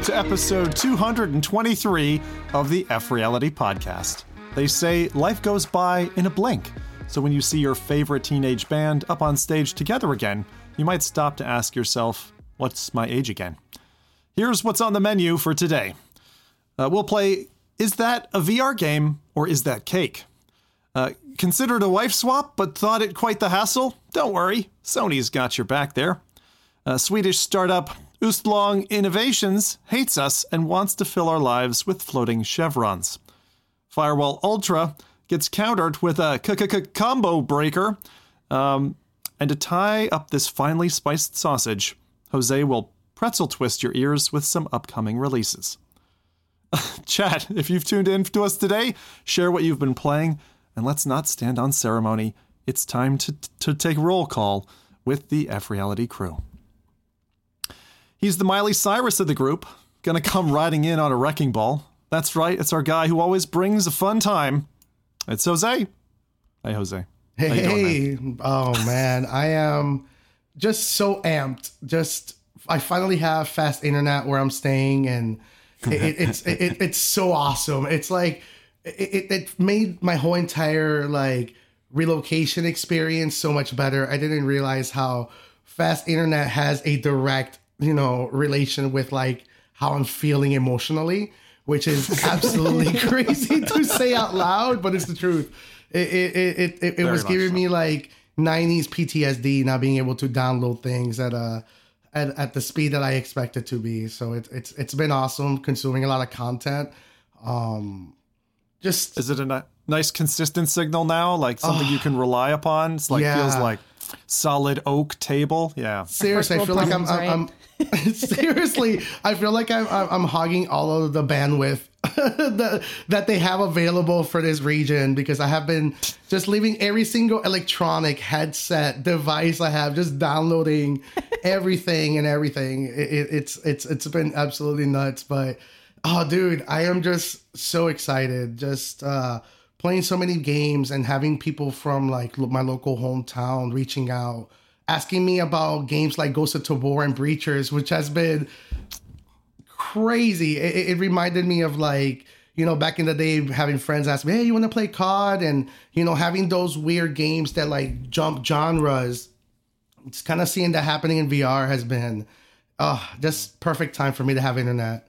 welcome to episode 223 of the FReality Podcast. They say life goes by in a blink, so when you see your favorite teenage band up on stage together again, you might stop to ask yourself, What's my age again? Here's what's on the menu for today. Uh, we'll play Is that a VR game or is that cake? Uh, considered a wife swap but thought it quite the hassle? Don't worry, Sony's got your back there. Uh, Swedish startup Ustlong Innovations hates us and wants to fill our lives with floating chevrons. Firewall Ultra gets countered with a combo breaker. Um, and to tie up this finely spiced sausage, Jose will pretzel twist your ears with some upcoming releases. Chat, if you've tuned in to us today, share what you've been playing, and let's not stand on ceremony. It's time to, to take roll call with the FReality crew. He's the Miley Cyrus of the group, gonna come riding in on a wrecking ball. That's right, it's our guy who always brings a fun time. It's Jose. Hey, Jose. Hey, doing, man? oh man, I am just so amped. Just I finally have fast internet where I'm staying, and it, it's it, it's so awesome. It's like it, it made my whole entire like relocation experience so much better. I didn't realize how fast internet has a direct you know, relation with like how I'm feeling emotionally, which is absolutely crazy to say out loud, but it's the truth. It it it it, it was giving so. me like 90s PTSD not being able to download things at a at, at the speed that I expected to be. So it's it's it's been awesome consuming a lot of content. Um just Is it a ni- nice consistent signal now? Like something uh, you can rely upon? It's like yeah. feels like solid oak table. Yeah. Seriously, I feel like I'm, I'm, I'm Seriously, I feel like I'm, I'm hogging all of the bandwidth that, that they have available for this region because I have been just leaving every single electronic headset device I have, just downloading everything and everything. It, it, it's it's it's been absolutely nuts, but oh, dude, I am just so excited. Just uh, playing so many games and having people from like my local hometown reaching out asking me about games like Ghost of Tabor and Breachers, which has been crazy. It, it, reminded me of like, you know, back in the day, having friends ask me, hey, you want to play COD? And, you know, having those weird games that like jump genres. It's kind of seeing that happening in VR has been uh, just perfect time for me to have internet.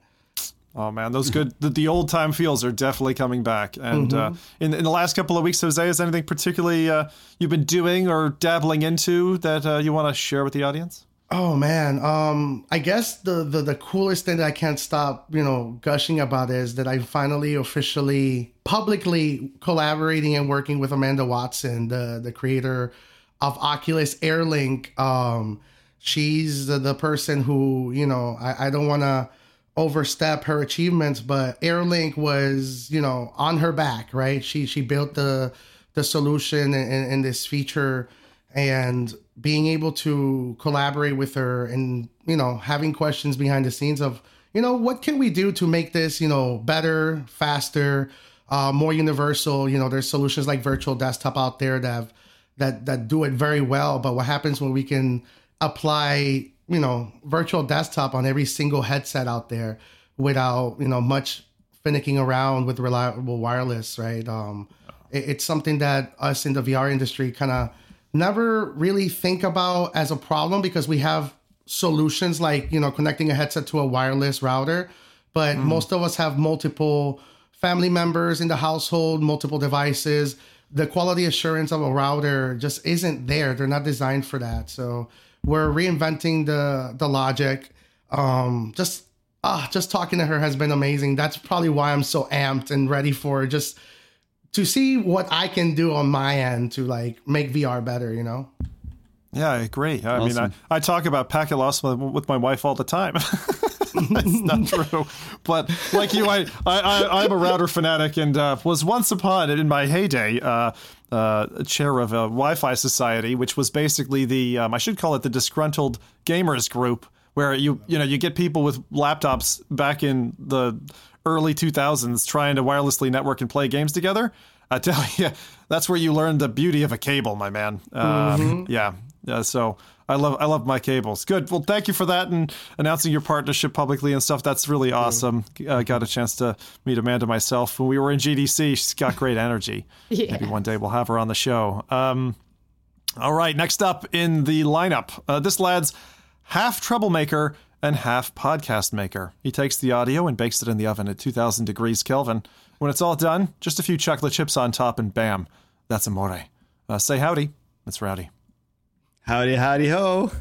Oh man, those good the, the old time feels are definitely coming back. And uh, mm-hmm. uh, in in the last couple of weeks, Jose, is anything particularly uh, you've been doing or dabbling into that uh, you want to share with the audience? Oh man, um, I guess the, the the coolest thing that I can't stop, you know, gushing about is that I'm finally officially publicly collaborating and working with Amanda Watson, the the creator of Oculus AirLink. Um, she's the, the person who, you know, I, I don't want to overstep her achievements, but Airlink was, you know, on her back, right? She she built the the solution and, and this feature and being able to collaborate with her and you know having questions behind the scenes of you know what can we do to make this you know better faster uh, more universal you know there's solutions like virtual desktop out there that have, that that do it very well but what happens when we can apply you know, virtual desktop on every single headset out there without, you know, much finicking around with reliable wireless, right? Um, it, it's something that us in the VR industry kind of never really think about as a problem because we have solutions like, you know, connecting a headset to a wireless router. But mm. most of us have multiple family members in the household, multiple devices. The quality assurance of a router just isn't there. They're not designed for that. So, we're reinventing the the logic. Um, just ah, just talking to her has been amazing. That's probably why I'm so amped and ready for just to see what I can do on my end to like make VR better. You know. Yeah, I agree. I awesome. mean, I, I talk about packet loss with, with my wife all the time. That's not true. But like you, I, I, I'm a router fanatic and uh, was once upon in my heyday uh, uh, chair of a Wi-Fi society, which was basically the um, I should call it the disgruntled gamers group, where you you know you get people with laptops back in the early 2000s trying to wirelessly network and play games together. I tell you, that's where you learn the beauty of a cable, my man. Um, mm-hmm. Yeah, yeah. So I love I love my cables. Good. Well, thank you for that and announcing your partnership publicly and stuff. That's really awesome. Uh, got a chance to meet Amanda myself when we were in GDC. She's got great energy. Yeah. Maybe one day we'll have her on the show. Um, all right. Next up in the lineup, uh, this lad's half troublemaker and half podcast maker. He takes the audio and bakes it in the oven at 2000 degrees Kelvin. When it's all done, just a few chocolate chips on top, and bam, that's amore. Uh, say howdy. It's Rowdy. Howdy, howdy, ho.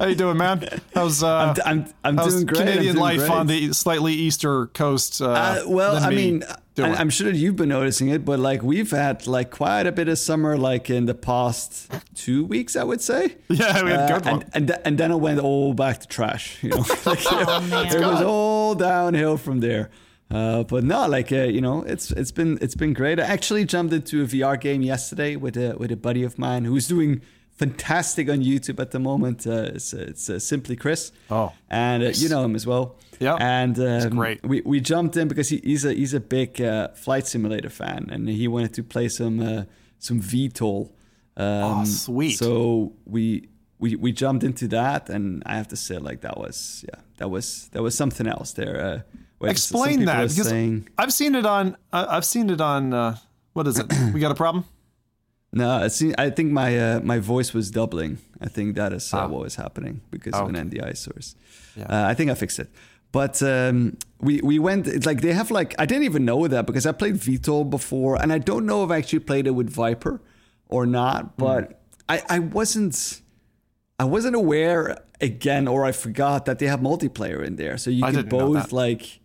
How you doing, man? How's uh, I'm, I'm, I'm how's doing great. I'm Canadian doing life great. on the slightly easter coast? Uh, Uh, well, than I me mean, doing? I, I'm sure that you've been noticing it, but like we've had like quite a bit of summer, like in the past two weeks, I would say. yeah, we had a Uh, good one. and and, th- and then it went all back to trash. You know, like, Oh, man. it was all downhill from there. Uh, but no, like uh, you know, it's it's been it's been great. I actually jumped into a VR game yesterday with a with a buddy of mine who's doing fantastic on YouTube at the moment. Uh, it's it's uh, simply Chris. Oh. and uh, you know him as well. Yeah, and um, great. We we jumped in because he, he's a he's a big uh, flight simulator fan, and he wanted to play some uh, some VTOL. Um, Oh, sweet. So we we we jumped into that, and I have to say, like that was yeah, that was that was something else there. Where s- some Explain that because saying, I've seen it on. Uh, I've seen it on. Uh, what is it? we got a problem? no, I see. I think my uh, my voice was doubling. I think that is uh, Ah. what was happening because Oh, of an. NDI source. Yeah. Uh, I think I fixed it. But um, we we went. It's like they have like I didn't even know that because I played VTOL before, and I don't know if I actually played it with Viper or Hmm. not. But I I wasn't I wasn't aware again, or I forgot that they have multiplayer in there, so you I can both like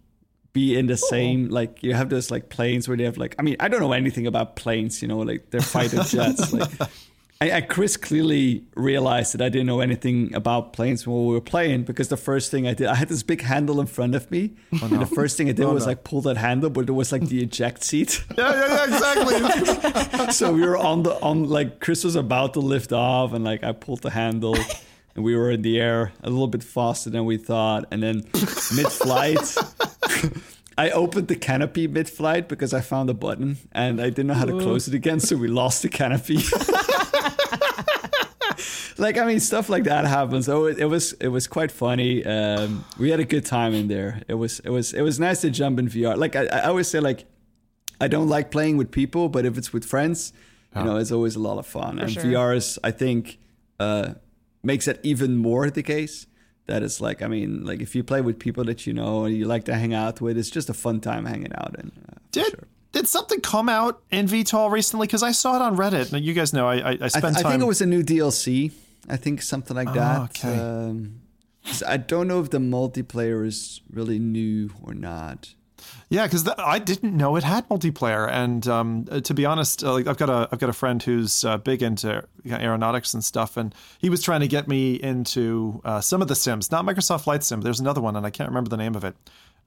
be in the same like you have those like planes where they have like I mean I don't know anything about planes, you know, like they're fighter jets. Like I, I Chris clearly realized that I didn't know anything about planes when we were playing because the first thing I did I had this big handle in front of me, oh, and the first thing I did oh, was Oh, no. like pull that handle, but it was like the eject seat. Yeah, yeah, yeah, exactly. so we were on the on like Chris was about to lift off, and like I pulled the handle, and we were in the air a little bit faster than we thought, and then mid-flight. I opened the canopy mid-flight because I found a button and I didn't know how to close it again, so we lost the canopy. like I mean, stuff like that happens. So it, it was it was quite funny. Um, we had a good time in there. It was it was it was nice to jump in VR. Like I, I always say, like I don't like playing with people, but if it's with friends, you know, it's always a lot of fun. and sure. VR is, I think, uh, makes that even more the case. That it's like, I mean, like if you play with people that you know and you like to hang out with, it's just a fun time hanging out. And uh, Did sure. did something come out in VTOL recently? Because I saw it on Reddit. Now, you guys know I I, I I, spend I think it was a new DLC. I think something like that. Oh, okay. Um, I don't know if the multiplayer is really new or not. Yeah, because I didn't know it had multiplayer, and um, uh, to be honest, uh, like I've got a I've got a friend who's uh, big into aeronautics and stuff, and he was trying to get me into uh, some of the sims, not Microsoft Flight Sim. There's another one, and I can't remember the name of it,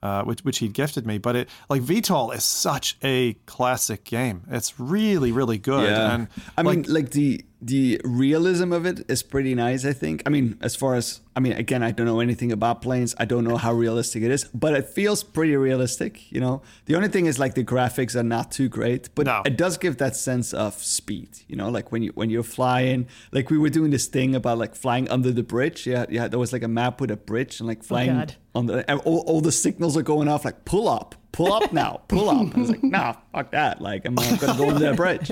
uh, which which he'd gifted me. But it like VTOL is such a classic game. It's really really good. and I like, mean, like the the realism of it is pretty nice. I think. I mean, as far as I mean, again, I don't know anything about planes. I don't know how realistic it is, but it feels pretty realistic. You know, the only thing is like the graphics are not too great, but No. it does give that sense of speed. You know, like when you when you're flying, like we were doing this thing about like flying under the bridge. Yeah, yeah. There was like a map with a bridge and like oh, flying God. on the and all, all the signals are going off like pull up pull up now pull up and I was like nah fuck that like i'm not gonna go under that bridge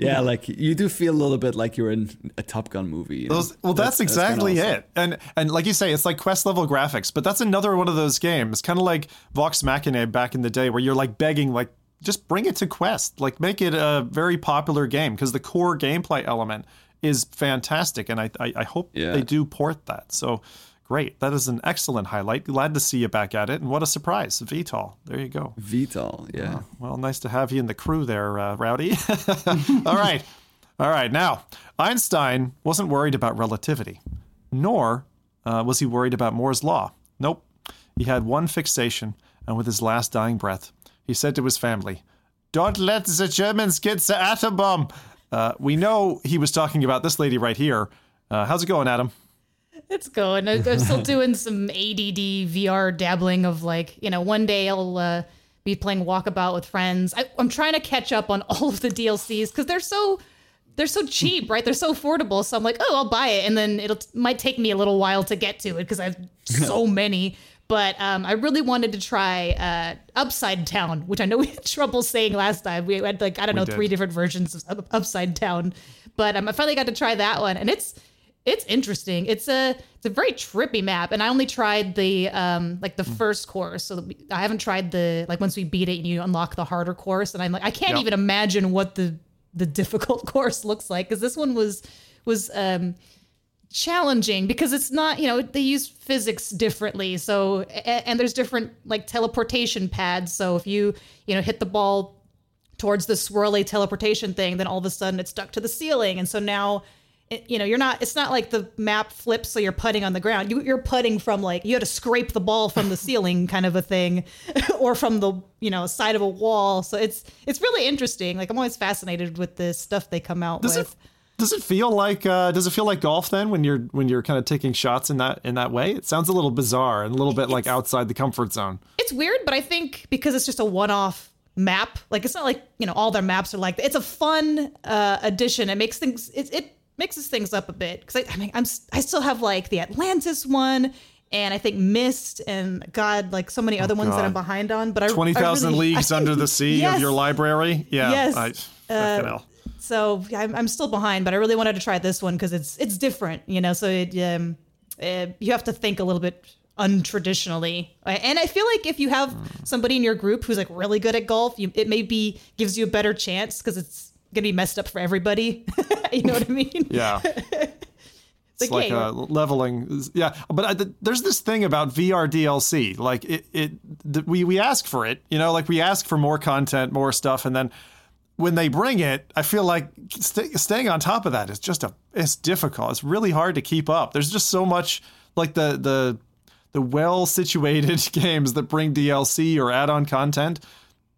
yeah like you do feel a little bit like you're in a top gun movie you know? Those, well, that's, kinda exactly awesome. it. And and like you say, it's like quest level graphics, but that's another one of those games, kind of like Vox Machinae back in the day, where you're like begging, like just bring it to Quest, like make it a very popular game because the core gameplay element is fantastic, and I I, I hope Yeah. they do port that. So. Great. That is an excellent highlight. Glad to see you back at it. And what a surprise. VTOL. There you go. VTOL, yeah. Well, nice to have you in the crew there, uh, Rowdy. All right. All right. Now, Einstein wasn't worried about relativity, nor uh, was he worried about Moore's Law. Nope. He had one fixation, and with his last dying breath, he said to his family, Don't let the Germans get the atom bomb. Uh, we know he was talking about this lady right here. Uh, how's it going, Adam? It's going. I- I'm still doing some ADD VR dabbling of like, you know, one day I'll uh, be playing Walkabout with friends. I, I'm trying to catch up on all of the DLCs because they're so they're so cheap, right? They're so affordable. So I'm like, oh, I'll buy it, and then it'll might take me a little while to get to it because I have so many. But um, I really wanted to try uh, Upside Down, which I know we had trouble saying last time. We had like I don't know did. three different versions of Upside Down, but um, I finally got to try that one, and it's it's interesting. It's a it's a very trippy map, and I only tried the um like the first course, so we- I haven't tried the like once we beat it and you unlock the harder course, and I'm like I can't Yep. even imagine what the the difficult course looks like because this one was was um challenging because it's not you know they use physics differently so a- and there's different like teleportation pads so if you you know hit the ball towards the swirly teleportation thing then all of a sudden it's stuck to the ceiling and so now you know you're not it's not like the map flips so you're putting on the ground you, you're putting from like you had to scrape the ball from the ceiling kind of a thing or from the you know side of a wall so it's it's really interesting like i'm always fascinated with the stuff they come out Does with it does it feel like uh, does it feel like golf then when you're when you're kind of taking shots in that in that way? It sounds a little bizarre and a little bit like outside the comfort zone. it's weird, but I think because it's just a one-off map, like it's not like you know all their maps are like. It's a fun uh, addition. It makes things. It, it mixes things up a bit because I, I mean I'm I still have like the Atlantis one. And I think Myst and God, like so many other ones that Oh, I'm behind on. But I Twenty thousand really- leagues I- under the sea Yes. of your library. Yeah. Yes. I, hell. So I'm, I'm still behind, but I really wanted to try this one because it's it's different, you know. So it um, uh, you have to think a little bit untraditionally, Uh, and I feel like if you have somebody in your group who's like really good at golf, you, it maybe gives you a better chance because it's gonna be messed up for everybody. you know what I mean? Yeah. It's like, like yeah, uh, leveling. Yeah, but I, there's this thing about VR DLC. Like it, it, th- we we ask for it. You know, like we ask for more content, more stuff, and then when they bring it, I feel like st- staying on top of that is just a it's difficult. It's really hard to keep up. There's just so much like the the the well situated games that bring DLC or add on content.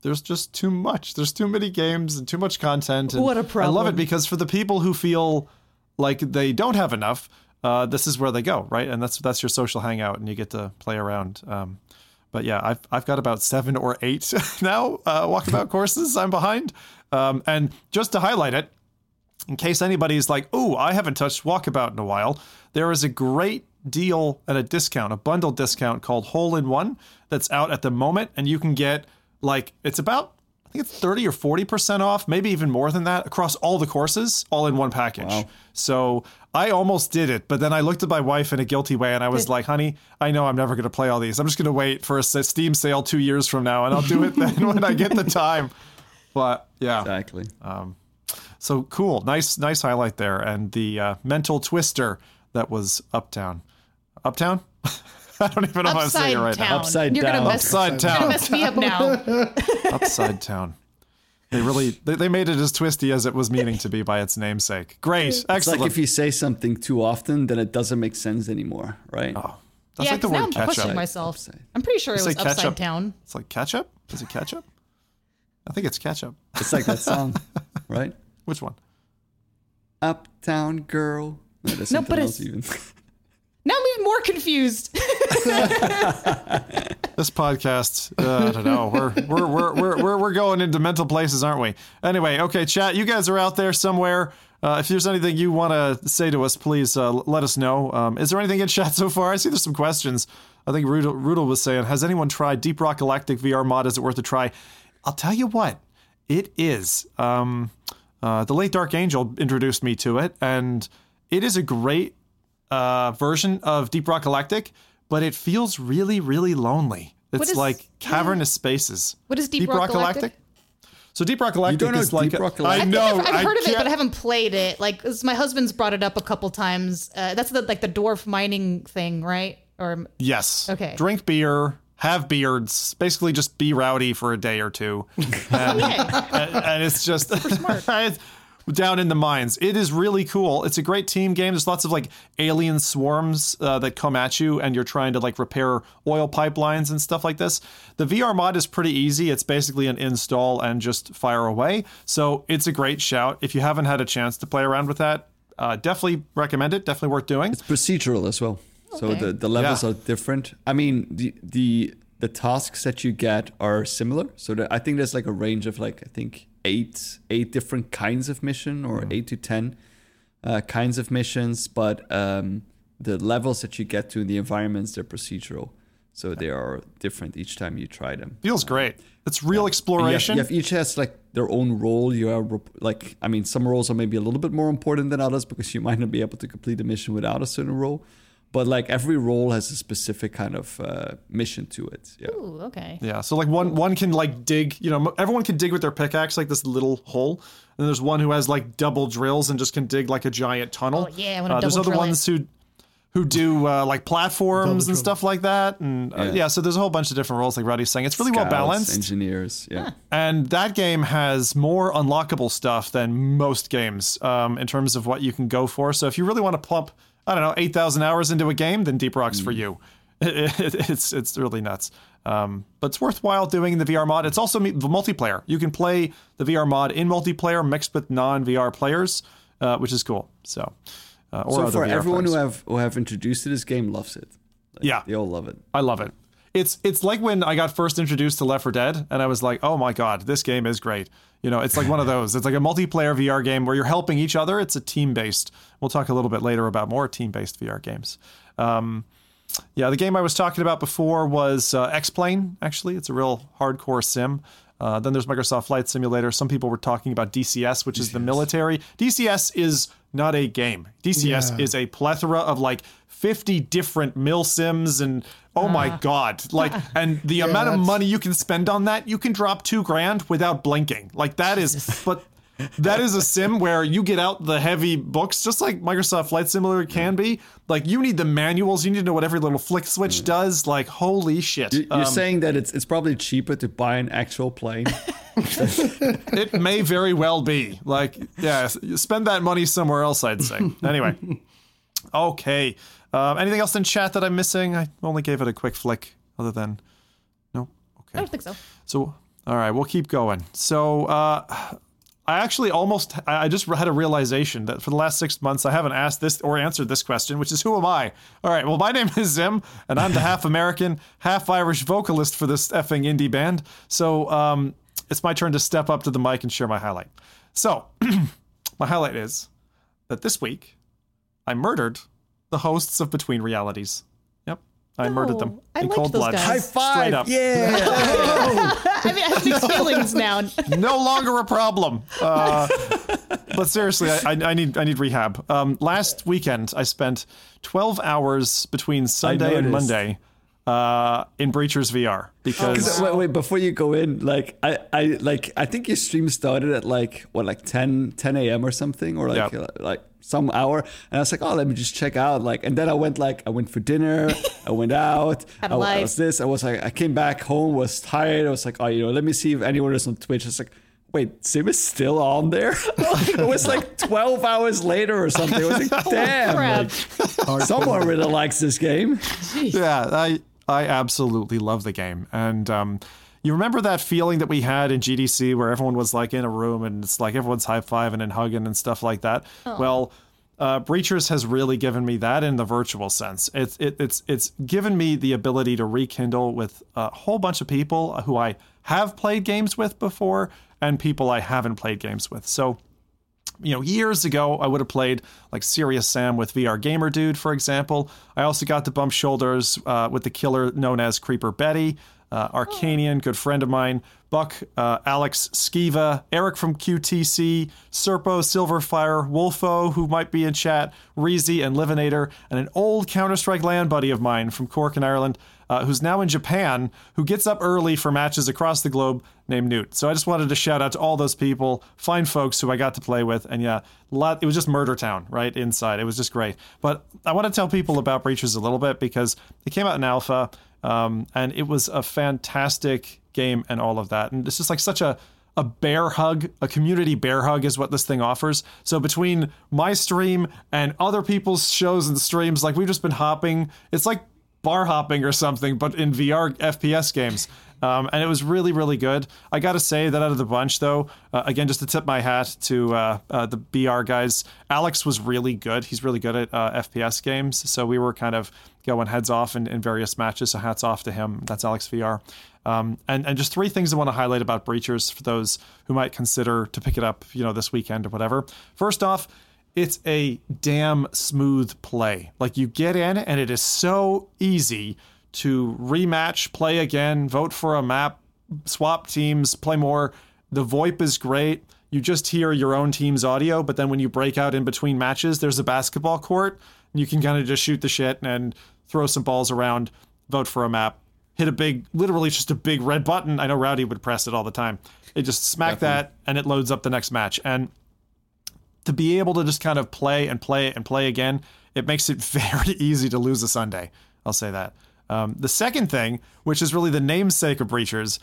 There's just too much. There's too many games and too much content. And What a I love it because for the people who feel like they don't have enough, uh, this is where they go, right? And that's that's your social hangout, and you get to play around. Um, but yeah, I've I've got about seven or eight now uh, walkabout courses. I'm behind, um, and just to highlight it, in case anybody's like, "Oh, I haven't touched walkabout in a while," there is a great deal at a discount, a bundle discount called Hole in One that's out at the moment, and you can get like it's about I think it's 30 or 40% off, maybe even more than that across all the courses, all in one package. So I almost did it, but then I looked at my wife in a guilty way and I was like, honey, I know I'm never going to play all these. I'm just going to wait for a Steam sale two years from now and I'll do it then when I get the time. But yeah, Exactly. so cool. Nice, nice highlight there. And the uh, mental twister that was Uptown. Uptown? I don't even know if I'm saying it Upside right now. town. Upside You're gonna down. mess, Upside you're town. gonna mess me up now. Upside Town. They really they, they made it as twisty as it was meaning to be by its namesake. Great, It's excellent. like if you say something too often, then it doesn't make sense anymore, right? Oh, that's yeah, like the 'cause now I'm ketchup. questioning myself. Upside. I'm pretty sure it say was upside ketchup. down. It's like ketchup. Is it ketchup? I think it's ketchup. It's like that song, right? Which one? Uptown girl. No, there's No, but it's- even. Now I'm even more confused. This podcast, uh, I don't know. We're, we're, we're, we're, we're, we're going into mental places, aren't we? Anyway, okay, chat, you guys are out there somewhere. Uh, if there's anything you want to say to us, please uh, let us know. Um, is there anything in chat so far? I see there's some questions. I think Rudel, Rudel was saying, has anyone tried Deep Rock Galactic VR mod? Is it worth a try? I'll tell you what, it is. Um, uh, the late Dark Angel introduced me to it, and it is a great uh, version of Deep Rock Galactic, but it feels really, really lonely. It's is- like cavernous spaces. What is Deep Rock Galactic? So Deep Rock Galactic don't know is like Deep Rock I Galactic? know. I've, I've heard of it, can't- but I haven't played it. Like my husband's brought it up a couple times. Uh, that's the like the dwarf mining thing, right? Or Yes. Okay. Drink beer, have beards, basically just be rowdy for a day or two, and, and, and it's just it's down in the mines. It is really cool. It's a great team game. There's lots of like alien swarms uh, that come at you, and you're trying to like repair oil pipelines and stuff like this. The VR mod is pretty easy. It's basically an install and just fire away. So it's a great shout. If you haven't had a chance to play around with that, uh, definitely recommend it. Definitely worth doing. It's procedural as well. So the, the levels Yeah. are different. I mean, the the the tasks that you get are similar. So that I think there's like a range of like I think eight eight different kinds of mission or eight to ten uh, kinds of missions, but um, the levels that you get to in the environments they're procedural, so they are different each time you try them. Feels great. It's real You have, exploration. you have each has like their own role. You are like, I mean, some roles are maybe a little bit more important than others because you might not be able to complete a mission without a certain role. But like every role has a specific kind of uh, mission to it. Yeah. Ooh, okay. Yeah, so like one one can like dig, you know, everyone can dig with their pickaxe like this little hole. And then there's one who has like double drills and just can dig like a giant tunnel. Oh, yeah, I wanna uh, There's other drill it. ones who who do uh, like platforms and drill. stuff like that. And uh, yeah. Yeah. so there's a whole bunch of different roles like Rowdy's saying. It's really well balanced. Engineers. Yeah. And that game has more unlockable stuff than most games um, in terms of what you can go for. So if you really want to plump, I don't know, 8,000 hours into a game, then Deep Rock's for you. It, it, it's, it's really nuts. Um, but it's worthwhile doing the VR mod. It's also the multiplayer. You can play the VR mod in multiplayer mixed with non VR players, uh, which is cool. So, uh, or So for VR everyone players. who have who have introduced to this game, loves it. Like, Yeah. they all love it. I love it. It's it's like when I got first introduced to Left 4 Dead, and I was like, oh my god, this game is great. You know, it's like one of those. It's like a multiplayer VR game where you're helping each other. It's a team based. We'll talk a little bit later about more team based VR games. Um, yeah, the game I was talking about before was uh, X Plane. Actually, it's a real hardcore sim. Uh, then there's Microsoft Flight Simulator. Some people were talking about DCS, which is the military. DCS is not a game. DCS Yeah. is a plethora of like 50 different mil sims and oh my ah. god like and the amount of money you can spend on that you can drop two grand without blinking. Like that is but that is a sim where you get out the heavy books just like microsoft flight simulator mm. can be. Like you need the manuals you need to know what every little flick switch mm. does like holy shit You- You're Um, saying that it's it's probably cheaper to buy an actual plane. it may very well be. Like yeah spend that money somewhere else i'd say. Anyway. Okay um, anything else in chat that i'm missing i only gave it a quick flick other than no okay. I don't think so. so all right we'll keep going so uh I actually almost I just had a realization that for the last six months I haven't asked this or answered this question, which is who am I? All right, well my name is Zim, and I'm the half American, half Irish vocalist for this effing indie band. So um, it's my turn to step up to the mic and share my highlight. So my highlight is that this week I murdered the hosts of Between Realities. Yep, I murdered them I in cold blood. guys. Straight up. Yeah. I mean, I have mixed feelings now. no longer a problem. Uh, but seriously, I, I, I need I need rehab. Um, last weekend, I spent 12 hours between Sunday and. Monday uh, in Breachers VR because wait, wait, before you go in, like I, I like I think your stream started at like what like 10, 10 a.m. or something, or like Yeah. uh, like some hour, and I was like, oh, let me just check out. Like, and then I went like I went for dinner, I went out, I, a I, I life. was this, I was like, I came back home, was tired. I was like, oh, you know, let me see if anyone is on Twitch. It's like. Wait, Sim is still on there? it was like 12 hours later or something. I was like, damn. like, someone really likes this game. yeah, I I absolutely love the game. And um, you remember that feeling that we had in GDC where everyone was like in a room and it's like everyone's high fiving and hugging and stuff like that. Well, uh, Breachers has really given me that in the virtual sense. It's it, it's it's given me the ability to rekindle with a whole bunch of people who I have played games with before and people I haven't played games with. So you know, years ago, I would have played like Serious Sam with VR Gamer Dude, for example. I also got to bump shoulders uh, with the killer known as Creeper Betty, uh, Arcanian, good friend of mine, Buck, uh, Alex Skiva, Eric from QTC, Serpo, Silverfire, Wolfo, who might be in chat, Reezy, and Livinator, and an old Counter Strike LAN buddy of mine from Cork in Ireland, uh, who's now in Japan, who gets up early for matches across the globe named Newt. So I just wanted to shout out to all those people, fine folks who I got to play with. And yeah, lot, it was just Murder Town right inside. It was just great. But I want to tell people about Breachers a little bit because it came out in alpha um, and it was a fantastic game and all of that. And it's just like such a a bear hug, a community bear hug is what this thing offers. So between my stream and other people's shows and streams, like we've just been hopping. It's like bar hopping or something, but in VR FPS games. Um, and it was really, really good. I got to say that out of the bunch, though, uh, again, just to tip my hat to uh, uh, the BR guys, Alex was really good. He's really good at uh, FPS games. So we were kind of going heads off in, in various matches. So hats off to him. That's Alex VR. Um, and, and just three things I want to highlight about Breachers for those who might consider to pick it up, you know, this weekend or whatever. First off, it's a damn smooth play. Like you get in and it is so easy to rematch, play again, vote for a map, swap teams, play more. The VoIP is great. You just hear your own team's audio, but then when you break out in between matches, there's a basketball court. And you can kind of just shoot the shit and throw some balls around, vote for a map, hit a big, literally just a big red button. I know Rowdy would press it all the time. It just smack Definitely. that and it loads up the next match. And to be able to just kind of play and play and play again, it makes it very easy to lose a Sunday. I'll say that. Um, the second thing, which is really the namesake of Breachers,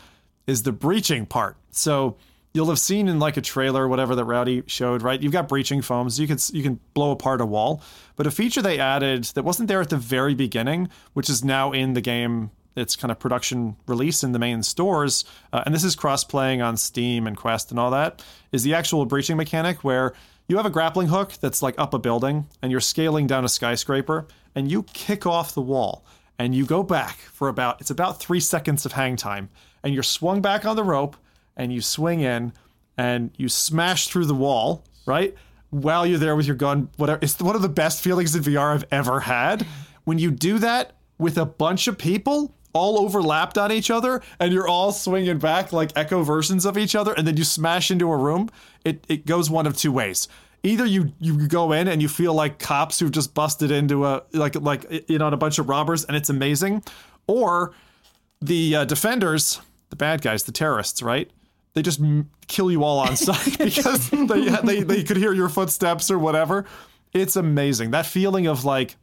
is the breaching part. So you'll have seen in like a trailer, whatever that Rowdy showed, right? You've got breaching foams. You can you can blow apart a wall. But a feature they added that wasn't there at the very beginning, which is now in the game. It's kind of production release in the main stores, uh, and this is cross playing on Steam and Quest and all that. Is the actual breaching mechanic where you have a grappling hook that's like up a building, and you're scaling down a skyscraper, and you kick off the wall and you go back for about it's about three seconds of hang time, and you're swung back on the rope, and you swing in, and you smash through the wall, right? While you're there with your gun, whatever. It's one of the best feelings in VR I've ever had. When you do that with a bunch of people all overlapped on each other and you're all swinging back like echo versions of each other and then you smash into a room it, it goes one of two ways either you you go in and you feel like cops who've just busted into a like like you know a bunch of robbers and it's amazing, or the uh, defenders, the bad guys, the terrorists, right? They just m- kill you all on sight because they, they they could hear your footsteps or whatever. It's amazing that feeling of like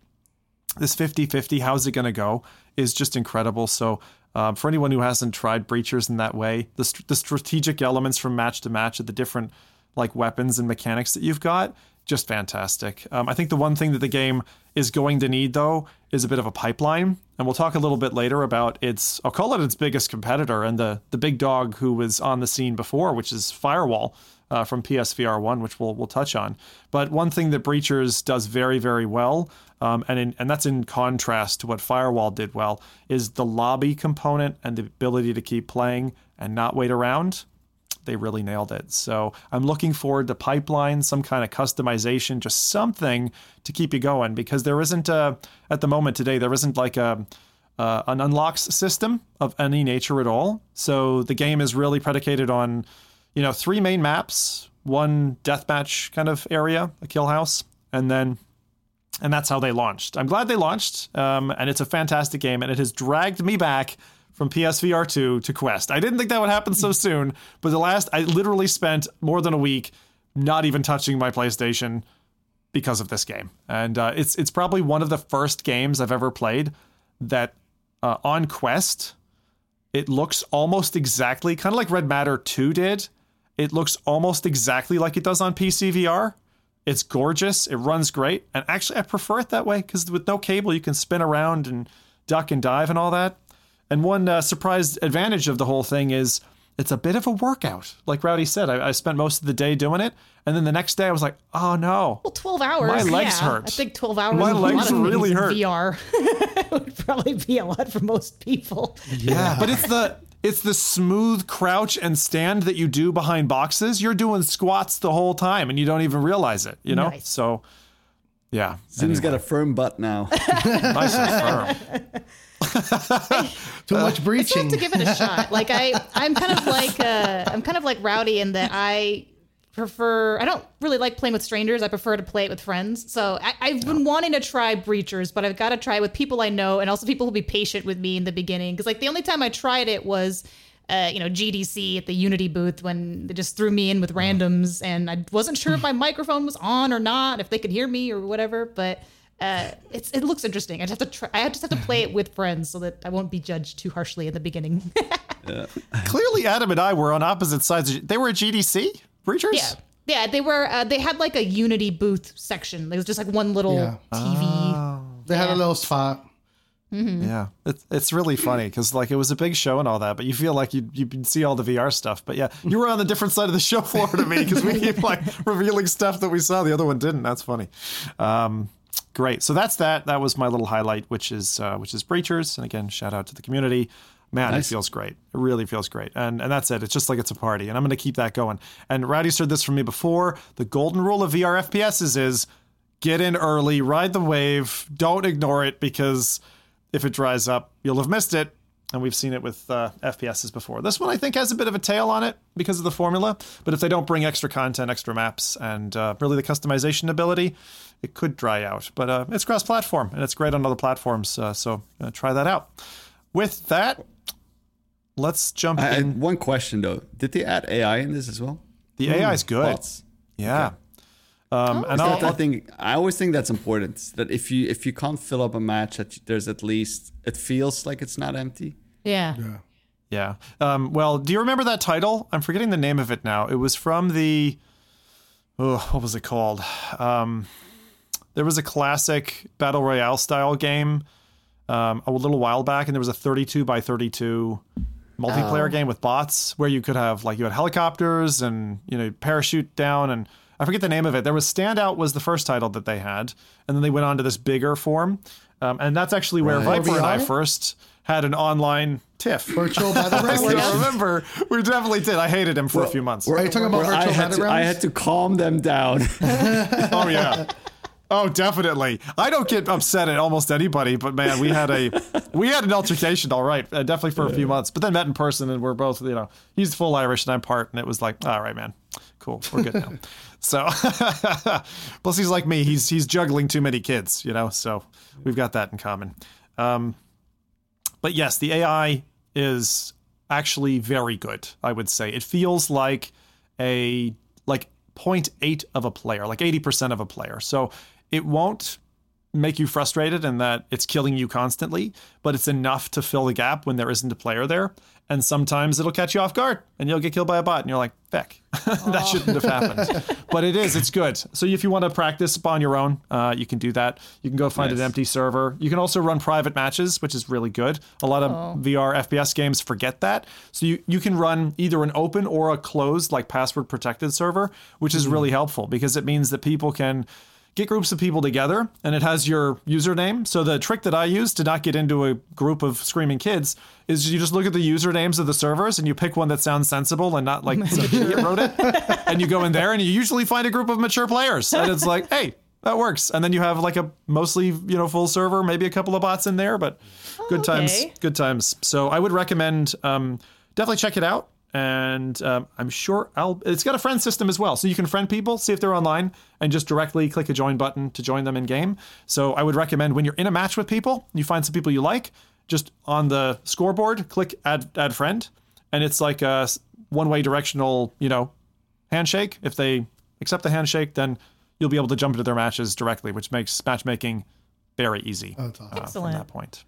this 50-50 how's it going to go is just incredible so um, for anyone who hasn't tried breachers in that way the, st- the strategic elements from match to match of the different like weapons and mechanics that you've got, just fantastic. Um, I think the one thing that the game is going to need though is a bit of a pipeline, and we'll talk a little bit later about its. I'll call it its biggest competitor and the the big dog who was on the scene before, which is Firewall. Uh, from PSVR one, which we'll we'll touch on, but one thing that Breachers does very very well, um, and in, and that's in contrast to what Firewall did well, is the lobby component and the ability to keep playing and not wait around they really nailed it. So I'm looking forward to pipeline, some kind of customization, just something to keep you going because there isn't a, at the moment today, there isn't like a, uh, an unlocks system of any nature at all. So the game is really predicated on, you know, three main maps, one deathmatch kind of area, a kill house, and then and that's how they launched. I'm glad they launched, um, and it's a fantastic game, and it has dragged me back from PSVR 2 to Quest. I didn't think that would happen so soon, but the last, I literally spent more than a week not even touching my PlayStation because of this game. And uh, it's it's probably one of the first games I've ever played that uh, on Quest, it looks almost exactly, kind of like Red Matter 2 did. It looks almost exactly like it does on PC VR. It's gorgeous. It runs great. And actually, I prefer it that way because with no cable, you can spin around and duck and dive and all that. And one uh, surprise advantage of the whole thing is it's a bit of a workout. Like Rowdy said, I, I, spent most of the day doing it, and then the next day I was like, "Oh no!" Well, twelve hours. My legs yeah. hurt. I think twelve hours. My legs really hurt. VR would probably be a lot for most people. Yeah, but it's the it's the smooth crouch and stand that you do behind boxes. You're doing squats the whole time, and you don't even realize it. You know, nice. so. Yeah. Zoom's anyway. got a firm butt now. nice and firm. Too much breaching. I have to give it a shot. Like I, I'm kind of like uh, I'm kind of like Rowdy in that I prefer. I don't really like playing with strangers. I prefer to play it with friends. So I, have been wanting to try breachers, but I've got to try it with people I know and also people who'll be patient with me in the beginning. Because like the only time I tried it was. Uh, you know, GDC at the Unity booth when they just threw me in with randoms, and I wasn't sure if my microphone was on or not, if they could hear me or whatever. But uh, it's it looks interesting. I just have to try. I just have to play it with friends so that I won't be judged too harshly in the beginning. yeah. Clearly, Adam and I were on opposite sides. They were at GDC Breachers. Yeah, yeah. They were. Uh, they had like a Unity booth section. It was just like one little yeah. TV. Oh. They had a little spot. Yeah, it's it's really funny because like it was a big show and all that, but you feel like you you can see all the VR stuff. But yeah, you were on the different side of the show floor to me because we keep like revealing stuff that we saw, the other one didn't. That's funny. Um, great. So that's that. That was my little highlight, which is uh, which is Breachers, and again, shout out to the community. Man, Nice. it feels great. It really feels great. And and that's it. It's just like it's a party. And I'm gonna keep that going. And Rowdy's heard this from me before. The golden rule of VR FPSs is get in early, ride the wave, don't ignore it because if it dries up, you'll have missed it. And we've seen it with uh, FPSs before. This one, I think, has a bit of a tail on it because of the formula. But if they don't bring extra content, extra maps, and uh, really the customization ability, it could dry out. But uh, it's cross platform and it's great on other platforms. Uh, so uh, try that out. With that, let's jump I, in. one question though: Did they add AI in this as well? The AI is good. Bots. Yeah. Um, and That- I'll, I think I always think that's important. That if you if you can't fill up a match, that there's at least it feels like it's not empty. Yeah. Yeah. Um, well, do you remember that title? I'm forgetting the name of it now. It was from the. Oh, what was it called? Um, there was a classic battle royale style game um, a little while back, and there was a 32 by 32 multiplayer game with bots where you could have like you had helicopters and you know parachute down and I forget the name of it. There was Standout was the first title that they had, and then they went on to this bigger form, um, and that's actually where Right. Viper and I first had an online tiff. Virtual battle I remember. We definitely did. I hated him for a few months. Are you talking about I virtual had, to, I had to calm them down. Oh yeah. Oh, definitely. I don't get upset at almost anybody, but man, we had a we had an altercation, all right, uh, definitely for a few months. But then met in person, and we're both, you know, he's full Irish and I'm part, and it was like, all right, man, cool, we're good now. so, plus he's like me, he's he's juggling too many kids, you know, so we've got that in common. Um, but yes, the AI is actually very good. I would say it feels like a like 0.8 of a player, like 80% of a player. So it won't make you frustrated in that it's killing you constantly, but it's enough to fill the gap when there isn't a player there. And sometimes it'll catch you off guard and you'll get killed by a bot and you're like, feck, that shouldn't have happened. but it is, it's good. So if you want to practice on your own, uh, you can do that. You can go find an empty server. You can also run private matches, which is really good. A lot of VR FPS games forget that. So you, you can run either an open or a closed, like password protected server, which is really helpful because it means that people can get groups of people together and it has your username. So the trick that I use to not get into a group of screaming kids is you just look at the usernames of the servers and you pick one that sounds sensible and not like some idiot wrote it. And you go in there and you usually find a group of mature players. And it's like, hey, that works. And then you have like a mostly, you know, full server, maybe a couple of bots in there, but good times, good times. So I would recommend um, definitely check it out. And um, I'm sure I'll. It's got a friend system as well, so you can friend people, see if they're online, and just directly click a join button to join them in game. So I would recommend when you're in a match with people, you find some people you like, just on the scoreboard, click add add friend, and it's like a one way directional, you know, handshake. If they accept the handshake, then you'll be able to jump into their matches directly, which makes matchmaking very easy Oh, awesome. uh, from that point.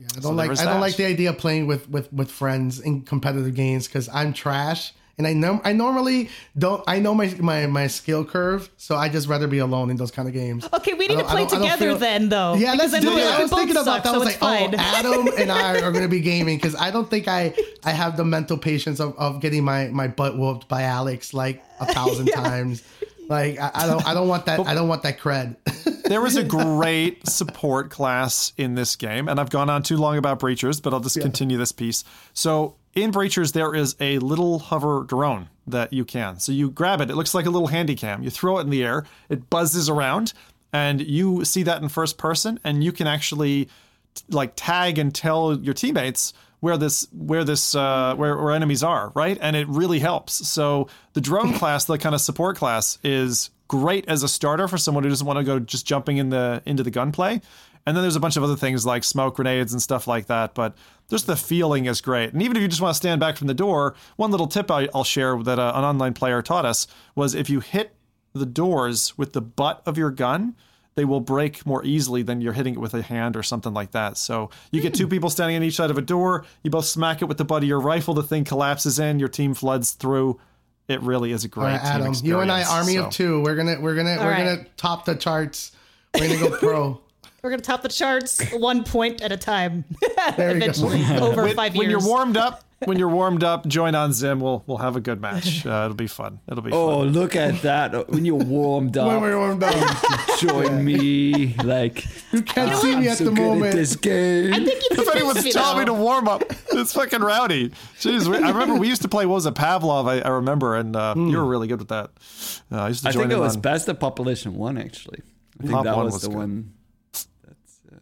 Yeah, I don't there like was I don't like the idea of playing with with with friends in competitive games because I'm trash and I know I normally don't I know my my my skill curve so I just rather be alone in those kind of games. Okay, we need to play don't- I don't together feel- then, though. Yeah, because let's I do know it. I was both thinking about suck, that. I so was it's like, fine. oh, Adam and I are going to be gaming because I don't think I I have the mental patience of, of getting my my butt whooped by Alex like a thousand times. Like I, I don't I don't want that I don't want that cred. There was a great support class in this game, and I've gone on too long about Breachers, but I'll just continue this piece. So in Breachers, there is a little hover drone that you can. So you grab it. It looks like a little handy cam. You throw it in the air. It buzzes around, and you see that in first person, and you can actually t- like tag and tell your teammates where this where this uh, where, where enemies are, right? And it really helps. So the drone class, the kind of support class, is great as a starter for someone who doesn't want to go just jumping in the into the gunplay. And then there's a bunch of other things like smoke grenades and stuff like that. But just the feeling is great. And even if you just want to stand back from the door, one little tip I, I'll share that uh, an online player taught us was if you hit the doors with the butt of your gun, they will break more easily than you're hitting it with a hand or something like that. So you get two hmm. people standing on each side of a door, you both smack it with the butt of your rifle, the thing collapses in, your team floods through. It really is a uh, great All right, team Adam, you and I, army So- of two. We're gonna we're gonna we're right. gonna top the charts. We're gonna go pro. we're gonna top the charts one point at a time. There you go. Eventually, over when, five when you're warmed up, when you're warmed up, join on Zim. We'll we'll have a good match. Uh, it'll be fun. It'll be Oh, fun. look at that! When you're warmed up, When up, we're warmed up. join me. Like You can't see me I'm at so the good moment. at this game. I think If anyone's convinced me, telling me to warm up, it's fucking rowdy. Jeez, we, I remember we used to play. What was it, Pavlov? I, I remember, and uh, you were really good with that. Uh, I used to I think it was on- best of Population One. Actually, I think Pop that one was, was the good. one. That's uh,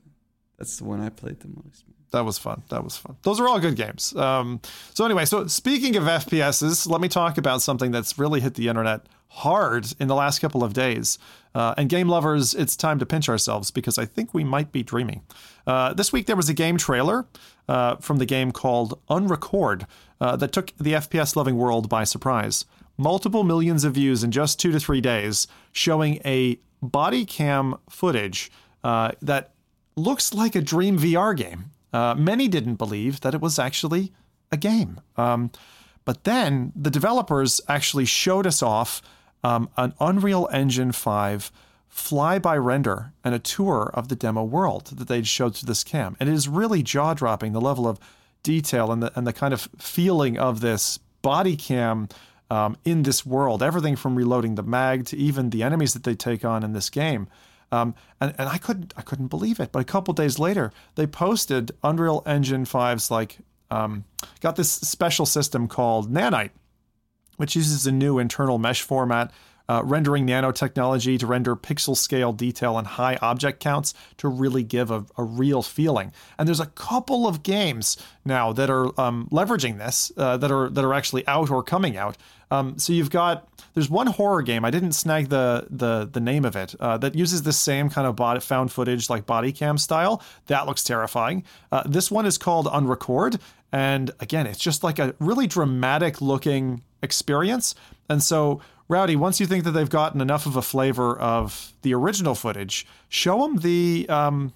that's the one I played the most. That was fun. That was fun. Those are all good games. Um, so anyway, so speaking of FPSs, let me talk about something that's really hit the internet hard in the last couple of days. Uh, and game lovers, it's time to pinch ourselves because I think we might be dreaming. Uh, this week there was a game trailer uh, from the game called Unrecord uh, that took the FPS loving world by surprise. Multiple millions of views in just two to three days, showing a body cam footage uh, that looks like a Dream VR game. Uh, many didn't believe that it was actually a game. Um, but then the developers actually showed us off um, an Unreal Engine 5 flyby render and a tour of the demo world that they'd showed to this cam. And it is really jaw dropping the level of detail and the, and the kind of feeling of this body cam um, in this world. Everything from reloading the mag to even the enemies that they take on in this game. Um, and, and I couldn't I couldn't believe it. But a couple days later, they posted Unreal Engine 5's like um, got this special system called Nanite, which uses a new internal mesh format, uh, rendering nanotechnology to render pixel scale detail and high object counts to really give a, a real feeling. And there's a couple of games now that are um, leveraging this, uh, that are that are actually out or coming out. Um, so you've got there's one horror game I didn't snag the the the name of it uh, that uses the same kind of body, found footage like body cam style. That looks terrifying. Uh, this one is called Unrecord, and again, it's just like a really dramatic looking experience. And so, Rowdy, once you think that they've gotten enough of a flavor of the original footage, show them the um,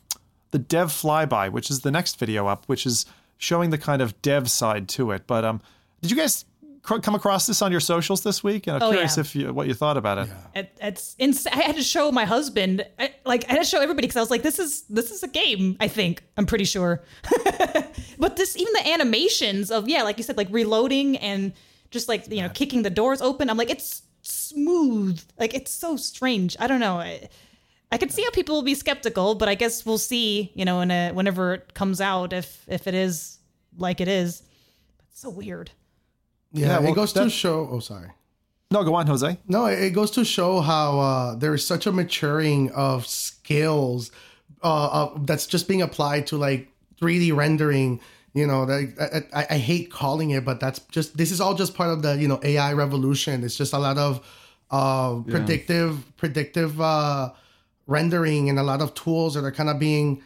the dev flyby, which is the next video up, which is showing the kind of dev side to it. But um, did you guys come across this on your socials this week? And I'm Oh, curious yeah. if you, what you thought about it. It, it's ins- I had to show my husband, I, like I had to show everybody because I was like, this is this is a game. I think I'm pretty sure. but this, even the animations of yeah, like you said, like reloading and just like you know kicking the doors open. I'm like, it's smooth. Like it's so strange. I don't know. I, I could see how people will be skeptical, but I guess we'll see. You know, in a, whenever it comes out, if if it is like it is. It's so weird. Yeah, Yeah, well, it goes to show. Oh, sorry. No, go on, Jose. No, it goes to show how uh, there is such a maturing of skills uh, uh, that's just being applied to like 3D rendering. You know, that I, I, I hate calling it, but that's just this is all just part of the you know AI revolution. It's just a lot of uh, predictive predictive uh, rendering and a lot of tools that are kind of being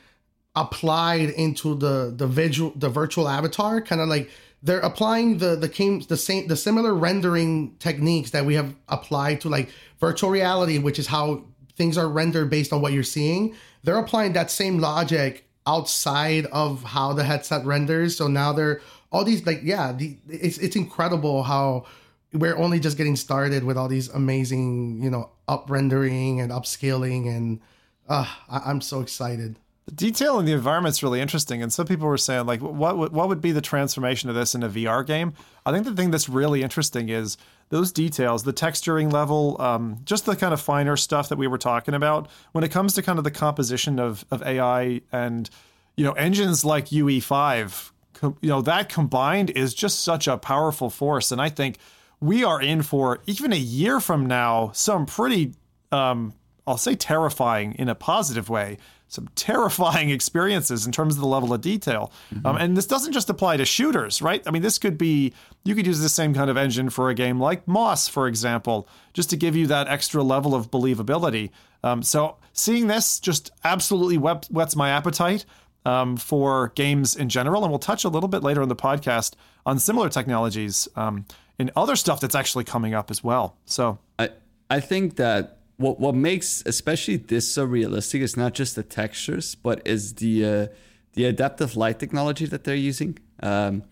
applied into the the visual the virtual avatar kind of like they're applying the the came the same the similar rendering techniques that we have applied to like virtual reality which is how things are rendered based on what you're seeing. They're applying that same logic outside of how the headset renders. So now they're all these like yeah the, it's it's incredible how we're only just getting started with all these amazing you know up rendering and upscaling and uh, I, i'm so excited The detail in the environment's really interesting, and some people were saying like, what would what would be the transformation of this in a VR game? I think the thing that's really interesting is those details, the texturing level, um, just the kind of finer stuff that we were talking about. When it comes to kind of the composition of of AI and you know engines like UE5, com- you know that combined is just such a powerful force, and I think we are in for even a year from now some pretty um, I'll say terrifying in a positive way, some terrifying experiences in terms of the level of detail. Um, and this doesn't just apply to shooters, right? I mean, this could be, you could use the same kind of engine for a game like Moss, for example, just to give you that extra level of believability. Um, so seeing this just absolutely wet, whets my appetite. Um, for games in general, and we'll touch a little bit later in the podcast on similar technologies um, and other stuff that's actually coming up as well. So I I think that what what makes especially this so realistic is not just the textures, but is the uh, the adaptive light technology that they're using. Um,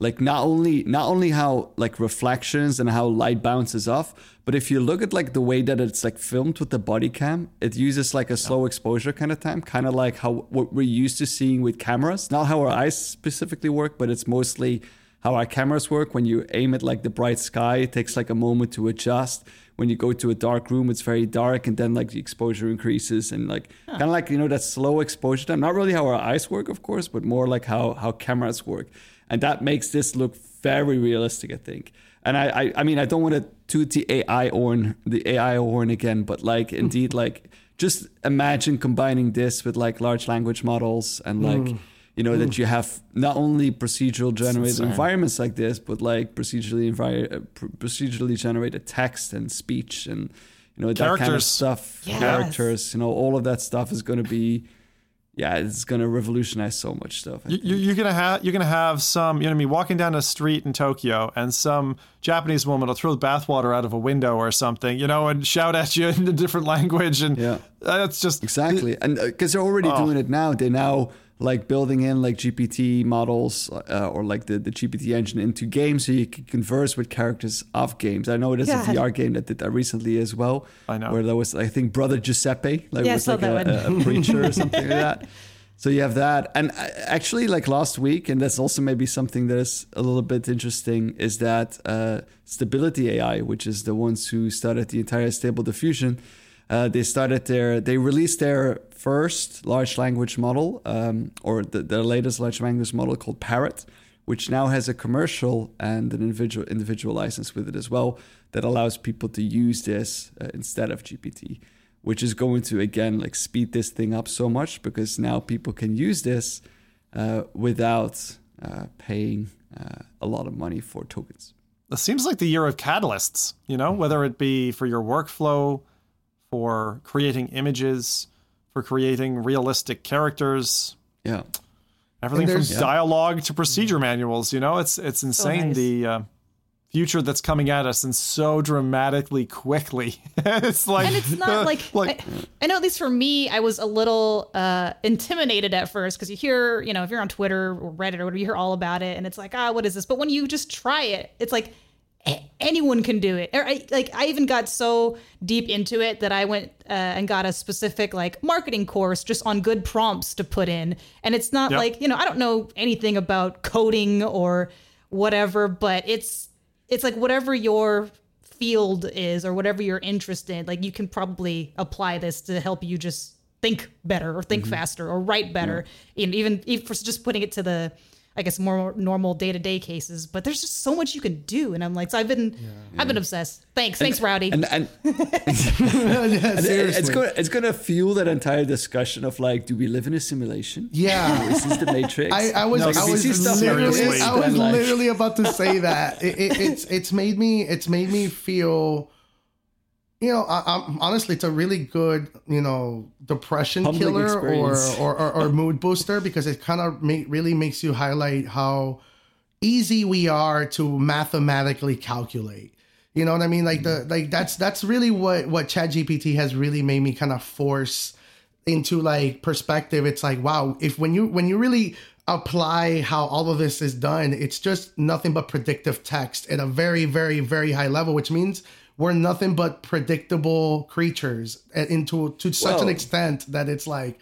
like not only not only how like reflections and how light bounces off but if you look at like the way that it's like filmed with the body cam it uses like a slow exposure kind of time kind of like how what we're used to seeing with cameras not how our eyes specifically work but it's mostly how our cameras work. When you aim at like the bright sky it takes like a moment to adjust. When you go to a dark room it's very dark and then like the exposure increases and like kind of like you know that slow exposure time. Not really how our eyes work of course but more like how how cameras work. And that makes this look very realistic i think. And i i, I mean i don't want to toot the ai horn the ai horn again but like hmm. indeed like just imagine combining this with like large language models and like hmm. You know that you have not only procedural generated environments like this but like procedurally envi- uh, procedurally generated text and speech and you know that kind of stuff Yes. characters you know all of that stuff is going to be yeah it's going to revolutionize so much stuff You, you- you're gonna have you're gonna have some you know what I mean walking down a street in Tokyo and some Japanese woman will throw the bathwater out of a window or something you know and shout at you in a different language and Yeah. that's just Exactly, and because they're already Oh. doing it now, they now like building in like GPT models uh, or like the, the GPT engine into games, so you can converse with characters of games. I know there's a VR game that did that recently as well. I know. where there was I think Brother Giuseppe, like Yeah, was like a, a, a preacher or something like that. So you have that, and uh, actually, like last week, and that's also maybe something that is a little bit interesting, is that uh, Stability AI, which is the ones who started the entire Stable Diffusion, uh, they started their, they released their first large language model, um, or the, their latest large language model called Parrot, which now has a commercial and an individual individual license with it as well that allows people to use this uh, instead of GPT which is going to again like speed this thing up so much because now people can use this uh, without uh, paying uh, a lot of money for tokens. it seems like the year of catalysts you know whether it be for your workflow for creating images for creating realistic characters. Yeah, everything from there's- Yeah. dialogue to procedure manuals you know? It's it's insane nice. the uh, future that's coming at us and so dramatically quickly. It's like and it's not like, like I, I know at least for me i was a little uh intimidated at first because you hear you know if you're on twitter or reddit or whatever you hear all about it and it's like ah what is this? But when you just try it it's like a- anyone can do it. Or I, like i even got so deep into it that i went uh, and got a specific like marketing course just on good prompts to put in. And it's not Yep. like you know i don't know anything about coding or whatever but it's it's like whatever your field is or whatever you're interested in like you can probably apply this to help you just think better or think faster or write better. And even even for just putting it to the i guess more normal day-to-day cases but there's just so much you can do and i'm like so i've been i've been obsessed thanks thanks rowdy and and yeah, it's gonna it's gonna fuel that entire discussion of like, do we live in a simulation? Yeah. Is this the Matrix? I, I was, No, I was literally, I was like- literally about to say that. It, it, it's, it's made me, it's made me feel, you know, I, I'm honestly, it's a really good, you know, depression Humbling killer or, or, or, or mood booster because it kind of make, really makes you highlight how easy we are to mathematically calculate. You know what I mean? Like the mm-hmm. like that's that's really what what ChatGPT has really made me kind of force into like perspective. It's like wow, if when you when you really apply how all of this is done, it's just nothing but predictive text at a very very very high level, which means we're nothing but predictable creatures into to such an extent that it's like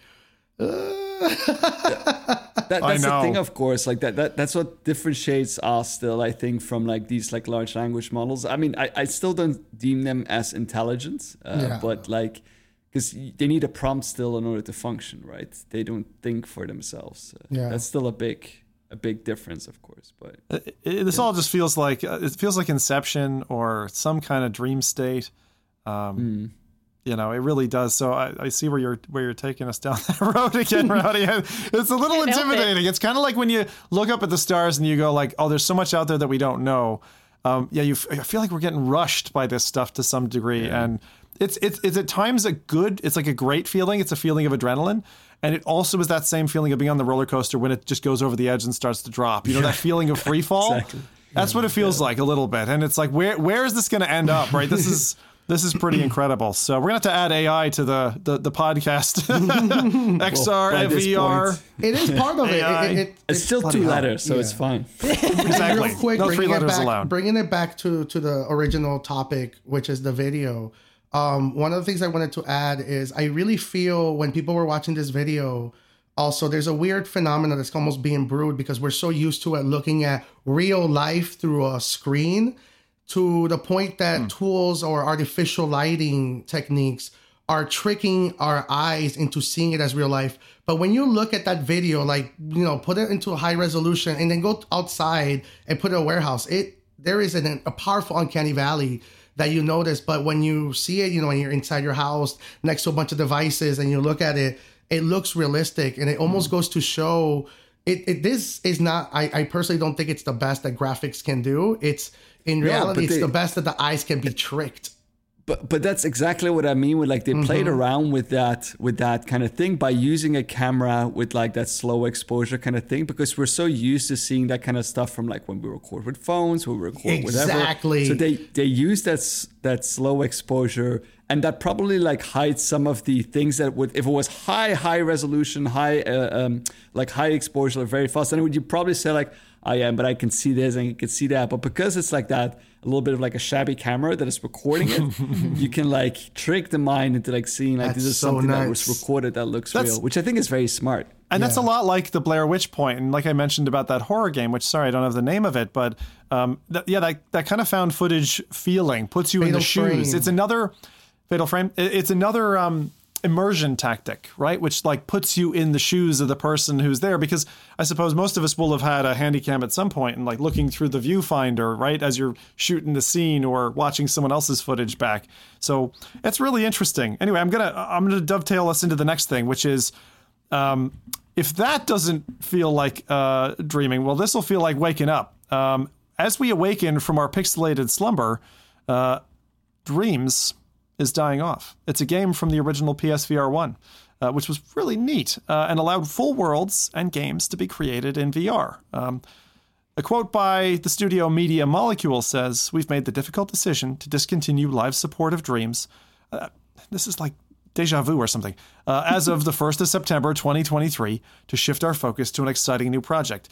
that, I that's the thing of course. Like that, that that's what differentiates us still i think from like these like large language models. I mean i, I still don't deem them as intelligent uh, Yeah. but like because they need a prompt still in order to function right? They don't think for themselves. Uh, Yeah. that's still a big a big difference of course but It- it- this all just feels like uh, it feels like Inception or some kind of dream state. Um, You know, it really does. So I, I see where you're where you're taking us down that road again, Rowdy. It's a little Can't it. intimidating. It's kind of like when you look up at the stars and you go like, "Oh, there's so much out there that we don't know." Um, yeah, you. f- I feel like we're getting rushed by this stuff to some degree, and it's it's it's at times a good. It's like a great feeling. It's a feeling of adrenaline. And it also is that same feeling of being on the roller coaster when it just goes over the edge and starts to drop. You know that feeling of free fall. Exactly. That's what it feels like a little bit, and it's like where where is this going to end up? Right? This is This is pretty incredible. So we're gonna have to add AI to the the, the podcast. XR, by this VR. It is part of it. AI. it, it, It's still two hell. letters, so it's fine. Exactly. real quick, no three bringing it letters back, allowed. bringing it back to to the original topic, which is the video. Um, one of the things I wanted to add is I really feel when people were watching this video, also there's a weird phenomenon that's almost being brewed because we're so used to it looking at real life through a screen to the point that tools or artificial lighting techniques are tricking our eyes into seeing it as real life. But when you look at that video, like you know, put it into a high resolution and then go outside and put it in a warehouse, it there is an, a powerful uncanny valley that you notice. But when you see it, you know, when you're inside your house next to a bunch of devices and you look at it, it looks realistic and it almost goes to show it, it this is not I, I personally don't think it's the best that graphics can do. It's in reality it's they- the best that the eyes can be tricked. But but that's exactly what I mean with like they played Mm-hmm. around with that with that kind of thing by using a camera with like that slow exposure kind of thing because we're so used to seeing that kind of stuff from like when we record with phones, when we record whatever. Exactly. So they they use that that slow exposure and that probably like hides some of the things that would if it was high high resolution, high uh, um, like high exposure, very fast, then would you probably say like I am, but I can see this and you can see that. But because it's like that, a little bit of like a shabby camera that is recording it, you can like trick the mind into like seeing like this That's is so something that was recorded that looks That's- real, which I think is very smart. And that's a lot like the Blair Witch Point, and like I mentioned about that horror game, which sorry I don't have the name of it, but um, th- yeah, that that kind of found footage feeling puts you in Fatal the shoes. Frame. It's another fatal frame. It's another um, immersion tactic, right? Which like puts you in the shoes of the person who's there, because I suppose most of us will have had a handycam at some point and like looking through the viewfinder, right, as you're shooting the scene or watching someone else's footage back. So it's really interesting. Anyway, I'm gonna I'm gonna dovetail us into the next thing, which is um, if that doesn't feel like uh, dreaming, well, this will feel like waking up. Um, as we awaken from our pixelated slumber, uh, Dreams is dying off. It's a game from the original PSVR 1, uh, which was really neat uh, and allowed full worlds and games to be created in VR. Um, a quote by the studio Media Molecule says We've made the difficult decision to discontinue live support of Dreams. Uh, this is like deja vu or something. Uh, as of the 1st of September 2023, to shift our focus to an exciting new project.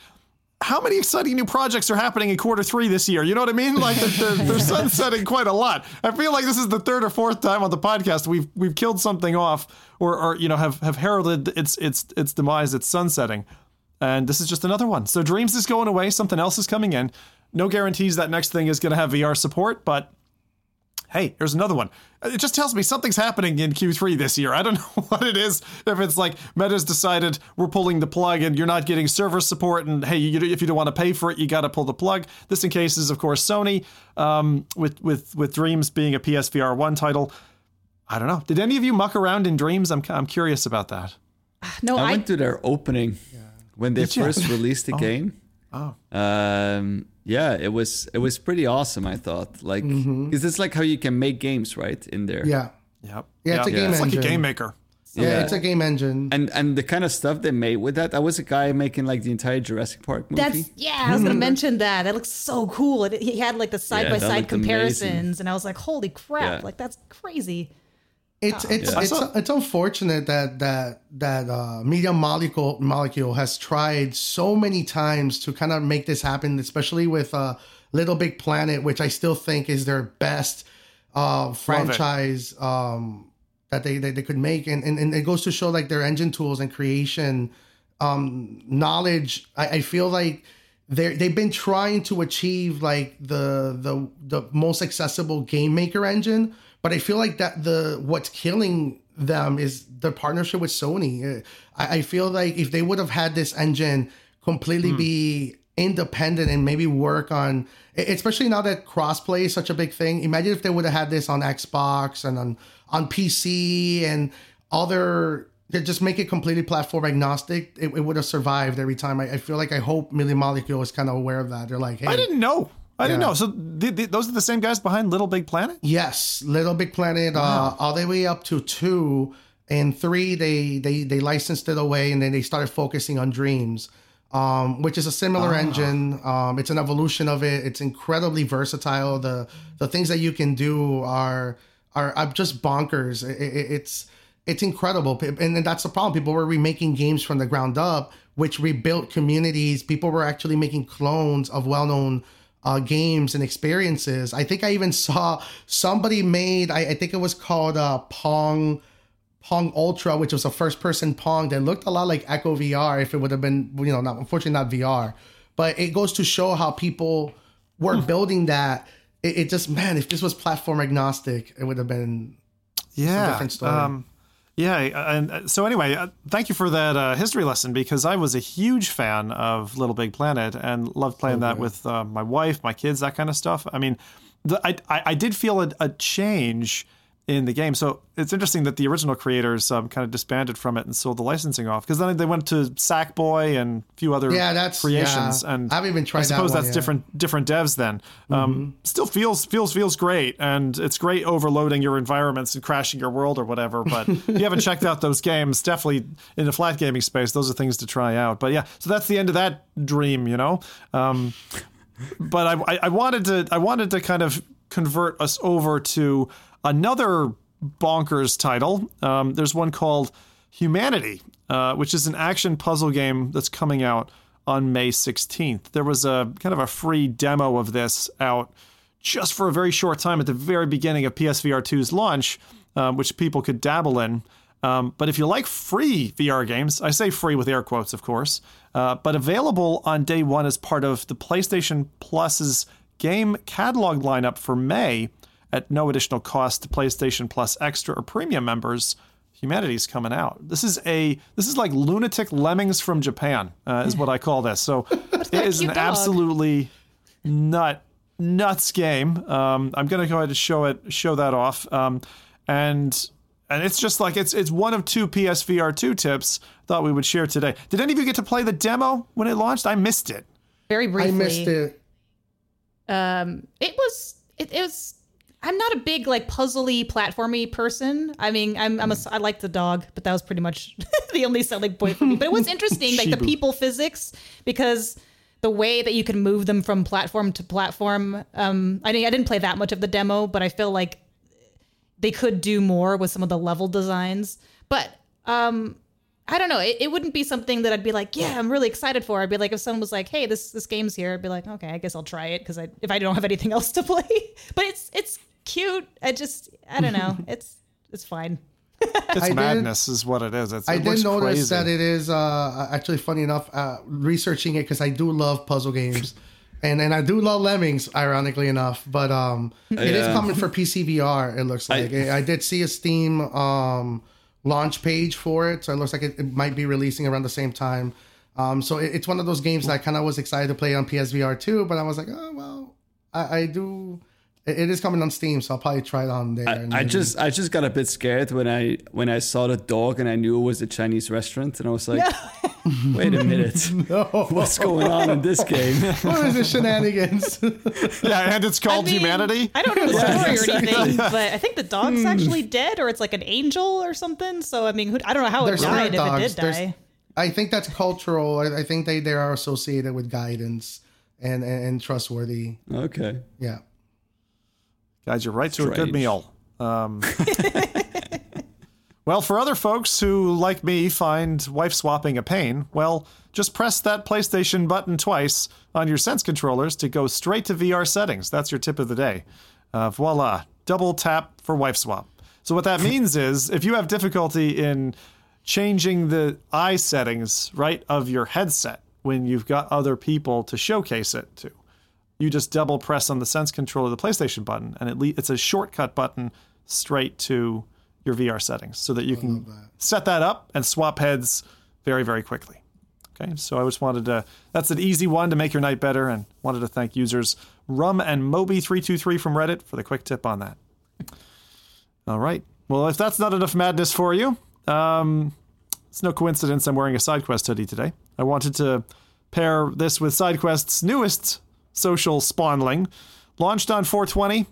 How many exciting new projects are happening in quarter three this year? You know what I mean? Like they're, they're sunsetting quite a lot. I feel like this is the third or fourth time on the podcast we've we've killed something off, or, or you know have have heralded its its its demise, its sunsetting, and this is just another one. So Dreams is going away. Something else is coming in. No guarantees that next thing is going to have VR support, but hey, here's another one. It just tells me something's happening in Q3 this year. I don't know what it is. If it's like Meta's decided we're pulling the plug and you're not getting server support, and hey, you, if you don't want to pay for it, you got to pull the plug. This in case is of course Sony, um, with with with Dreams being a PSVR one title. I don't know. Did any of you muck around in Dreams? I'm I'm curious about that. No, I I, went to their opening when they Did you? first released the game. Oh. Um, yeah, it was it was pretty awesome. I thought, like, mm-hmm. is this like how you can make games right in there? Yeah. Yep. Yeah, it's a game It's like a game maker. Yeah, Yeah. it's a game engine. And and the kind of stuff they made with that, that was a guy making like the entire Jurassic Park movie. that's yeah. I was gonna mm-hmm. mention that. That looks so cool. It, he had like the side by that side looked amazing. comparisons, and I was like, "Holy crap! Yeah. Like that's crazy." It's it's Yeah. it's I saw- it's unfortunate that that that uh, Media Molecule Molecule has tried so many times to kind of make this happen, especially with uh, Little Big Planet, which I still think is their best uh, franchise um, that they, they they could make, and, and and it goes to show like their engine tools and creation um, knowledge. I, I feel like they they've been trying to achieve like the the the most accessible game maker engine, but I feel like that the what's killing them is the partnership with Sony. I, I feel like if they would have had this engine completely hmm. be independent and maybe work on especially now that crossplay is such a big thing imagine if they would have had this on xbox and on on pc and other they just make it completely platform agnostic it, it would have survived every time I, I feel like i hope Media Molecule is kind of aware of that they're like hey I didn't know. I didn't know. So th- th- those are the same guys behind Little Big Planet. Yes, Little Big Planet, uh, all the way up to two and three. They they they licensed it away, and then they started focusing on Dreams, um, which is a similar engine. Um, it's an evolution of it. It's incredibly versatile. The the things that you can do are are, are just bonkers. It, it, it's it's incredible, and that's the problem. People were remaking games from the ground up, which rebuilt communities. People were actually making clones of well-known uh, games and experiences. I think I even saw somebody made. I, I think it was called uh, Pong. Pong Ultra, which was a first-person Pong that looked a lot like Echo VR. If it would have been, you know, not unfortunately not VR, but it goes to show how people were hmm. building that. It, it, just man, if this was platform agnostic, it would have been yeah different story. Um, yeah, and uh, so anyway, uh, thank you for that uh, history lesson because I was a huge fan of Little Big Planet and loved playing that with uh, my wife, my kids, that kind of stuff. I mean, the, I, I, I did feel a, a change in the game. So it's interesting that the original creators um, kind of disbanded from it and sold the licensing off because then they went to Sackboy and a few other yeah, that's, creations. Yeah. And I haven't even tried. I suppose that that's one, different different devs. Then um, mm-hmm. still feels feels feels great, and it's great overloading your environments and crashing your world or whatever. But if you haven't checked out those games, definitely in the flat gaming space, those are things to try out. But yeah, so that's the end of that dream, you know. Um, but I, I, I wanted to I wanted to kind of convert us over to another bonkers title. Um, there's one called Humanity, uh, which is an action puzzle game that's coming out on May 16th. There was a kind of a free demo of this out just for a very short time at the very beginning of PSVR 2's launch, um, which people could dabble in. Um, but if you like free VR games, I say free with air quotes, of course, uh, but available on day one as part of the PlayStation Plus's game catalog lineup for May, at no additional cost to PlayStation Plus Extra or Premium members. Humanity's coming out. This is a this is like lunatic lemmings from Japan uh, is what I call this. So it is an dog? absolutely nut nuts game. Um, I'm gonna go ahead and show it show that off. Um, and and it's just like it's it's one of two PSVR two tips thought we would share today. Did any of you get to play the demo when it launched? I missed it. Very briefly. I missed it. Um, it was it, it was I'm not a big like puzzly platformy person. I mean, I'm I'm a I like the dog, but that was pretty much the only selling point for me. But it was interesting, like the people physics, because the way that you can move them from platform to platform. Um, I mean, I didn't play that much of the demo, but I feel like they could do more with some of the level designs. But um, I don't know. It, it wouldn't be something that I'd be like, yeah, I'm really excited for. I'd be like, if someone was like, hey, this this game's here, I'd be like, okay, I guess I'll try it because I if I don't have anything else to play. but it's it's cute. I just I don't know. It's it's fine. it's I madness is what it is. It's, I it did notice crazy. that it is uh, actually funny enough. Uh, researching it because I do love puzzle games, and and I do love Lemmings. Ironically enough, but um, yeah. it is coming for PC VR. It looks like I, I did see a Steam um launch page for it, so it looks like it, it might be releasing around the same time. Um, so it, it's one of those games that I kind of was excited to play on PSVR too, but I was like, oh well, I, I do it is coming on Steam, so I'll probably try it on there. I, I, just I just got a bit scared when I when I saw the dog and I knew it was a Chinese restaurant and I was like, wait a minute, no. what's going on in this game? what is this shenanigans? yeah, and it's called I mean, Humanity. I don't know the story or anything, but I think the dog's hmm. actually dead or it's like an angel or something. So I mean, I don't know how There's it died if it did die. There's, I think that's cultural. I, I think they they are associated with guidance and, and, and trustworthy. Okay. Yeah. Guys, you're right Strange. to a good meal. Um, well, for other folks who, like me, find wife swapping a pain, well, just press that PlayStation button twice on your Sense controllers to go straight to VR settings. That's your tip of the day. Uh, voila, double tap for wife swap. So, what that means is if you have difficulty in changing the eye settings, right, of your headset when you've got other people to showcase it to, you just double press on the sense controller the PlayStation button, and it le- it's a shortcut button straight to your VR settings, so that you can that. set that up and swap heads very very quickly. Okay, so I just wanted to. That's an easy one to make your night better, and wanted to thank users Rum and Moby three two three from Reddit for the quick tip on that. All right. Well, if that's not enough madness for you, um, it's no coincidence I'm wearing a SideQuest hoodie today. I wanted to pair this with SideQuest's newest social spawnling. Launched on 420,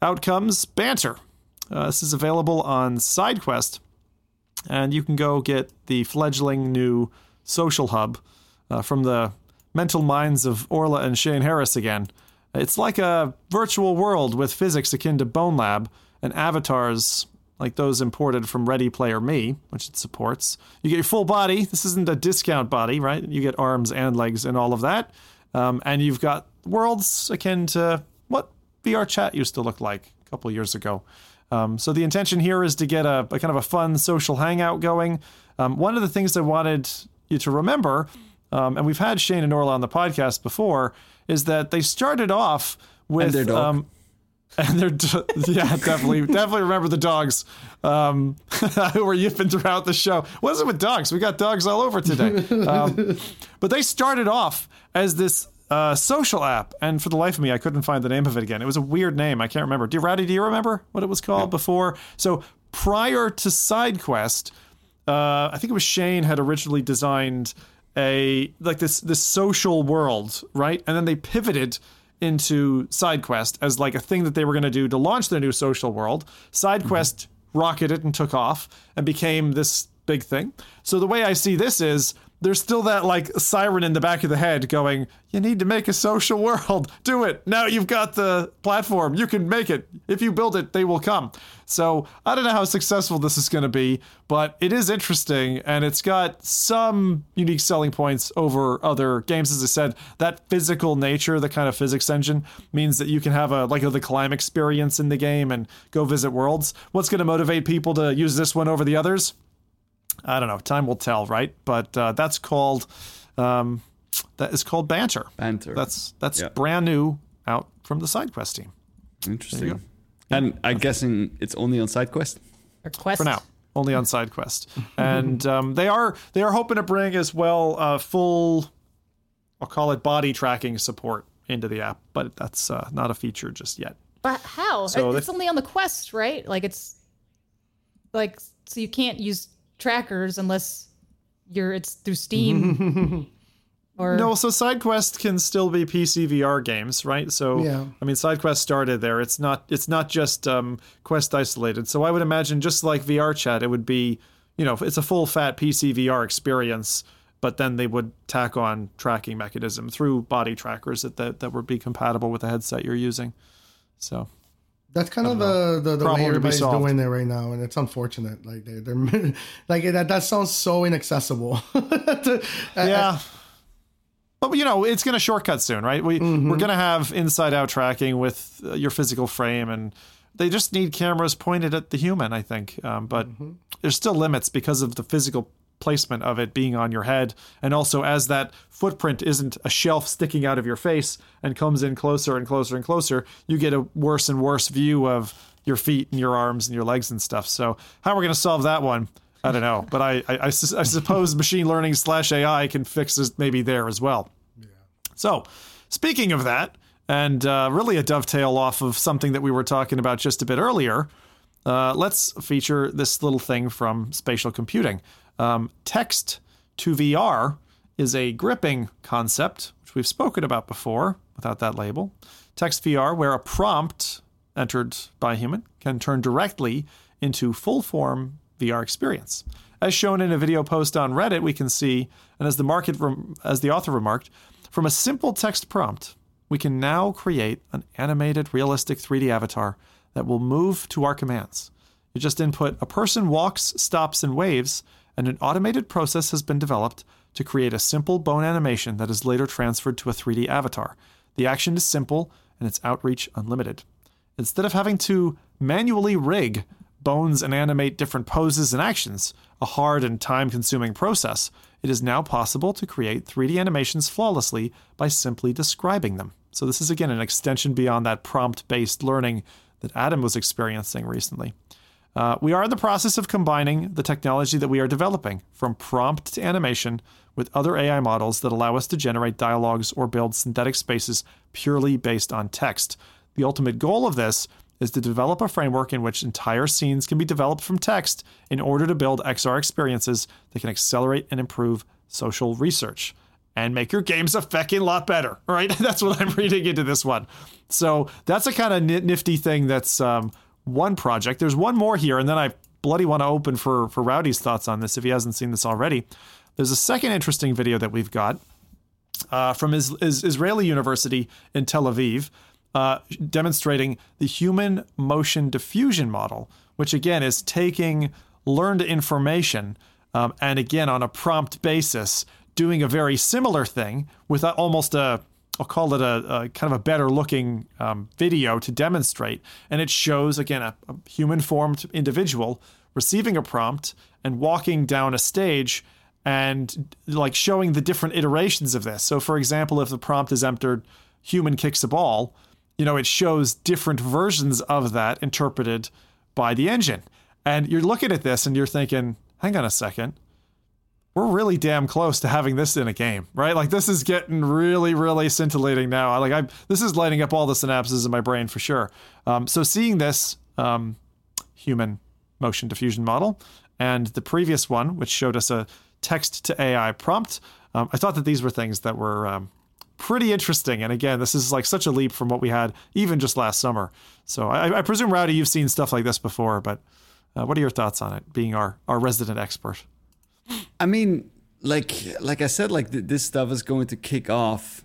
out comes Banter. Uh, this is available on SideQuest, and you can go get the fledgling new social hub uh, from the mental minds of Orla and Shane Harris again. It's like a virtual world with physics akin to Bone Lab, and avatars like those imported from Ready Player Me, which it supports. You get your full body. This isn't a discount body, right? You get arms and legs and all of that. Um, and you've got worlds akin to what VR chat used to look like a couple years ago. Um, so the intention here is to get a, a kind of a fun social hangout going. Um, one of the things I wanted you to remember, um, and we've had Shane and Orla on the podcast before, is that they started off with And their dog. um, and they're yeah definitely definitely remember the dogs um, who were yipping throughout the show. What is it with dogs? We got dogs all over today. Um, but they started off as this uh, social app, and for the life of me, I couldn't find the name of it again. It was a weird name. I can't remember. Do you, Ratty, do you remember what it was called before? So prior to SideQuest, uh, I think it was Shane had originally designed a like this this social world, right? And then they pivoted into SideQuest as like a thing that they were going to do to launch their new social world. SideQuest rocketed and took off and became this big thing. So the way I see this is there's still that like siren in the back of the head going, you need to make a social world. Do it. Now you've got the platform. You can make it. If you build it, they will come. So I don't know how successful this is going to be, but it is interesting and it's got some unique selling points over other games. As I said, that physical nature, the kind of physics engine means that you can have a like a, the climb experience in the game and go visit worlds. What's going to motivate people to use this one over the others? I don't know. Time will tell, right? But uh, that's called um, that is called banter. Banter. That's that's Yeah. brand new out from the side quest team Interesting. And I'm guessing it's only on SideQuest. Or quest. for now, only on side quest, and um, they are they are hoping to bring as well uh, full, I'll call it body tracking support into the app, but that's uh, not a feature just yet. But how? So it's they- only on the Quest, right? Like it's like so you can't use trackers unless you're it's through Steam. or No, so side SideQuest can still be PC VR games, right? So Yeah. I mean side SideQuest started there. It's not it's not just um, Quest isolated. So I would imagine just like VR chat, it would be, you know, it's a full fat PC VR experience, but then they would tack on tracking mechanism through body trackers that that, that would be compatible with the headset you're using. So That's kind of uh, the the, the Problem way everybody's doing it right now, and it's unfortunate. Like they're, they're like that. That sounds so inaccessible. To- uh, yeah. Uh, but you know, it's going to shortcut soon, right? We we're mm-hmm. going to have inside out tracking with uh, your physical frame and they just need cameras pointed at the human, I think. Um, but mm-hmm. there's still limits because of the physical placement of it being on your head and also as that footprint isn't a shelf sticking out of your face and comes in closer and closer and closer, you get a worse and worse view of your feet and your arms and your legs and stuff. So, how we're going to solve that one I don't know, but I, I, I sus- I suppose machine learning slash AI can fix this maybe there as well. So, speaking of that, and uh, really a dovetail off of something that we were talking about just a bit earlier, uh, let's feature this little thing from spatial computing. Um, text to VR is a gripping concept, which we've spoken about before without that label. Text VR, where a prompt entered by a human can turn directly into full form VR experience. As shown in a video post on Reddit, we can see, and as the market rem- as the author remarked, from a simple text prompt, we can now create an animated, realistic 3D avatar that will move to our commands. You just input a person walks, stops, and waves, and an automated process has been developed to create a simple bone animation that is later transferred to a 3D avatar. The action is simple and its outreach unlimited. Instead of having to manually rig bones and animate different poses and actions, a hard and time consuming process, it is now possible to create 3D animations flawlessly by simply describing them. So, this is again an extension beyond that prompt based learning that Adam was experiencing recently. Uh, we are in the process of combining the technology that we are developing from prompt to animation with other AI models that allow us to generate dialogues or build synthetic spaces purely based on text. The ultimate goal of this is to develop a framework in which entire scenes can be developed from text in order to build XR experiences that can accelerate and improve social research and make your games a fecking lot better. Right, that's what I'm reading into this one. So that's a kind of nifty thing. That's um, one project. There's one more here, and then I bloody want to open for for Rowdy's thoughts on this if he hasn't seen this already. There's a second interesting video that we've got uh, from his, is Israeli University in Tel Aviv. uh, demonstrating the human motion diffusion model, which again is taking learned information um, and again on a prompt basis doing a very similar thing with almost a I'll call it a, a, kind of a better looking um, video to demonstrate. And it shows, again, a, a human formed individual receiving a prompt and walking down a stage and like showing the different iterations of this. So, for example, if the prompt is entered, human kicks a ball, you know, it shows different versions of that interpreted by the engine. And you're looking at this and you're thinking, hang on a second we're really damn close to having this in a game, right? Like this is getting really, really scintillating now. Like I, this is lighting up all the synapses in my brain for sure. Um, so seeing this um, human motion diffusion model and the previous one, which showed us a text to AI prompt, um, I thought that these were things that were um, pretty interesting. And again, this is like such a leap from what we had even just last summer. So I, I presume, Rowdy, you've seen stuff like this before, but uh, what are your thoughts on it? Being our our resident expert. I mean, like like I said, like th- this stuff is going to kick off,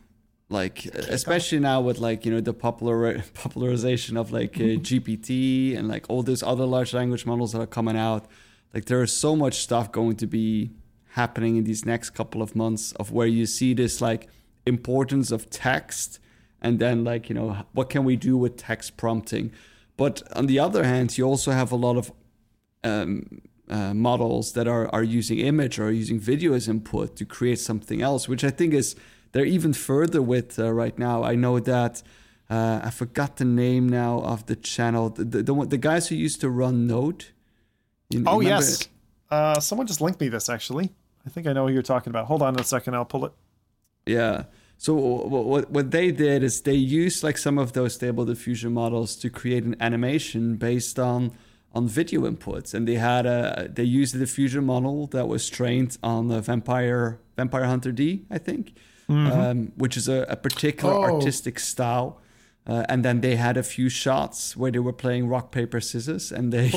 like kick especially off. now with like you know the popular popularization of like uh, mm-hmm. GPT and like all those other large language models that are coming out. Like there is so much stuff going to be happening in these next couple of months of where you see this like importance of text and then like you know what can we do with text prompting but on the other hand you also have a lot of um, uh, models that are, are using image or using video as input to create something else, which I think is they're even further with uh, right now. I know that uh, I forgot the name now of the channel. The, the, the, the guys who used to run Node. You, oh, yes. Uh, someone just linked me this actually. I think I know who you're talking about. Hold on a second, I'll pull it. Yeah. So what what they did is they used like some of those stable diffusion models to create an animation based on on video inputs, and they had a they used a diffusion model that was trained on the Vampire Vampire Hunter D, I think, mm-hmm. um, which is a, a particular oh. artistic style. Uh, and then they had a few shots where they were playing rock paper scissors, and they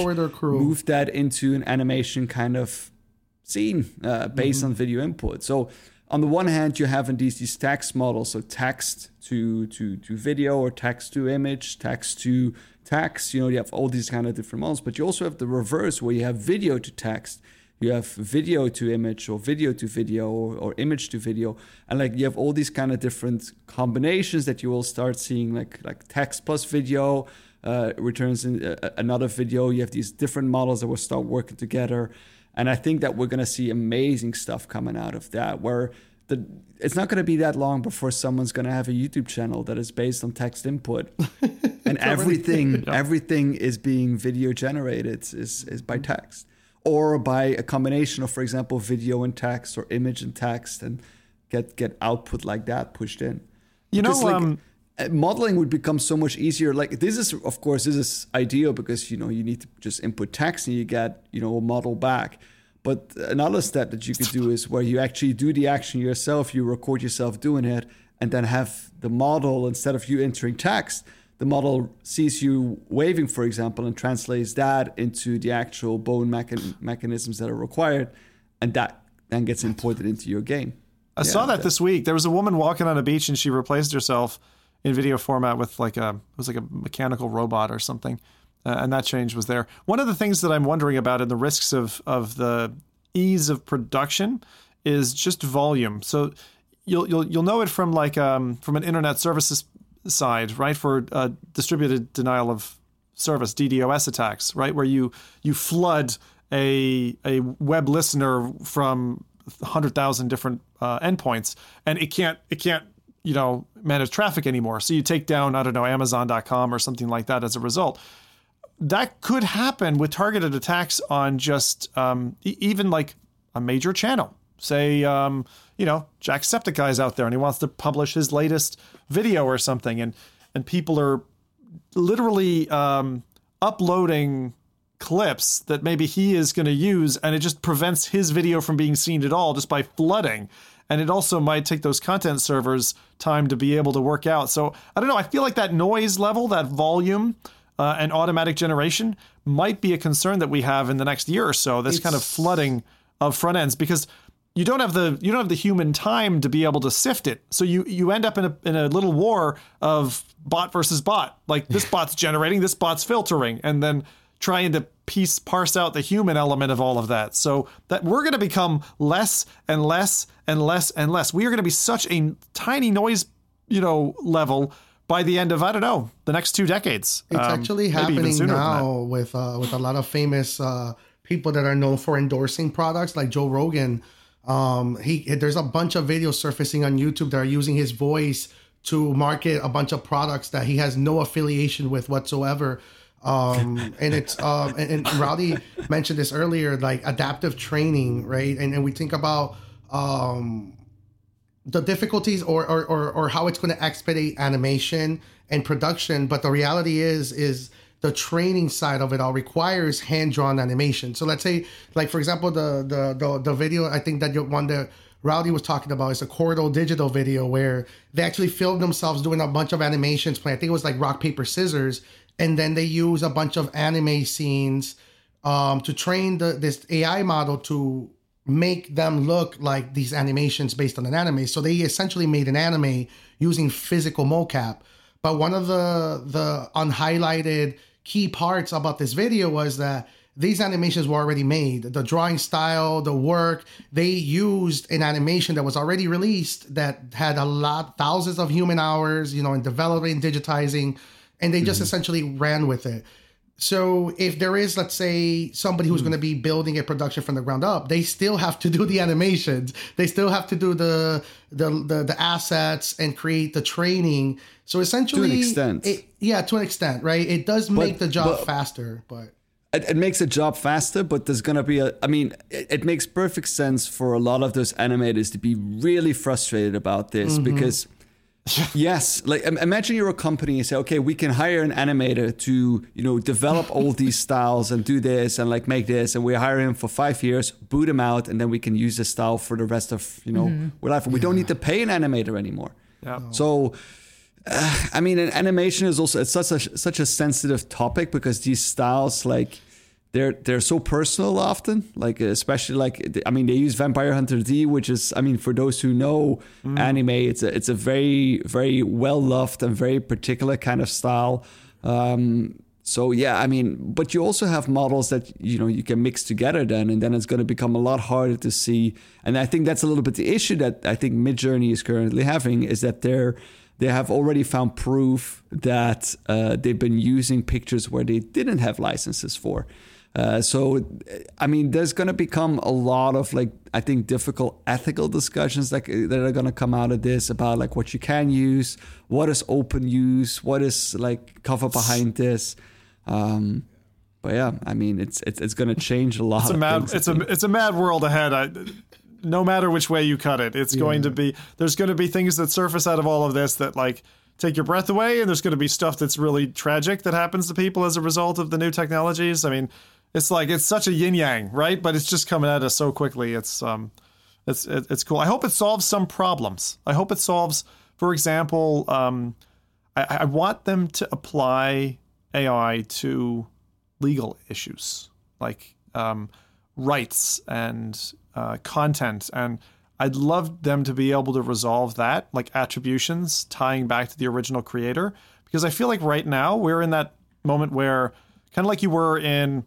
moved that into an animation kind of scene uh, based mm-hmm. on video input. So on the one hand, you have these these text models, so text to to to video or text to image, text to text. You know, you have all these kind of different models, but you also have the reverse where you have video to text, you have video to image or video to video or, or image to video, and like you have all these kind of different combinations that you will start seeing, like like text plus video. Uh, returns in uh, another video. You have these different models that will start working together, and I think that we're going to see amazing stuff coming out of that. Where the it's not going to be that long before someone's going to have a YouTube channel that is based on text input, and everything yeah. everything is being video generated is is by text or by a combination of, for example, video and text or image and text, and get get output like that pushed in. You know, like, um, uh, modeling would become so much easier. Like this is, of course, this is ideal because you know you need to just input text and you get you know a model back but another step that you could do is where you actually do the action yourself, you record yourself doing it, and then have the model, instead of you entering text, the model sees you waving, for example, and translates that into the actual bone mechan- mechanisms that are required, and that then gets imported into your game. I yeah, saw that, that this week. There was a woman walking on a beach, and she replaced herself in video format with like a it was like a mechanical robot or something uh, and that change was there. One of the things that I'm wondering about in the risks of of the ease of production is just volume. So you'll you'll you'll know it from like um, from an internet services side, right? For uh, distributed denial of service (DDoS) attacks, right? Where you you flood a a web listener from hundred thousand different uh, endpoints, and it can't it can't you know manage traffic anymore. So you take down I don't know Amazon.com or something like that as a result that could happen with targeted attacks on just um, e- even like a major channel. Say, um, you know, Jacksepticeye's out there and he wants to publish his latest video or something, and and people are literally um, uploading clips that maybe he is going to use, and it just prevents his video from being seen at all just by flooding. And it also might take those content servers time to be able to work out. So I don't know. I feel like that noise level, that volume, uh, and automatic generation might be a concern that we have in the next year or so. This it's... kind of flooding of front ends because you don't have the you don't have the human time to be able to sift it. So you you end up in a in a little war of bot versus bot. Like this bot's generating, this bot's filtering, and then trying to piece parse out the human element of all of that. So that we're going to become less and less and less and less. We are going to be such a tiny noise, you know, level by the end of I don't know the next two decades. It's Um, actually happening now with uh, with a lot of famous uh, people that are known for endorsing products, like Joe Rogan. Um, he there's a bunch of videos surfacing on YouTube that are using his voice to market a bunch of products that he has no affiliation with whatsoever. Um, and it's um, and, and Rowdy mentioned this earlier, like adaptive training, right? And and we think about um, the difficulties or, or, or, or how it's going to expedite animation and production but the reality is is the training side of it all requires hand-drawn animation. So let's say like for example the the the, the video i think that one that rowdy was talking about is a corridor digital video where they actually filmed themselves doing a bunch of animations playing i think it was like rock paper scissors and then they use a bunch of anime scenes um, to train the this ai model to make them look like these animations based on an anime. So they essentially made an anime using physical mocap. But one of the the unhighlighted key parts about this video was that these animations were already made. The drawing style, the work, they used an animation that was already released that had a lot thousands of human hours, you know, in developing, digitizing, and they just mm-hmm. essentially ran with it. So if there is, let's say, somebody who's hmm. going to be building a production from the ground up, they still have to do the animations. They still have to do the the the, the assets and create the training. So essentially, to an extent. it- yeah, to an extent, right? It does make the job but- faster, but it, it makes the job faster, but there's gonna be a. I mean, it, it makes perfect sense for a lot of those animators to be really frustrated about this mm-hmm. because, yes, like imagine you're a company and say, okay, we can hire an animator to you know develop all these styles and do this and like make this, and we hire him for five years, boot him out, and then we can use the style for the rest of you know our life. We don't need to pay an animator anymore. Yeah. So. Uh, I mean, and animation is also it's such a such a sensitive topic because these styles, like, they're they're so personal often. Like, especially like, I mean, they use Vampire Hunter D, which is, I mean, for those who know anime, it's a it's a very very well loved and very particular kind of style. Um, so yeah, I mean, but you also have models that you know you can mix together then, and then it's going to become a lot harder to see. And I think that's a little bit the issue that I think Midjourney is currently having is that they're they have already found proof that uh, they've been using pictures where they didn't have licenses for. Uh, so, I mean, there's going to become a lot of like I think difficult ethical discussions that that are going to come out of this about like what you can use, what is open use, what is like cover behind this. Um, but yeah, I mean, it's it's, it's going to change a lot. It's a mad it's a it's a mad world ahead. I, no matter which way you cut it, it's going to be there's going to be things that surface out of all of this that like take your breath away, and there's going to be stuff that's really tragic that happens to people as a result of the new technologies. I mean, it's like it's such a yin yang, right? But it's just coming at us so quickly. It's um, it's it's cool. I hope it solves some problems. I hope it solves, for example, um, I, I want them to apply AI to legal issues like um, rights and uh, content and i'd love them to be able to resolve that like attributions tying back to the original creator because i feel like right now we're in that moment where kind of like you were in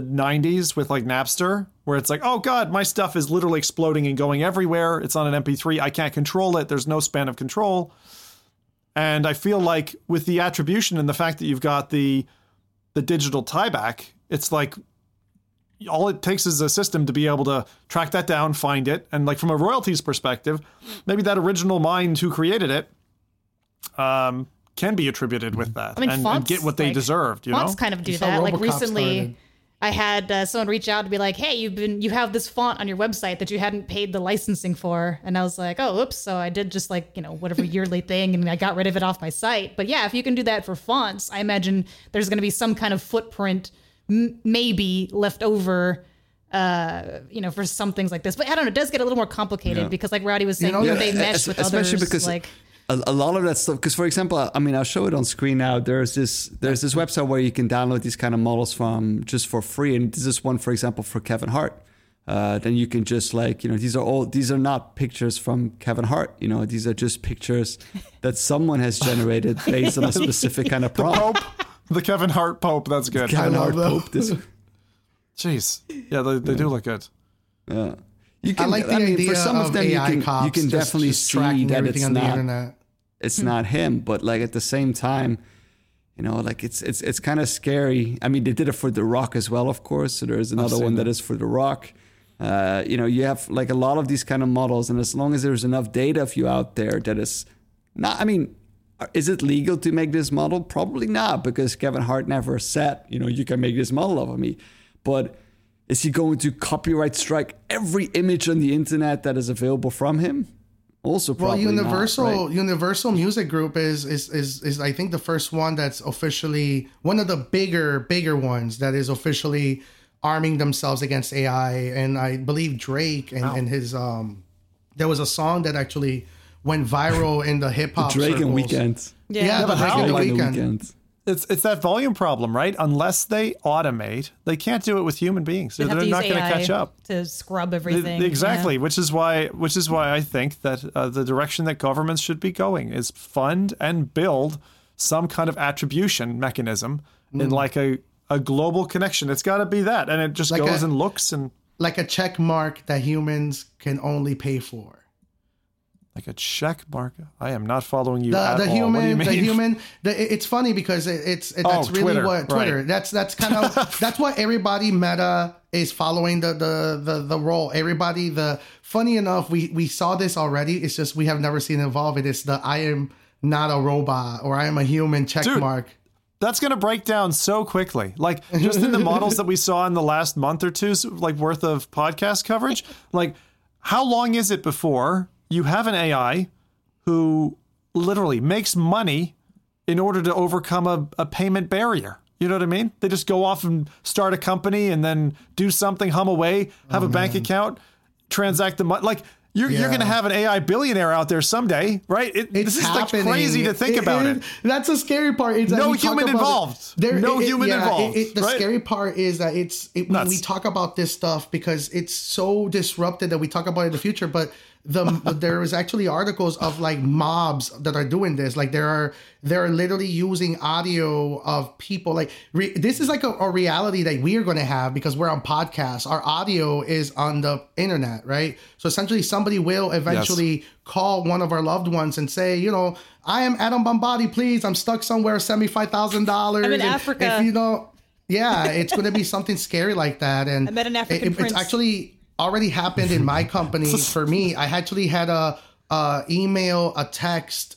the 90s with like napster where it's like oh god my stuff is literally exploding and going everywhere it's on an mp3 i can't control it there's no span of control and i feel like with the attribution and the fact that you've got the the digital tieback, it's like all it takes is a system to be able to track that down, find it, and like from a royalties perspective, maybe that original mind who created it um, can be attributed with that I mean, and, and get what they like, deserved. You know, fonts kind of do That's how that. Like recently, started. I had uh, someone reach out to be like, "Hey, you've been you have this font on your website that you hadn't paid the licensing for," and I was like, "Oh, oops!" So I did just like you know whatever yearly thing, and I got rid of it off my site. But yeah, if you can do that for fonts, I imagine there's going to be some kind of footprint, m- maybe left over. Uh, you know, for some things like this, but I don't know. It does get a little more complicated Yeah. because, like Rowdy was saying, know, they mesh es- with especially others. because like, a, a lot of that stuff because for example i mean i'll show it on screen now there's this there's this website where you can download these kind of models from just for free and this is one for example for kevin hart uh, then you can just like you know these are all these are not pictures from Kevin Hart. You know these are just pictures that someone has generated based on a specific kind of prompt. Pope, the Kevin Hart Pope. That's good. The Kevin Hart love Pope. This, Jeez. Yeah, they, they do look good. yeah. You I like the mean, idea for some of, of them AI you can, cops you can just, definitely just see that everything it's on the not internet. it's not him but like at the same time you know like it's it's it's kind of scary i mean they did it for the rock as well of course so there's another one that. that is for the rock uh, you know you have like a lot of these kind of models and as long as there's enough data of you out there that is not i mean is it legal to make this model probably not because kevin hart never said you know you can make this model of me but is he going to copyright strike every image on the internet that is available from him also Well, probably not, Universal right? Universal Music Group is, is is is I think the first one that's officially one of the bigger bigger ones that is officially arming themselves against AI. And I believe Drake and, and his um there was a song that actually went viral in the hip hop Drake and circles. Weeknd. Yeah, but the Drake how? and the Like Drake Weeknd. Weeknd. It's it's that volume problem, right? Unless they automate, they can't do it with human beings. They'd They're have to use not going to catch up. to scrub everything. Exactly, yeah. which is why which is why I think that uh, the direction that governments should be going is fund and build some kind of attribution mechanism Mm. in like a a global connection. It's got to be that, and it just Like goes a- and looks and Like a check mark that humans can only pay for. Like a check mark. I am not following you the, the human you the human the, it's funny because it, it's it, that's Oh, really Twitter, what twitter right. that's that's kind of that's what everybody meta is following the, the the the role everybody the funny enough we we saw this already it's just we have never seen it evolve it is the i am not a robot or i am a human check Dude. mark That's going to break down so quickly. Like just in the models that we saw in the last month or two's like worth of podcast coverage. Like how long is it before you have an AI who literally makes money in order to overcome a, a payment barrier? You know what I mean? They just go off and start a company and then do something, hum away, have a oh, bank account, transact the money. Like you're, you're going to have an AI billionaire out there someday, right? It, this is like crazy to think about it. That's the scary part. That No human involved. it- involved. No human involved, the right? scary part is that it's it, we, we talk about this stuff because it's so disrupted that we talk about it in the future. But the there is actually articles of like mobs that are doing this. Like there are they're literally using audio of people. Like re, this is like a, a reality that we are going to have because we're on podcasts. Our audio is on the internet, right? So essentially, somebody will eventually call one of our loved ones and say, you know, I am Adam Bombadi, please. I'm stuck somewhere, send me five thousand dollars. I'm in Africa. If you know, yeah, it's going to be something scary like that. And I met an it- African it- prince. It's actually already happened in my company. For me, I actually had a, a email, a text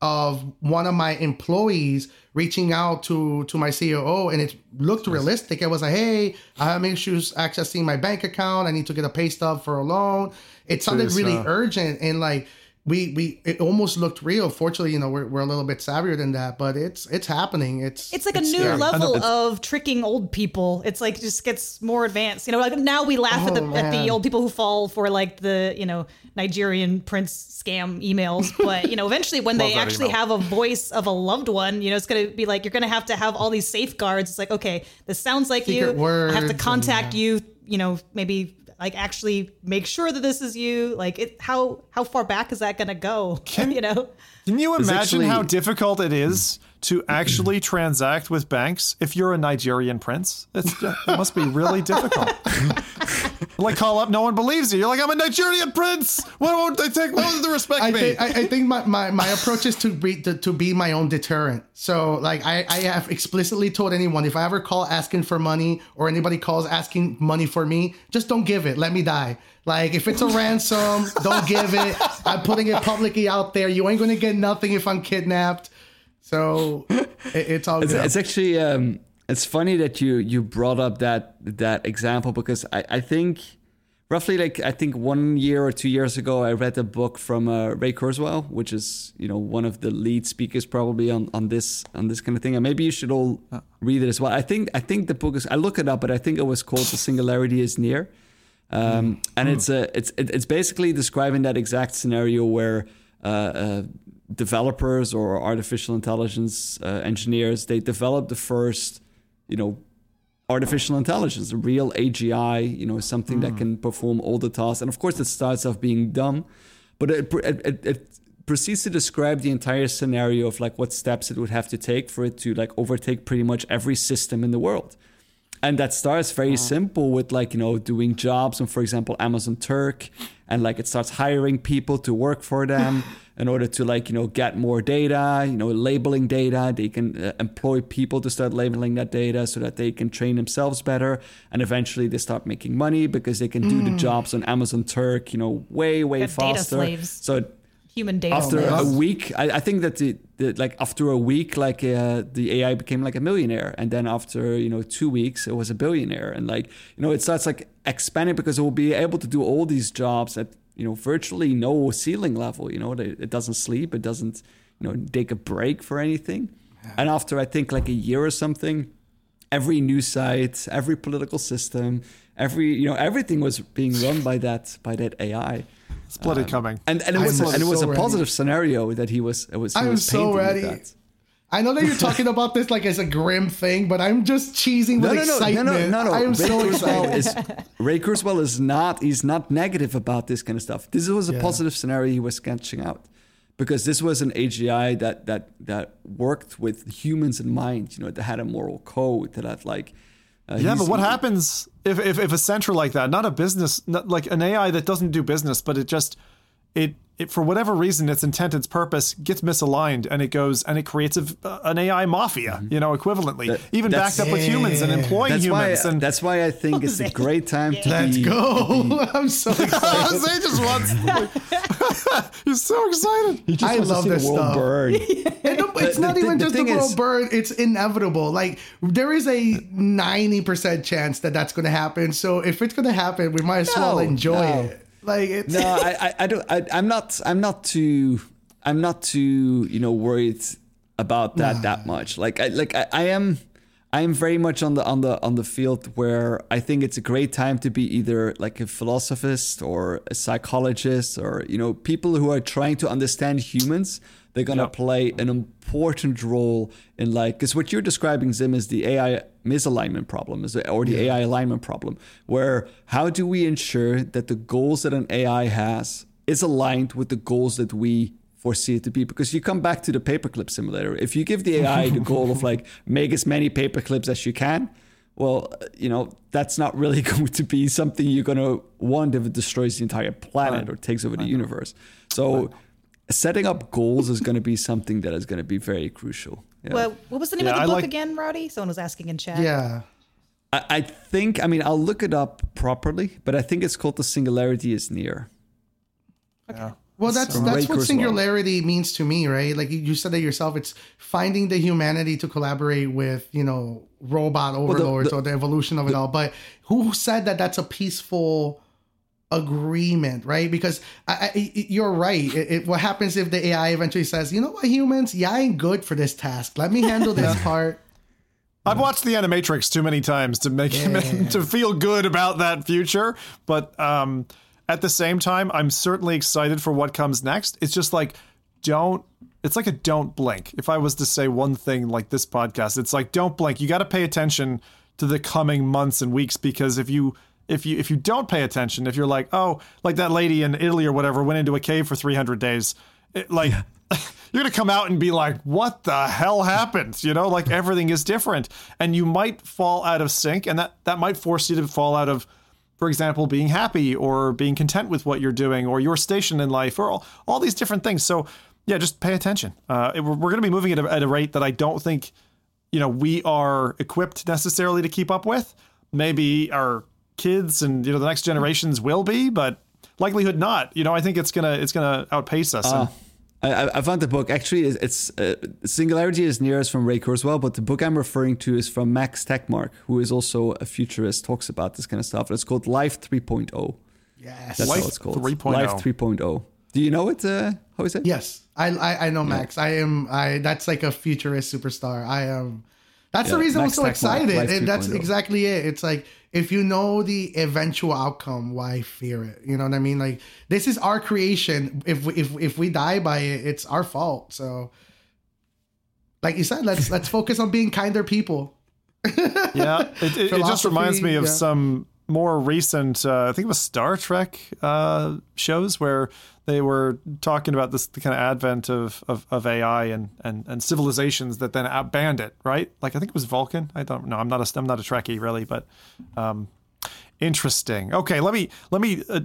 of one of my employees reaching out to to my COO, and it looked realistic. It was like, "Hey, I have issues accessing my bank account. I need to get a pay stub for a loan." It sounded really urgent, and like we we it almost looked real. Fortunately, you know, we're, we're a little bit savvier than that, but it's it's happening. It's It's like a new scary. level of tricking old people. It's like just gets more advanced. You know, like now we laugh at, the, Oh, at the old people who fall for like the you know Nigerian prince scam emails. But you know, eventually when they actually email. have a voice of a loved one, you know, it's gonna be like you're gonna have to have all these safeguards. It's like okay, this sounds like Secret you. I have words to and, contact yeah. you. You know, maybe like actually make sure that this is you. Like it, how how far back is that gonna go? can, you know. Can you imagine actually- how difficult it is to actually transact with banks if you're a Nigerian prince? It's, it must be really difficult. like call up, no one believes you. You're like, I'm a Nigerian prince. Why won't they take? Why won't they respect I me? think I, I think my, my, my approach is to be to, to be my own deterrent. So like I, I have explicitly told anyone if I ever call asking for money or anybody calls asking money for me, just don't give it. Let me die. Like if it's a ransom, don't give it. I'm putting it publicly out there. You ain't gonna get nothing if I'm kidnapped. So it, it's all It's, it's actually um, it's funny that you you brought up that that example because I, I think roughly like I think one year or two years ago I read a book from uh, Ray Kurzweil, which is you know one of the lead speakers probably on, on this on this kind of thing, and maybe you should all read it as well. I think I think the book is I look it up, but I think it was called "The Singularity Is Near." Um, and it's a it's it's basically describing that exact scenario where uh, uh, developers or artificial intelligence uh, engineers they develop the first you know artificial intelligence, a real AGI, you know, something that can perform all the tasks. And of course, it starts off being dumb, but it, it, it, it proceeds to describe the entire scenario of like what steps it would have to take for it to like overtake pretty much every system in the world. And that starts very simple with like, you know, doing jobs on, for example, Amazon Turk. And like it starts hiring people to work for them in order to like, you know, get more data, you know, labeling data. They can uh, employ people to start labeling that data so that they can train themselves better. And eventually they start making money because they can do the jobs on Amazon Turk, you know, way, way faster. slaves. So Human data. after a week I, I think that the, the like after a week like uh, the ai became like a millionaire and then after you know two weeks it was a billionaire and like you know it starts like expanding because it will be able to do all these jobs at you know virtually no ceiling level you know it, it doesn't sleep it doesn't you know take a break for anything and after i think like a year or something every news site every political system every you know everything was being run by that by that ai It's bloody um, coming. and and it I'm was and it was so a ready. positive scenario that he was it was he I'm was so painting with ready. That. I know that you're talking about this like as a grim thing, but I'm just cheesing with No, no, no, no, no, no, no. I am Ray so Kurzweil excited. is Ray Kurzweil is not he's not negative about this kind of stuff. This was a Yeah. positive scenario he was sketching out because this was an AGI that that that worked with humans in mind. You know, that had a moral code that had like. Uh, Yeah, but what happens if, if if a center like that, not a business, not like an AI that doesn't do business, but it just it it for whatever reason its intent, its purpose gets misaligned, and it goes and it creates a, an AI mafia, mm-hmm. you know, equivalently, That- even backed up with humans and employing That's why. and That's why I think it's a great time to Let's be. go. I'm so excited. Jose just wants. he's so excited. He just I wants to love see this the world stuff. burn. And no, it's The- not the- even the just the thing world is- burn. It's inevitable. Like there is a 90% chance that that's going to happen. So if it's going to happen, we might as well enjoy no. it. Like it's no, I, I, I don't. I, I'm not. I'm not too. I'm not too. You know, worried about that that much. Like, I like. I, I am. I am very much on the on the on the field where I think it's a great time to be either like a philosophist or a psychologist or you know people who are trying to understand humans. They're gonna Yep. play an important role in like because what you're describing, Zim, is the AI misalignment problem, is or the AI alignment problem. Where how do we ensure that the goals that an AI has is aligned with the goals that we foresee it to be? Because you come back to the paperclip simulator. If you give the AI the goal of like make as many paperclips as you can, well, you know that's not really going to be something you're going to want if it destroys the entire planet or takes over the universe. So setting up goals is going to be something that is going to be very crucial. Yeah. Well, what was the name Yeah, of the I book like- again, Rowdy? Someone was asking in chat. yeah. I, I think, I mean, I'll look it up properly, but I think it's called The Singularity is Near. Yeah. Well, that's From Ray that's what Kurzweil. singularity means to me, right? Like you- you said it yourself. It's finding the humanity to collaborate with, you know, robot overlords the- or the evolution of it all. But who said that that's a peaceful agreement, right? Because I, I, you're right. It, it- what happens if the AI eventually says, "You know what, humans? Yeah, I ain't good for this task. Let me handle this part." I've watched the Animatrix too many times to make to feel good about that future, but um, at the same time, I'm certainly excited for what comes next. It's just like don't. It's like a don't blink. If I was to say one thing like this podcast, it's like don't blink. You got to pay attention to the coming months and weeks because if you if you if you don't pay attention, if you're like oh like that lady in Italy or whatever went into a cave for 300 days, it, like. you're going to come out and be like, what the hell happened? You know, like everything is different. And you might fall out of sync, and that, that might force you to fall out of, for example, being happy or being content with what you're doing or your station in life or all, all these different things. So, yeah, just pay attention. Uh, it- we're we're going to be moving at a, at a rate that I don't think, you know, we are equipped necessarily to keep up with. Maybe our kids and, you know, the next generations will be, but likelihood not. You know, I think it's going to, it's going to outpace us. and- I, I- I found the book. Actually, it's, it's uh, Singularity is Near is from Ray Kurzweil, but the book I'm referring to is from Max Tegmark, who is also a futurist, talks about this kind of stuff. It's called Life 3.0. Yes. That's Life how it's called. 3.0. Life 3.0. Do you know it? Uh, how is it? Yes, I I, I know Max. I am I. That's like a futurist superstar. I am. That's the reason Max I'm so Tegmark, excited, Life and that's 3.0. exactly it. It's like if you know the eventual outcome, why fear it? You know what I mean? Like this is our creation. If we, if if we die by it, it's our fault. So, like you said, let's let's focus on being kinder people. yeah, it, it, it just reminds me of yeah. some more recent, uh, I think it was Star Trek uh, shows where they were talking about this the kind of advent of, of, of AI and, and, and civilizations that then outbanned it, right? Like I think it was Vulcan. I don't know. I'm not a I'm not a Trekkie really, but um, interesting. Okay, let me let me uh,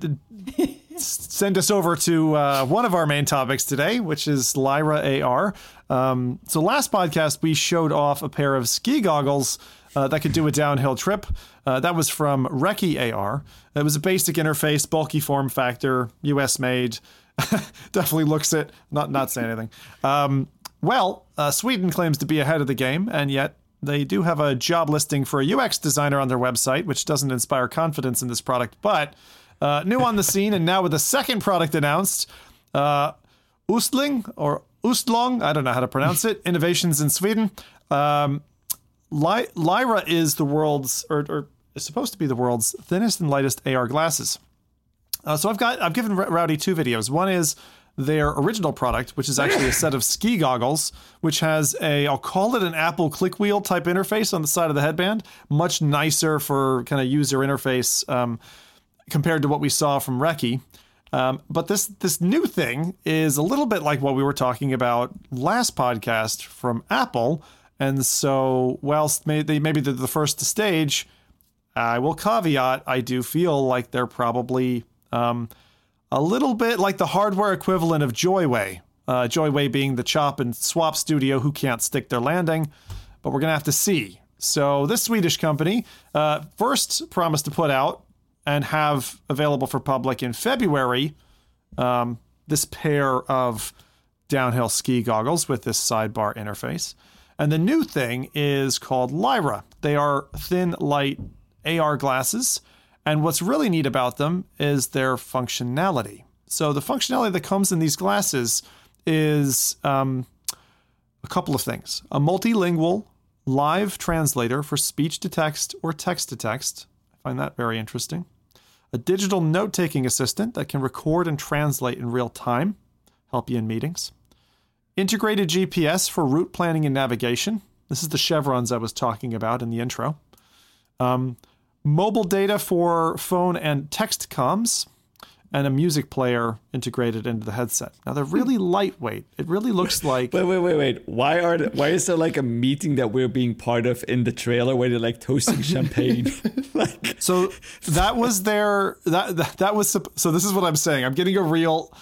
send us over to uh, one of our main topics today, which is Lyra AR. Um, so last podcast we showed off a pair of ski goggles uh, that could do a downhill trip. Uh, that was from Rekkie AR. It was a basic interface, bulky form factor, US made. Definitely looks it. Not not saying anything. Um, well, uh, Sweden claims to be ahead of the game, and yet they do have a job listing for a UX designer on their website, which doesn't inspire confidence in this product. But uh, new on the scene, and now with the second product announced, uh, Ustling or Ustlong, I don't know how to pronounce it. Innovations in Sweden. Um, Ly- Lyra is the world's, or, or is supposed to be the world's thinnest and lightest AR glasses. Uh, so I've got, I've given R- Rowdy two videos. One is their original product, which is actually a set of ski goggles, which has a, I'll call it an Apple click wheel type interface on the side of the headband, much nicer for kind of user interface um, compared to what we saw from Rekkie. Um, but this this new thing is a little bit like what we were talking about last podcast from Apple, and so whilst may, they maybe they're the first to stage, I will caveat I do feel like they're probably um, a little bit like the hardware equivalent of Joyway. Uh, Joyway being the chop and swap studio who can't stick their landing, but we're gonna have to see. So this Swedish company uh, first promised to put out and have available for public in February um, this pair of downhill ski goggles with this sidebar interface. And the new thing is called Lyra. They are thin, light AR glasses. And what's really neat about them is their functionality. So, the functionality that comes in these glasses is um, a couple of things a multilingual live translator for speech to text or text to text. I find that very interesting a digital note taking assistant that can record and translate in real time, help you in meetings, integrated GPS for route planning and navigation. This is the chevrons I was talking about in the intro. Um, mobile data for phone and text comms, and a music player integrated into the headset. Now they're really lightweight. It really looks like Wait, wait, wait, wait. Why are the, why is there like a meeting that we're being part of in the trailer where they're like toasting champagne? like, So that was their that, that that was so this is what I'm saying. I'm getting a real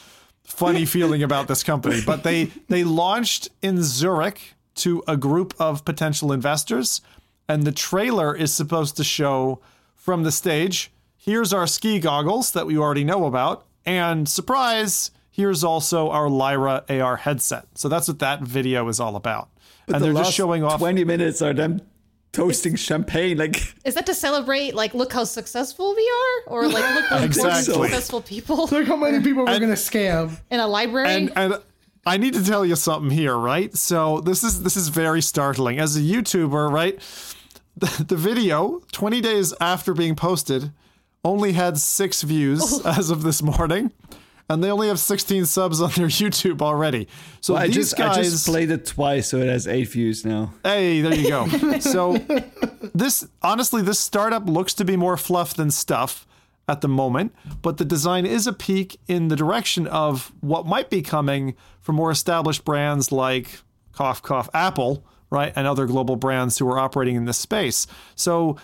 funny feeling about this company, but they they launched in Zurich to a group of potential investors and the trailer is supposed to show from the stage, here's our ski goggles that we already know about and surprise, here's also our Lyra AR headset. So that's what that video is all about. and the they're just showing off twenty minutes are them toasting champagne. Like, Is that to celebrate like look how successful we are, or like look how Exactly. successful people Look how many people we're gonna scam. in a library? and and I need to tell you something here, right? So this is this is very startling. As a YouTuber, right? The, the video 20 days after being posted only had 6 views oh. as of this morning. And they only have 16 subs on their YouTube already. So I these just guys I just played it twice, so it has eight views now. Hey, there you go. so this honestly, this startup looks to be more fluff than stuff at the moment, but the design is a peek in the direction of what might be coming from more established brands like cough cough Apple, right, and other global brands who are operating in this space. So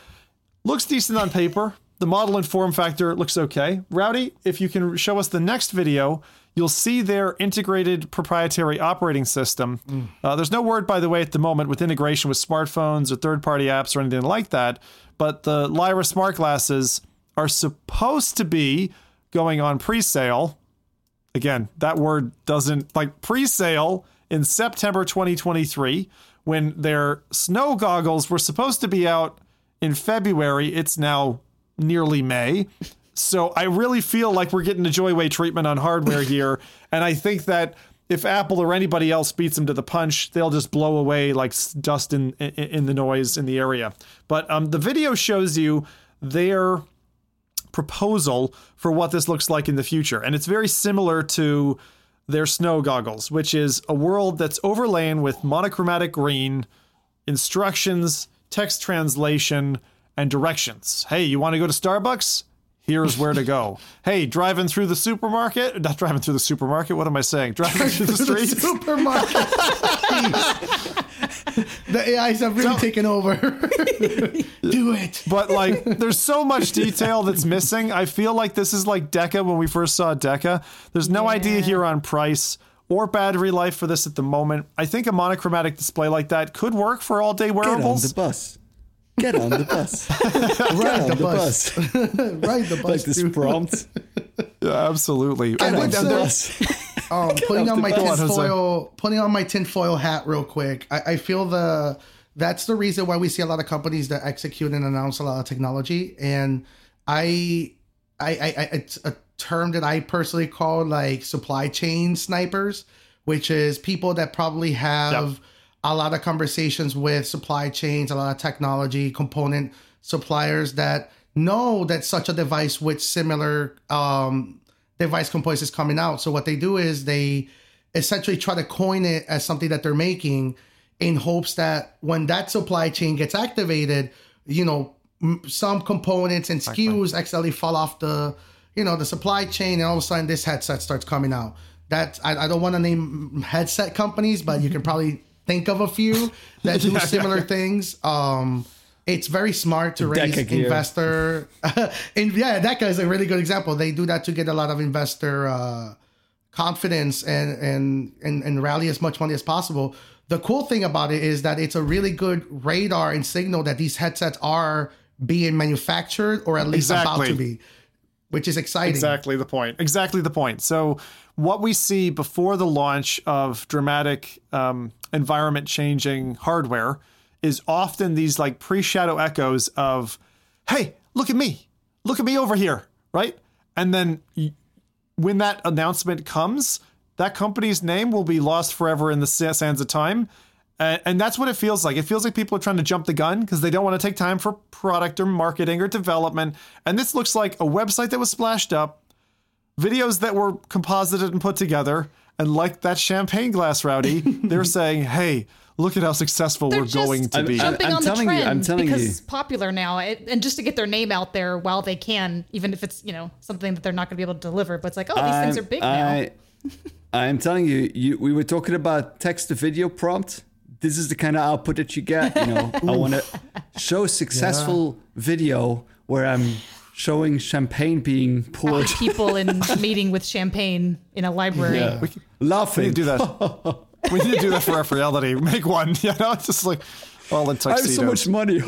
looks decent on paper. The model and form factor looks okay. Rowdy, if you can show us the next video, you'll see their integrated proprietary operating system. Uh, there's no word, by the way, at the moment with integration with smartphones or third party apps or anything like that. But the Lyra smart glasses are supposed to be going on pre sale. Again, that word doesn't like pre sale in September 2023 when their snow goggles were supposed to be out in February. It's now nearly May. So I really feel like we're getting a Joyway treatment on hardware here. and I think that if Apple or anybody else beats them to the punch, they'll just blow away like dust in, in, in the noise in the area. But um, the video shows you their proposal for what this looks like in the future. And it's very similar to their snow goggles, which is a world that's overlain with monochromatic green, instructions, text translation and directions. Hey, you want to go to Starbucks? Here's where to go. hey, driving through the supermarket? Not driving through the supermarket. What am I saying? Driving through the The supermarket. the AIs have really taken over. Do it. but like there's so much detail that's missing. I feel like this is like Deca when we first saw Deca. There's no idea here on price or battery life for this at the moment. I think a monochromatic display like that could work for all day wearables. Get on the bus. Get on the bus. Ride on the the bus. bus. Ride the bus. like this dude. prompt. Yeah, absolutely. I And would and say- there- Bus. um, putting on my tinfoil, putting on my tinfoil hat real quick. I, I feel the that's the reason why we see a lot of companies that execute and announce a lot of technology. And I, I, I, I it's a term that I personally call like supply chain snipers, which is people that probably have a lot of conversations with supply chains, a lot of technology component suppliers that know that such a device with similar um, device components is coming out. So what they do is they essentially try to coin it as something that they're making in hopes that when that supply chain gets activated, you know, m- some components and SKUs accidentally fall off the, you know, the supply chain, and all of a sudden this headset starts coming out. That I, I don't want to name headset companies, but you can probably think of a few that do similar things. Um, it's very smart to raise Deca investor. and yeah, Deca is a really good example. They do that to get a lot of investor uh, confidence and, and and and rally as much money as possible. The cool thing about it is that it's a really good radar and signal that these headsets are being manufactured or at least about to be, which is exciting. Exactly the point. Exactly the point. So, what we see before the launch of dramatic um, environment changing hardware is often these like pre shadow echoes of, hey, look at me. Look at me over here. Right. And then when that announcement comes, that company's name will be lost forever in the sands of time. And, and that's what it feels like. It feels like people are trying to jump the gun because they don't want to take time for product or marketing or development. And this looks like a website that was splashed up, videos that were composited and put together. And like that champagne glass, Rowdy, they're saying, hey, look at how successful They're we're going just to be. I'm- jumping I'm on the telling you, trend I'm telling because you. it's popular now, it, and just to get their name out there while they can, even if it's you know something that they're not going to be able to deliver. But it's like, oh, these things I'm- are big now. I, I'm telling you, you, we were talking about text to video prompt. This is the kind of output that you get. You know, I want to show successful video where I'm showing champagne being poured. People in a meeting with champagne in a library. Yeah. We Laughing. need to do that. we need to do that for our reality. Make one, you know, it's just like all in I have so much money.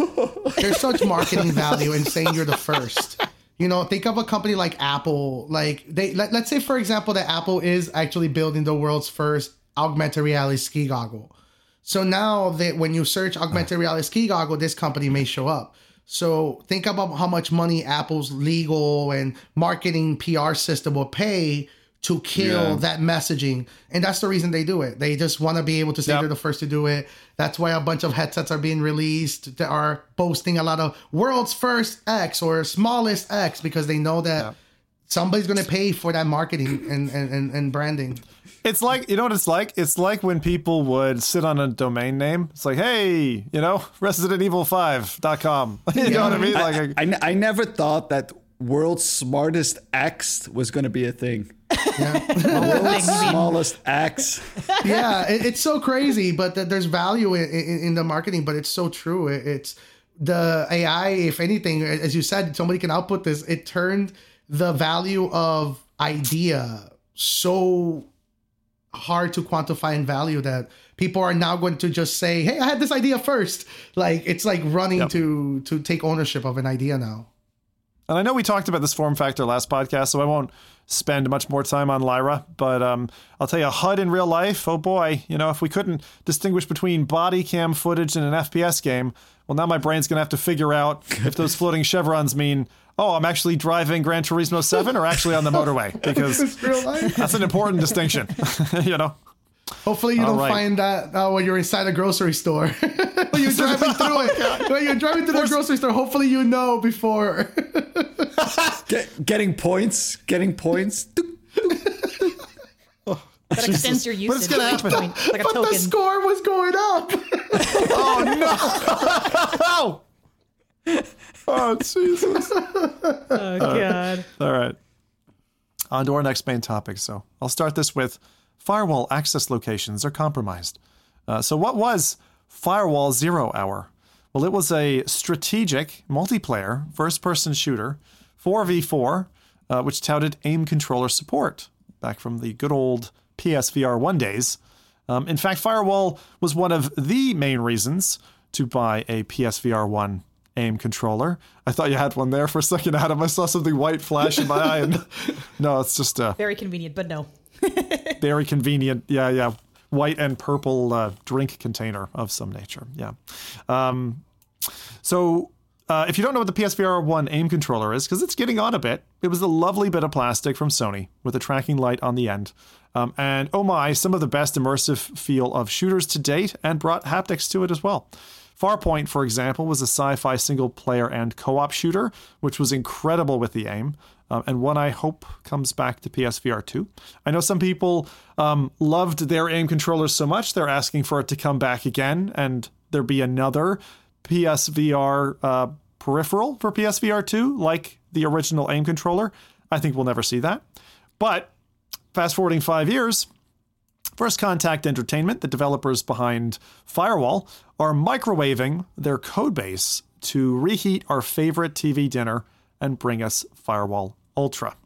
There's such marketing value in saying you're the first. You know, think of a company like Apple. Like they let, let's say for example that Apple is actually building the world's first augmented reality ski goggle. So now that when you search augmented uh. reality ski goggle, this company may show up. So think about how much money Apple's legal and marketing PR system will pay to kill Yeah. that messaging. And that's the reason they do it. They just want to be able to say Yep. they're the first to do it. That's why a bunch of headsets are being released that are boasting a lot of world's first X or smallest X because they know that somebody's going to pay for that marketing and, and, and, and branding. It's like you know what it's like. It's like when people would sit on a domain name. It's like, hey, you know, ResidentEvil5.com. you know what I mean? Like, I, I, I never thought that world's smartest X was going to be a thing. World's smallest X. yeah, it, it's so crazy, but th- there's value in, in, in the marketing. But it's so true. It, it's the AI. If anything, as you said, somebody can output this. It turned the value of idea so hard to quantify and value that people are now going to just say, "Hey, I had this idea first. Like it's like running Yep. to to take ownership of an idea now. And I know we talked about this form factor last podcast, so I won't spend much more time on Lyra. But um, I'll tell you, a HUD in real life, oh boy, you know, if we couldn't distinguish between body cam footage and an FPS game, well, now my brain's going to have to figure out if those floating chevrons mean, oh, I'm actually driving Gran Turismo 7 or actually on the motorway, because It's real life. that's an important distinction, you know? Hopefully, you All don't right. find that uh, when you're inside a grocery store. when you're driving through it. When you're driving through the grocery store, hopefully you know before. Get, getting points. Getting points. That extends your But it's usage. gonna happen. point, like a but the score was going up. Oh, no! oh Jesus! Oh god. All right. On to our next main topic. So I'll start this with firewall access locations are compromised. Uh, so, what was Firewall Zero Hour? Well, it was a strategic multiplayer first person shooter, 4v4, uh, which touted aim controller support back from the good old PSVR 1 days. Um, in fact, Firewall was one of the main reasons to buy a PSVR 1 aim controller. I thought you had one there for a second, Adam. I saw something white flash in my eye. And no, it's just a Very convenient, but no. very convenient, yeah, yeah, white and purple uh, drink container of some nature. Yeah. Um, so uh, if you don't know what the PSVR 1 aim controller is, because it's getting on a bit, it was a lovely bit of plastic from Sony with a tracking light on the end. Um, and oh my, some of the best immersive feel of shooters to date and brought haptics to it as well. Farpoint, for example, was a sci fi single player and co op shooter, which was incredible with the aim. Um, and one I hope comes back to PSVR 2. I know some people um, loved their aim controllers so much, they're asking for it to come back again and there be another PSVR uh, peripheral for PSVR 2, like the original aim controller. I think we'll never see that. But fast forwarding five years, First Contact Entertainment, the developers behind Firewall, are microwaving their codebase to reheat our favorite TV dinner and bring us Firewall Ultra.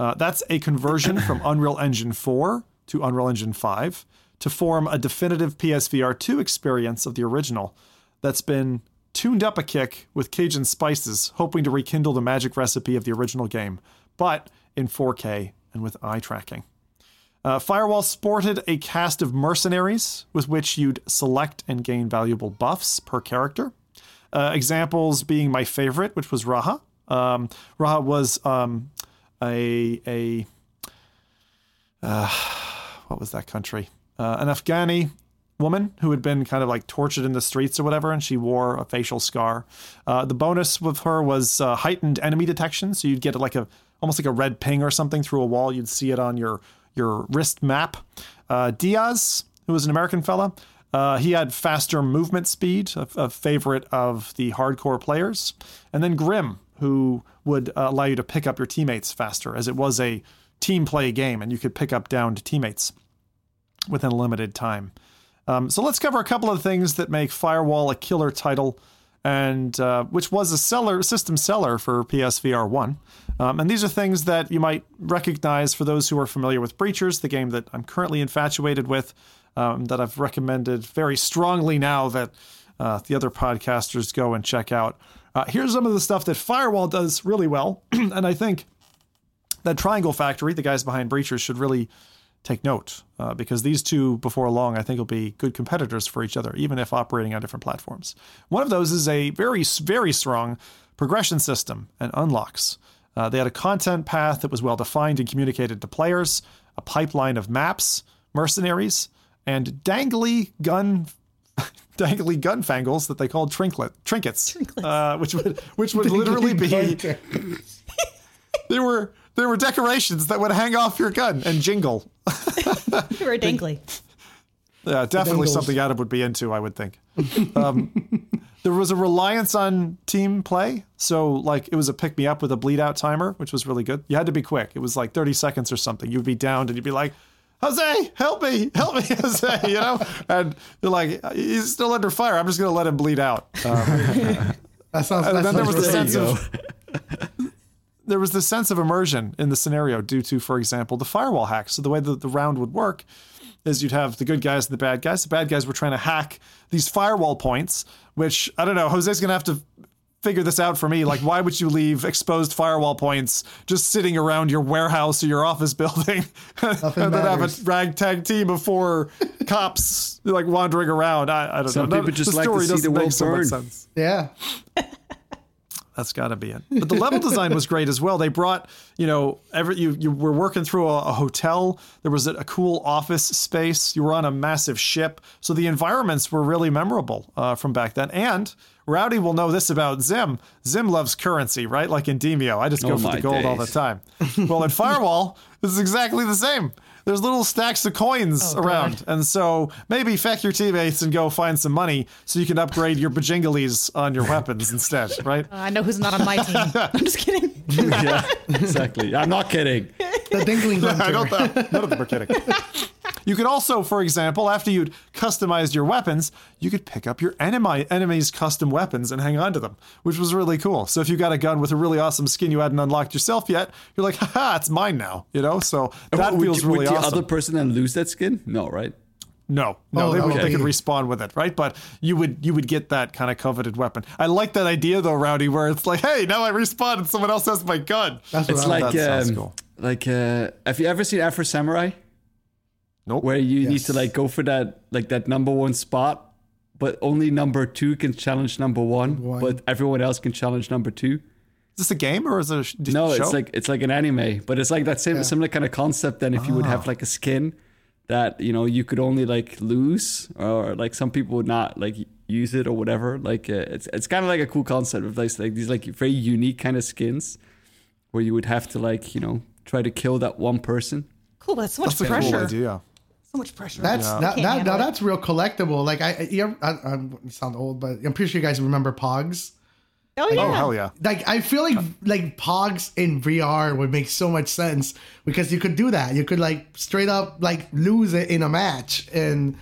Uh, that's a conversion from Unreal Engine 4 to Unreal Engine 5 to form a definitive PSVR 2 experience of the original that's been tuned up a kick with Cajun spices, hoping to rekindle the magic recipe of the original game, but in 4K and with eye tracking. Uh, Firewall sported a cast of mercenaries with which you'd select and gain valuable buffs per character. Uh, examples being my favorite, which was Raha. Um, Raha was um, a a uh, what was that country? Uh, an Afghani woman who had been kind of like tortured in the streets or whatever, and she wore a facial scar. Uh, the bonus with her was uh, heightened enemy detection, so you'd get like a almost like a red ping or something through a wall. You'd see it on your your wrist map. Uh, Diaz, who was an American fella, uh, he had faster movement speed, a, a, favorite of the hardcore players. And then Grim, who would uh, allow you to pick up your teammates faster, as it was a team play game and you could pick up downed teammates within a limited time. Um, so let's cover a couple of things that make Firewall a killer title, and uh, which was a seller system seller for PSVR one. Um, and these are things that you might recognize for those who are familiar with Breachers, the game that I'm currently infatuated with, um, that I've recommended very strongly now that uh, the other podcasters go and check out. Uh, here's some of the stuff that Firewall does really well, and I think that Triangle Factory, the guys behind Breachers, should really take note uh, because these two, before long, I think will be good competitors for each other, even if operating on different platforms. One of those is a very, very strong progression system and unlocks. Uh, they had a content path that was well defined and communicated to players, a pipeline of maps, mercenaries, and dangly gun. Dangly gun fangles that they called trinklet trinkets, uh, which would which would literally be they were there were decorations that would hang off your gun and jingle. you were dangly. Yeah, definitely something Adam would be into, I would think. Um, there was a reliance on team play. So, like, it was a pick me up with a bleed out timer, which was really good. You had to be quick. It was like 30 seconds or something. You'd be downed and you'd be like, Jose, help me, help me, Jose, you know? And you're like, he's still under fire. I'm just going to let him bleed out. Um, that sounds, and that then there was the sense of. There was this sense of immersion in the scenario due to, for example, the firewall hack. So the way that the round would work is you'd have the good guys and the bad guys. The bad guys were trying to hack these firewall points, which I don't know. Jose's gonna have to figure this out for me. Like, why would you leave exposed firewall points just sitting around your warehouse or your office building, and then have a ragtag team of four cops like wandering around? I, I don't Some know. people just the like to see doesn't the make world so much burn. sense. Yeah. That's got to be it. But the level design was great as well. They brought, you know, every you you were working through a, a hotel. There was a, a, cool office space. You were on a massive ship, so the environments were really memorable uh, from back then. And Rowdy will know this about Zim. Zim loves currency, right? Like in Demeo, I just go Oh for the gold all the time. well, in Firewall, this is exactly the same. There's little stacks of coins Oh, around, and so maybe feck your teammates and go find some money so you can upgrade your bajingalies on your weapons instead, right? Uh, I know who's not on my team. I'm just kidding. yeah, exactly. I'm not kidding. The Dingling I Hunter. don't know. None of them are kidding. You could also, for example, after you'd customized your weapons, you could pick up your enemy enemy's custom weapons and hang on to them, which was really cool. So if you got a gun with a really awesome skin you hadn't unlocked yourself yet, you're like, haha, it's mine now. You know, so that would, feels really would really the awesome. other person then lose that skin? No, right? No, no, Oh, they, would, okay. they could respawn with it, right? But you would you would get that kind of coveted weapon. I like that idea though, Rowdy, where it's like, hey, now I respawn and someone else has my gun. That's what It's I'm like That sounds um, cool. like uh, have you ever seen Afro Samurai? Nope. Where you need to like go for that like that number one spot, but only number two can challenge number one, One. but everyone else can challenge number two. Is this a game or is it a sh- No, show? it's like it's like an anime, but it's like that same similar kind of concept. Then if you would Ah. have like a skin that you know you could only like lose, or like some people would not like use it or whatever. Like uh, it's it's kind of like a cool concept of like, like these like very unique kind of skins, where you would have to like you know try to kill that one person. Cool, that's so much that's a pressure. cool idea. So much pressure. That's Yeah. that, Can't that, now that's real collectible. Like I, I, you ever, I, I sound old, but I'm pretty sure you guys remember Pogs. oh yeah. Oh hell yeah! Like I feel like like Pogs in VR would make so much sense because you could do that. You could like straight up like lose it in a match, and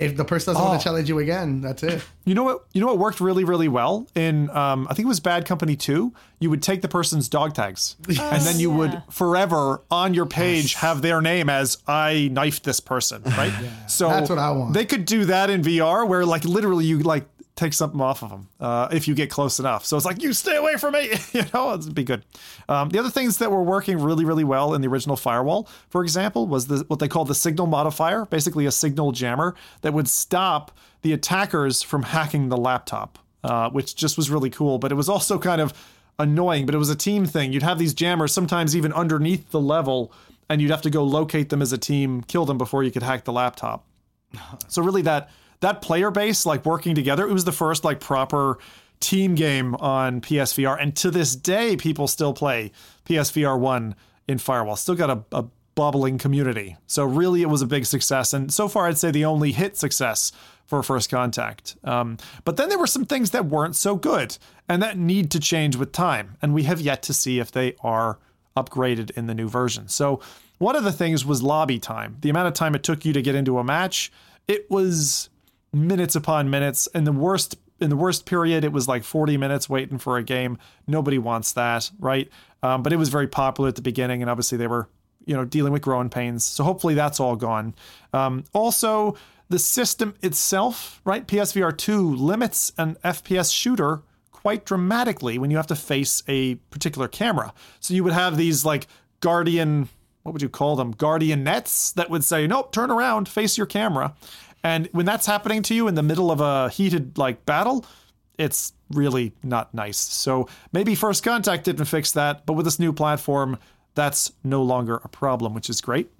if the person doesn't want Oh. to challenge you again, that's it. You know what? You know what worked really, really well in um, I think it was Bad Company Two. You would take the person's dog tags, and then you yeah. would forever on your page have their name as "I knifed this person." Right. So That's what I want. They could do that in VR, where like literally you like take something off of them uh, if you get close enough. So it's like you stay away from me. you know, it'd be good. Um, the other things that were working really, really well in the original Firewall, for example, was the what they called the signal modifier, basically a signal jammer that would stop the attackers from hacking the laptop, uh, which just was really cool. But it was also kind of annoying. But it was a team thing. You'd have these jammers sometimes even underneath the level, and you'd have to go locate them as a team, kill them before you could hack the laptop. So really that that player base like working together, it was the first like proper team game on PSVR and to this day people still play PSVR 1 in Firewall. Still got a, a bubbling community. So really it was a big success and so far I'd say the only hit success for First Contact. Um, but then there were some things that weren't so good and that need to change with time and we have yet to see if they are upgraded in the new version. So one of the things was lobby time. The amount of time it took you to get into a match, it was minutes upon minutes. In the worst in the worst period, it was like 40 minutes waiting for a game. Nobody wants that, right? Um, but it was very popular at the beginning, and obviously they were, you know, dealing with growing pains. So hopefully that's all gone. Um, also, the system itself, right? PSVR 2 limits an FPS shooter quite dramatically when you have to face a particular camera. So you would have these like guardian, what would you call them? Guardian nets that would say, nope, turn around, face your camera. And when that's happening to you in the middle of a heated like battle, it's really not nice. So maybe First Contact didn't fix that, but with this new platform, that's no longer a problem, which is great.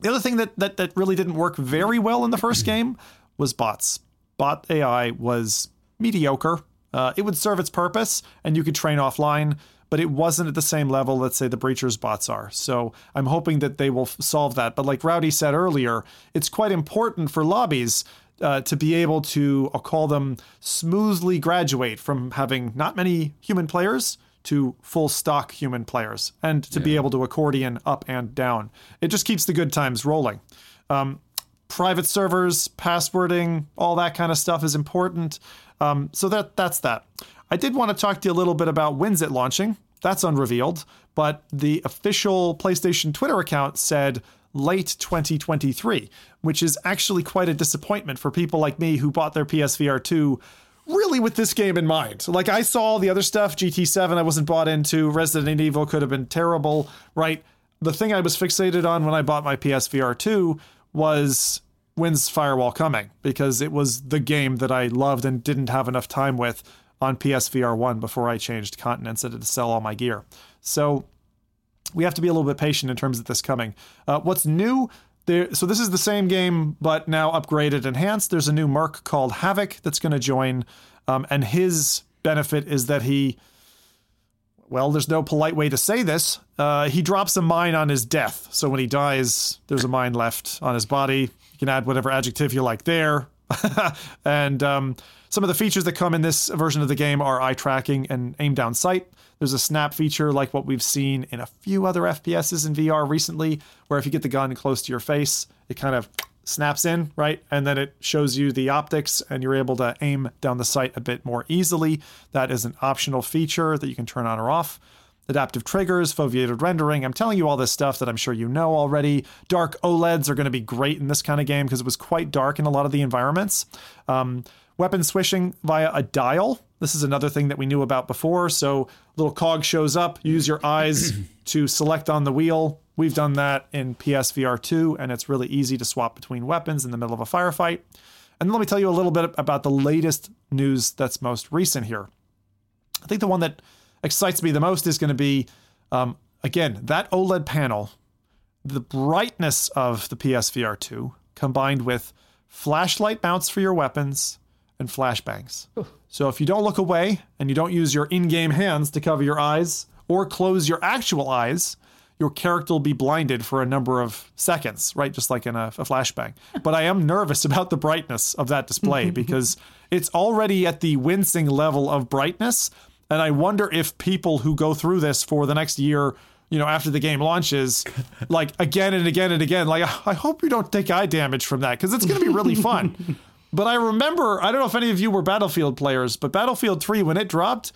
The other thing that, that that really didn't work very well in the first game was bots. Bot AI was mediocre. Uh, it would serve its purpose, and you could train offline, but it wasn't at the same level let's say the breachers bots are. So I'm hoping that they will f- solve that. But like Rowdy said earlier, it's quite important for lobbies uh, to be able to, I'll call them, smoothly graduate from having not many human players to full stock human players and to be able to accordion up and down. It just keeps the good times rolling. Um, private servers, passwording, all that kind of stuff is important. Um, so that that's that. I did want to talk to you a little bit about when's it launching. That's unrevealed, but the official PlayStation Twitter account said late 2023, which is actually quite a disappointment for people like me who bought their PSVR 2 really with this game in mind. Like I saw all the other stuff, GT7 I wasn't bought into, Resident Evil could have been terrible, right? The thing I was fixated on when I bought my PSVR 2 was when's Firewall coming because it was the game that I loved and didn't have enough time with on PSVR 1 before I changed continents and had to sell all my gear. So we have to be a little bit patient in terms of this coming. Uh, what's new? There, so this is the same game, but now upgraded, enhanced. There's a new merc called Havoc that's going to join, um, and his benefit is that he well, there's no polite way to say this. Uh, he drops a mine on his death. So when he dies, there's a mine left on his body. You can add whatever adjective you like there. and um, some of the features that come in this version of the game are eye tracking and aim down sight. There's a snap feature like what we've seen in a few other FPSs in VR recently, where if you get the gun close to your face, it kind of snaps in, right? And then it shows you the optics and you're able to aim down the sight a bit more easily. That is an optional feature that you can turn on or off. Adaptive triggers, foveated rendering. I'm telling you all this stuff that I'm sure you know already. Dark OLEDs are going to be great in this kind of game because it was quite dark in a lot of the environments. Um, weapon switching via a dial. This is another thing that we knew about before. So, little cog shows up, use your eyes to select on the wheel, We've done that in PSVR 2, and it's really easy to swap between weapons in the middle of a firefight. And let me tell you a little bit about the latest news that's most recent here. I think the one that excites me the most is going to be, um, again, that OLED panel, the brightness of the PSVR 2 combined with flashlight mounts for your weapons and flashbangs. So if you don't look away and you don't use your in game hands to cover your eyes or close your actual eyes, your character will be blinded for a number of seconds, right? Just like in a, a flashbang. But I am nervous about the brightness of that display because it's already at the wincing level of brightness. And I wonder if people who go through this for the next year, you know, after the game launches, like again and again and again, like, I hope you don't take eye damage from that because it's going to be really fun. But I remember, I don't know if any of you were Battlefield players, but Battlefield 3, when it dropped,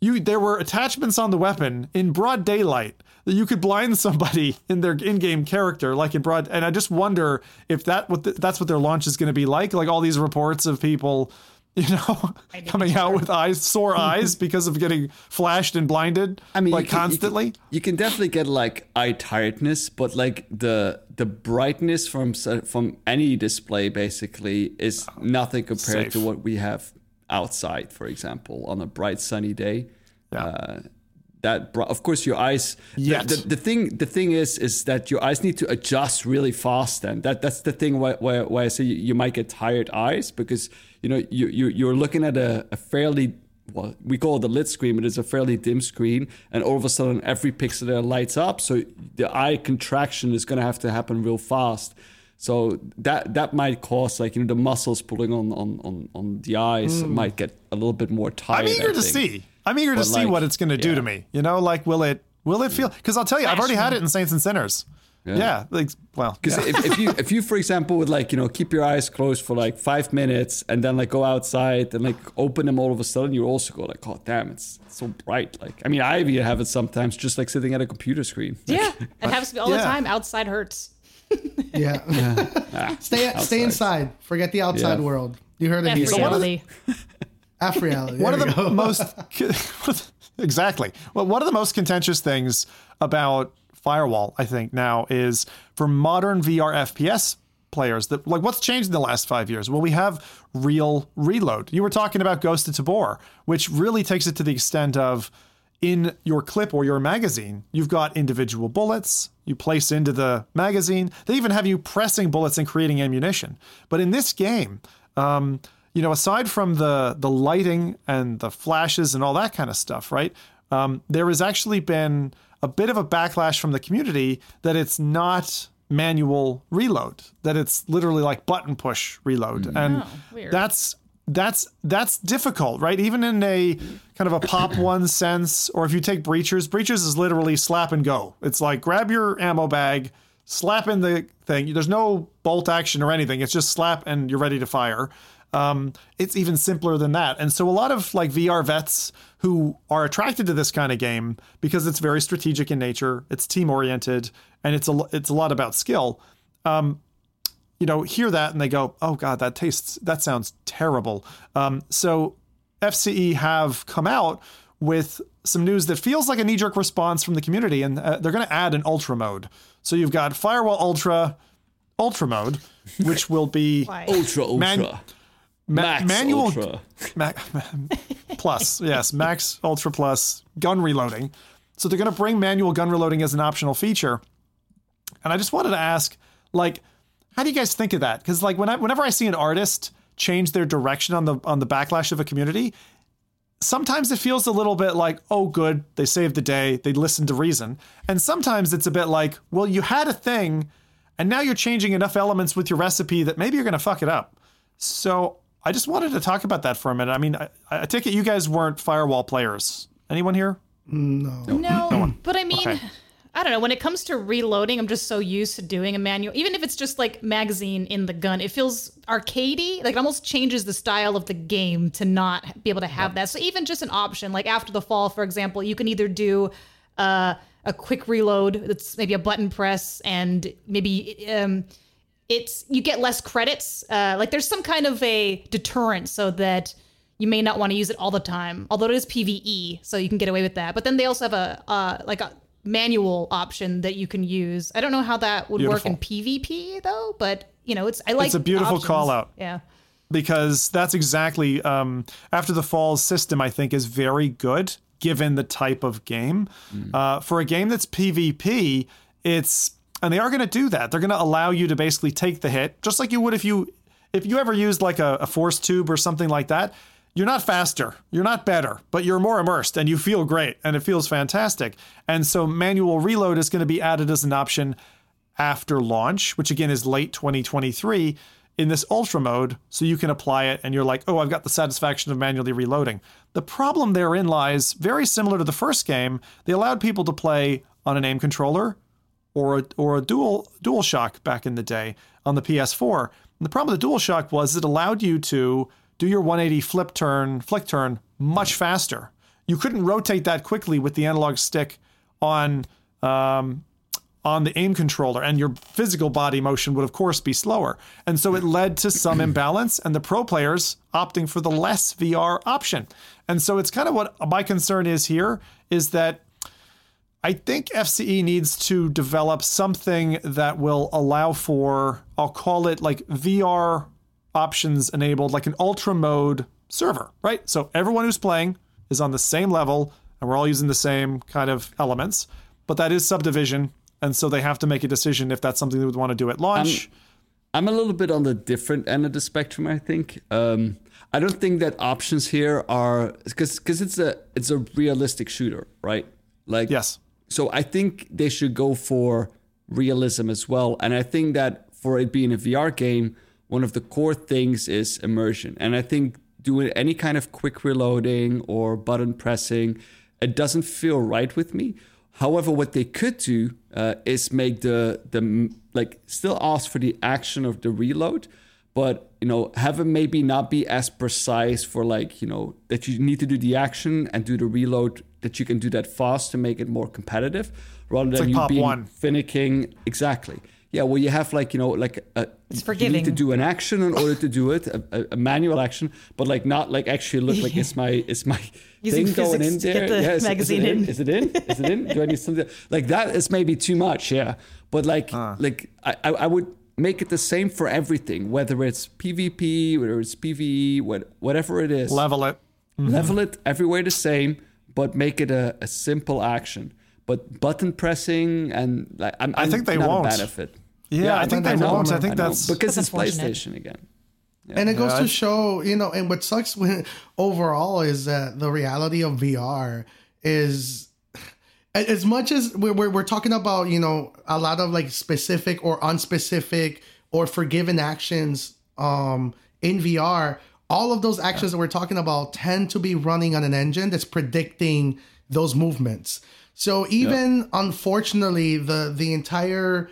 you there were attachments on the weapon in broad daylight that you could blind somebody in their in-game character like in broad and i just wonder if that what the, that's what their launch is going to be like like all these reports of people you know coming out with eyes sore eyes because of getting flashed and blinded i mean like you can, constantly. you can, you can, definitely get like eye tiredness but like the the brightness from from any display basically is nothing compared Safe. to what we have outside for example on a bright sunny day yeah. Uh, that of course your eyes Yeah. The, the, the, thing the thing is is that your eyes need to adjust really fast and that that's the thing where, where, where I say you, you, might get tired eyes because you know you, you you're looking at a, a fairly well, we call it the lit screen, but it's a fairly dim screen, and all of a sudden every pixel there lights up. So the eye contraction is going to have to happen real fast. So that that might cause like you know the muscles pulling on on on, on the eyes mm. might get a little bit more tired. I'm eager to see. I'm eager to see what it's going to do yeah. to me. You know, like will it will it feel? Because I'll tell you, I've already had it in Saints and Sinners. Yeah. yeah like well, because yeah. if, if, you if you for example would like you know keep your eyes closed for like five minutes and then like go outside and like open them all of a sudden, you also go like, oh damn, it's so bright. Like I mean, I even have it sometimes just like sitting at a computer screen. Yeah, it happens to me all the time. Outside hurts. yeah. yeah. Ah, stay outside. stay inside. Forget the outside world. You heard it. So reality. FReality. One of the most exactly. Well, one of the most contentious things about Firewall, I think, now is for modern VR FPS players that like what's changed in the last five years? Well, we have real reload. You were talking about Ghost of Tabor, which really takes it to the extent of in your clip or your magazine, you've got individual bullets you place into the magazine. They even have you pressing bullets and creating ammunition. But in this game, um, you know, aside from the the lighting and the flashes and all that kind of stuff, right? Um, there has actually been a bit of a backlash from the community that it's not manual reload, that it's literally like button push reload, mm. and oh, that's that's that's difficult, right? Even in a kind of a pop one sense, or if you take breachers, breachers is literally slap and go. It's like grab your ammo bag, slap in the thing. There's no bolt action or anything. It's just slap and you're ready to fire. Um, it's even simpler than that. And so a lot of like VR vets who are attracted to this kind of game because it's very strategic in nature, it's team oriented, and it's a it's a lot about skill. Um, you know, hear that and they go, "Oh God, that tastes that sounds terrible." Um, so FCE have come out with some news that feels like a knee jerk response from the community, and uh, they're going to add an ultra mode. So you've got Firewall Ultra, Ultra mode, which will be ultra ultra. Man- Max manual Ultra. Ma- plus, yes, Max Ultra Plus gun reloading. So they're going to bring manual gun reloading as an optional feature. And I just wanted to ask, like, how do you guys think of that? Because like when I, whenever I see an artist change their direction on the on the backlash of a community, sometimes it feels a little bit like, oh, good, they saved the day, they listened to reason. And sometimes it's a bit like, well, you had a thing, and now you're changing enough elements with your recipe that maybe you're going to fuck it up. So I just wanted to talk about that for a minute. I mean, I, I take it you guys weren't firewall players. Anyone here? No, No. but I mean, Okay. I don't know. When it comes to reloading, I'm just so used to doing a manual. Even if it's just like magazine in the gun, it feels arcadey. Like it almost changes the style of the game to not be able to have that. So even just an option, like after the fall, for example, you can either do uh, a quick reload. That's maybe a button press, and maybe um, it's you get less credits. Uh, like there's some kind of a deterrent so that you may not want to use it all the time. Although it is PVE, so you can get away with that. But then they also have a uh, like a manual option that you can use. I don't know how that would work in PvP though, but you know, it's I like It's a beautiful options. call out. Yeah. because that's exactly um, after the falls system i think is very good given the type of game uh, for a game that's pvp it's and they are going to do that they're going to allow you to basically take the hit just like you would if you if you ever used like a, a force tube or something like that you're not faster you're not better but you're more immersed and you feel great and it feels fantastic and so manual reload is going to be added as an option after launch, which again is late 2023, in this ultra mode, so you can apply it and you're like, oh, I've got the satisfaction of manually reloading. The problem therein lies very similar to the first game. They allowed people to play on an aim controller or a, or a dual dual shock back in the day on the PS4. And the problem with the dual shock was it allowed you to do your 180 flip turn, flick turn much faster. You couldn't rotate that quickly with the analog stick on um, on the aim controller, and your physical body motion would, of course, be slower. And so it led to some imbalance, and the pro players opting for the less VR option. And so it's kind of what my concern is here is that I think FCE needs to develop something that will allow for, I'll call it like VR options enabled, like an ultra mode server, right? So everyone who's playing is on the same level and we're all using the same kind of elements, but that is subdivision. And so they have to make a decision if that's something they would want to do at launch. I'm a little bit on the different end of the spectrum. I think. Um, I don't think that options here are because because it's a it's a realistic shooter, right? Like yes. So I think they should go for realism as well, and I think that for it being a VR game, one of the core things is immersion, and I think doing any kind of quick reloading or button pressing, it doesn't feel right with me. However, what they could do uh, is make the the like still ask for the action of the reload, but you know have it maybe not be as precise for like you know that you need to do the action and do the reload that you can do that fast to make it more competitive, rather than like you being One. finicking exactly. Yeah, well, you have like you know like a, you forgiving. need to do an action in order to do it, a, a, a manual action, but like not like actually look like it's my it's my Using thing going in there. get the Yeah, is- magazine is it in. Is it in? Is it in? Do I need something like that? Is maybe too much. Yeah, but like ah. like I, I I would make it the same for everything, whether it's PvP, whether it's PVE, what whatever it is. Level it. Level it everywhere the same, but make it a, a simple action. But button pressing and like I'm, I I'm think they not won't. A benefit. Yeah, I think they know, won't. I think know, that's because That's it's. PlayStation again. And it goes Yeah, to I- show, you know, and what sucks when overall is that the reality of VR is as much as we're, we're, we're talking about, you know, a lot of like specific or unspecific or forgiven actions um, in VR, all of those actions that we're talking about tend to be running on an engine that's predicting those movements. So even unfortunately, the the entire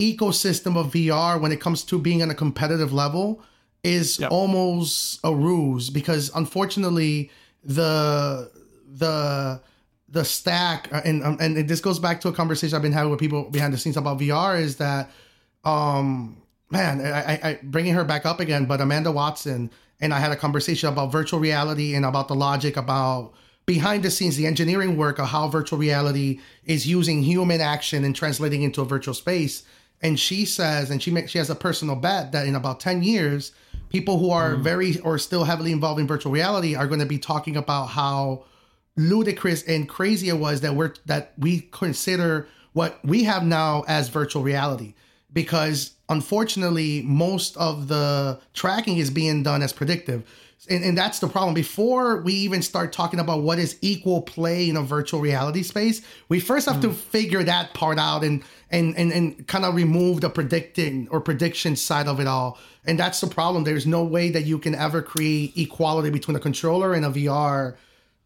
ecosystem of VR when it comes to being on a competitive level is Yep. almost a ruse because unfortunately the the the stack uh, and um, and this goes back to a conversation I've been having with people behind the scenes about VR is that um man I, I bringing her back up again but Amanda Watson and I had a conversation about virtual reality and about the logic about behind the scenes the engineering work of how virtual reality is using human action and translating into a virtual space. And she says and she makes she has a personal bet that in about 10 years people who are mm. very or still heavily involved in virtual reality are going to be talking about how ludicrous and crazy it was that we're that we consider what we have now as virtual reality because unfortunately most of the tracking is being done as predictive and, and that's the problem. Before we even start talking about what is equal play in a virtual reality space, we first have mm. to figure that part out and and and, and kind of remove the predicting or prediction side of it all. And that's the problem. There's no way that you can ever create equality between a controller and a VR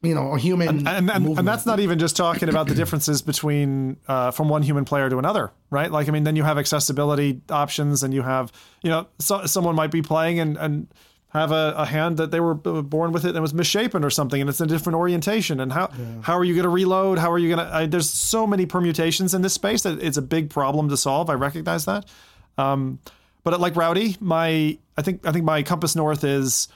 you know, a human. And, and, and, and, that's not even just talking about the differences between uh, from one human player to another, right? Like, I mean, then you have accessibility options, and you have, you know, so, someone might be playing and and have a, a, hand that they were born with it and was misshapen or something and it's a different orientation and how yeah. how are you going to reload how are you going to there's so many permutations in this space that it's a big problem to solve i recognize that um, but like rowdy my i think i think my compass north is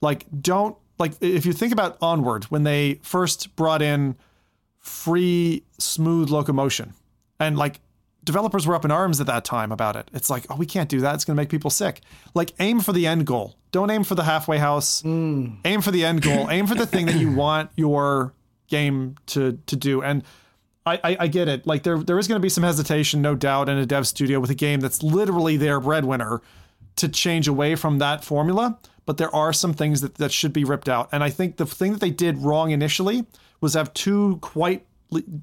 like don't like if you think about onward when they first brought in free smooth locomotion and like developers were up in arms at that time about it. It's like, oh, we can't do that. It's going to make people sick. Like, aim for the end goal. Don't aim for the halfway house. Mm. Aim for the end goal. aim for the thing that you want your game to to do. And I, I, I get it. Like, there there is going to be some hesitation, no doubt, in a dev studio with a game that's literally their breadwinner to change away from that formula. But there are some things that, that should be ripped out. And I think the thing that they did wrong initially was have two quite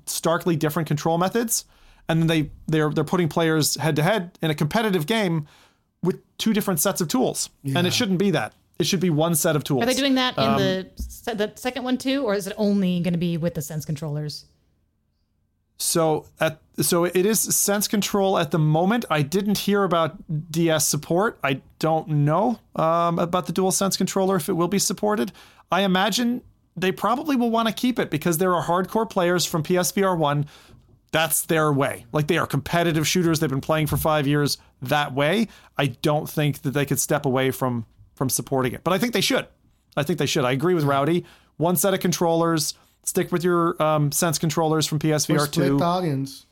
starkly different control methods and then they they're they're putting players head to head in a competitive game with two different sets of tools, yeah. and it shouldn't be that. It should be one set of tools. Are they doing that in um, the the second one too, or is it only going to be with the sense controllers? So at so it is sense control at the moment. I didn't hear about DS support. I don't know um, about the dual sense controller if it will be supported. I imagine they probably will want to keep it because there are hardcore players from PSVR one that's their way. Like they are competitive shooters. They've been playing for five years that way. I don't think that they could step away from from supporting it, but I think they should. I think they should. I agree with Rowdy. One set of controllers. Stick with your um, sense controllers from PSVR two. audience.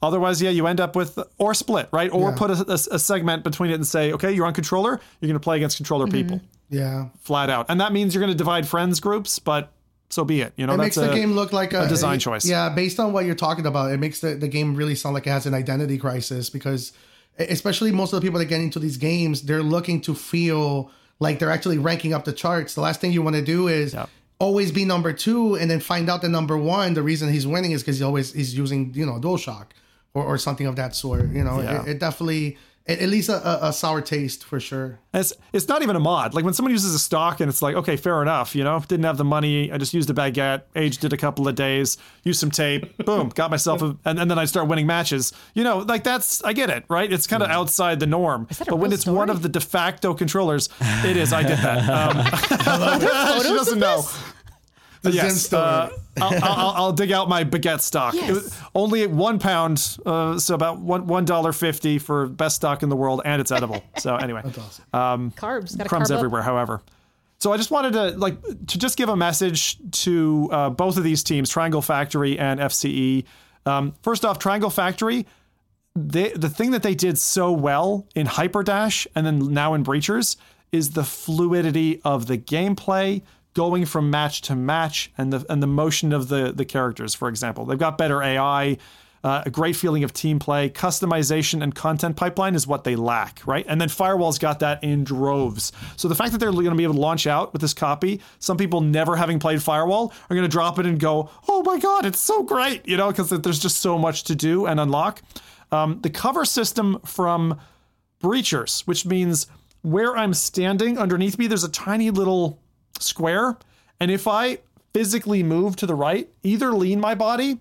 Otherwise, yeah, you end up with or split, right? Or yeah. put a, a, a, segment between it and say, okay, you're on controller. You're going to play against controller mm-hmm. people. Yeah, flat out, and that means you're going to divide friends groups, but so be it. You know, it makes the game look like a, a design choice. Yeah, based on what you're talking about, it makes the, the game really sound like it has an identity crisis because, especially most of the people that get into these games, they're looking to feel like they're actually ranking up the charts. The last thing you want to do is yeah. Always be number two and then find out that number one, the reason he's winning is because he always he's using you know DualShock or, or something of that sort. You know, yeah. it, it definitely at least a, a, sour taste for sure. It's it's not even a mod. Like when someone uses a stock and it's like, okay, fair enough. You know, didn't have the money. I just used a baguette, aged it a couple of days, used some tape, boom, got myself, a, and, and then I start winning matches. You know, like that's I get it, right? It's kind of yeah. outside the norm. but when it's story? one of the de facto controllers, it is. I get that. Um, she doesn't know. The yes, uh, I'll, I'll, I'll, dig out my baguette stock. Yes. only one pound, uh, so about one one dollar fifty for best stock in the world, and it's edible. So anyway, awesome. um, carbs, crumbs carb everywhere. Up. However, so I just wanted to like to just give a message to uh, both of these teams, Triangle Factory and FCE. Um, first off, Triangle Factory. They, the thing that they did so well in Hyperdash and then now in Breachers is the fluidity of the gameplay, going from match to match and the and the motion of the the characters. For example, they've got better AI. Uh, a great feeling of team play, customization, and content pipeline is what they lack, right? And then Firewall's got that in droves. So the fact that they're going to be able to launch out with this copy, some people never having played Firewall are going to drop it and go, "Oh my god, it's so great!" You know, because there's just so much to do and unlock. Um, the cover system from Breachers, which means where I'm standing underneath me, there's a tiny little square. And if I physically move to the right, either lean my body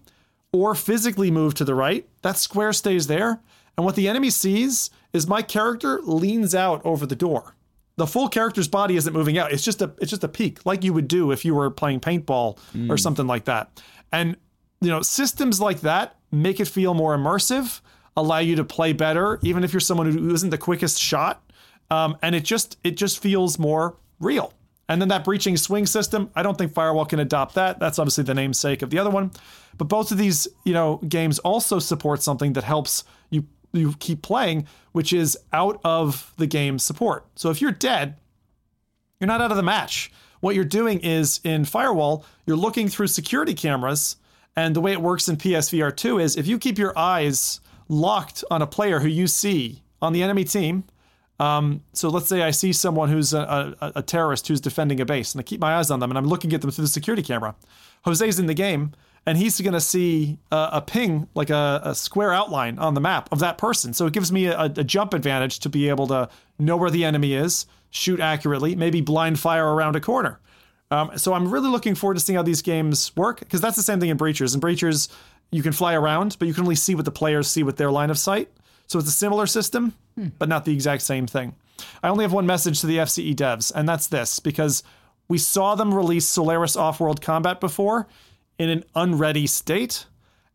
or physically move to the right, that square stays there. And what the enemy sees is my character leans out over the door. The full character's body isn't moving out. It's just a it's just a peak, like you would do if you were playing paintball mm. or something like that. And you know, systems like that make it feel more immersive, allow you to play better, even if you're someone who isn't the quickest shot. Um, and it just it just feels more real. And then that breaching swing system, I don't think Firewall can adopt that. That's obviously the namesake of the other one. But both of these, you know, games also support something that helps you you keep playing, which is out of the game support. So if you're dead, you're not out of the match. What you're doing is in Firewall, you're looking through security cameras, and the way it works in PSVR 2 is if you keep your eyes locked on a player who you see on the enemy team, Um, so let's say I see someone who's a, a, a terrorist who's defending a base, and I keep my eyes on them, and I'm looking at them through the security camera. Jose's in the game, and he's going to see a, a ping, like a, square outline on the map of that person. So it gives me a, a, jump advantage to be able to know where the enemy is, shoot accurately, maybe blind fire around a corner. Um, so I'm really looking forward to seeing how these games work because that's the same thing in Breachers. In Breachers, you can fly around, but you can only see what the players see with their line of sight. So it's a similar system, hmm. but not the exact same thing. I only have one message to the FCE devs, and that's this because we saw them release Solaris Off-World Combat before in an unready state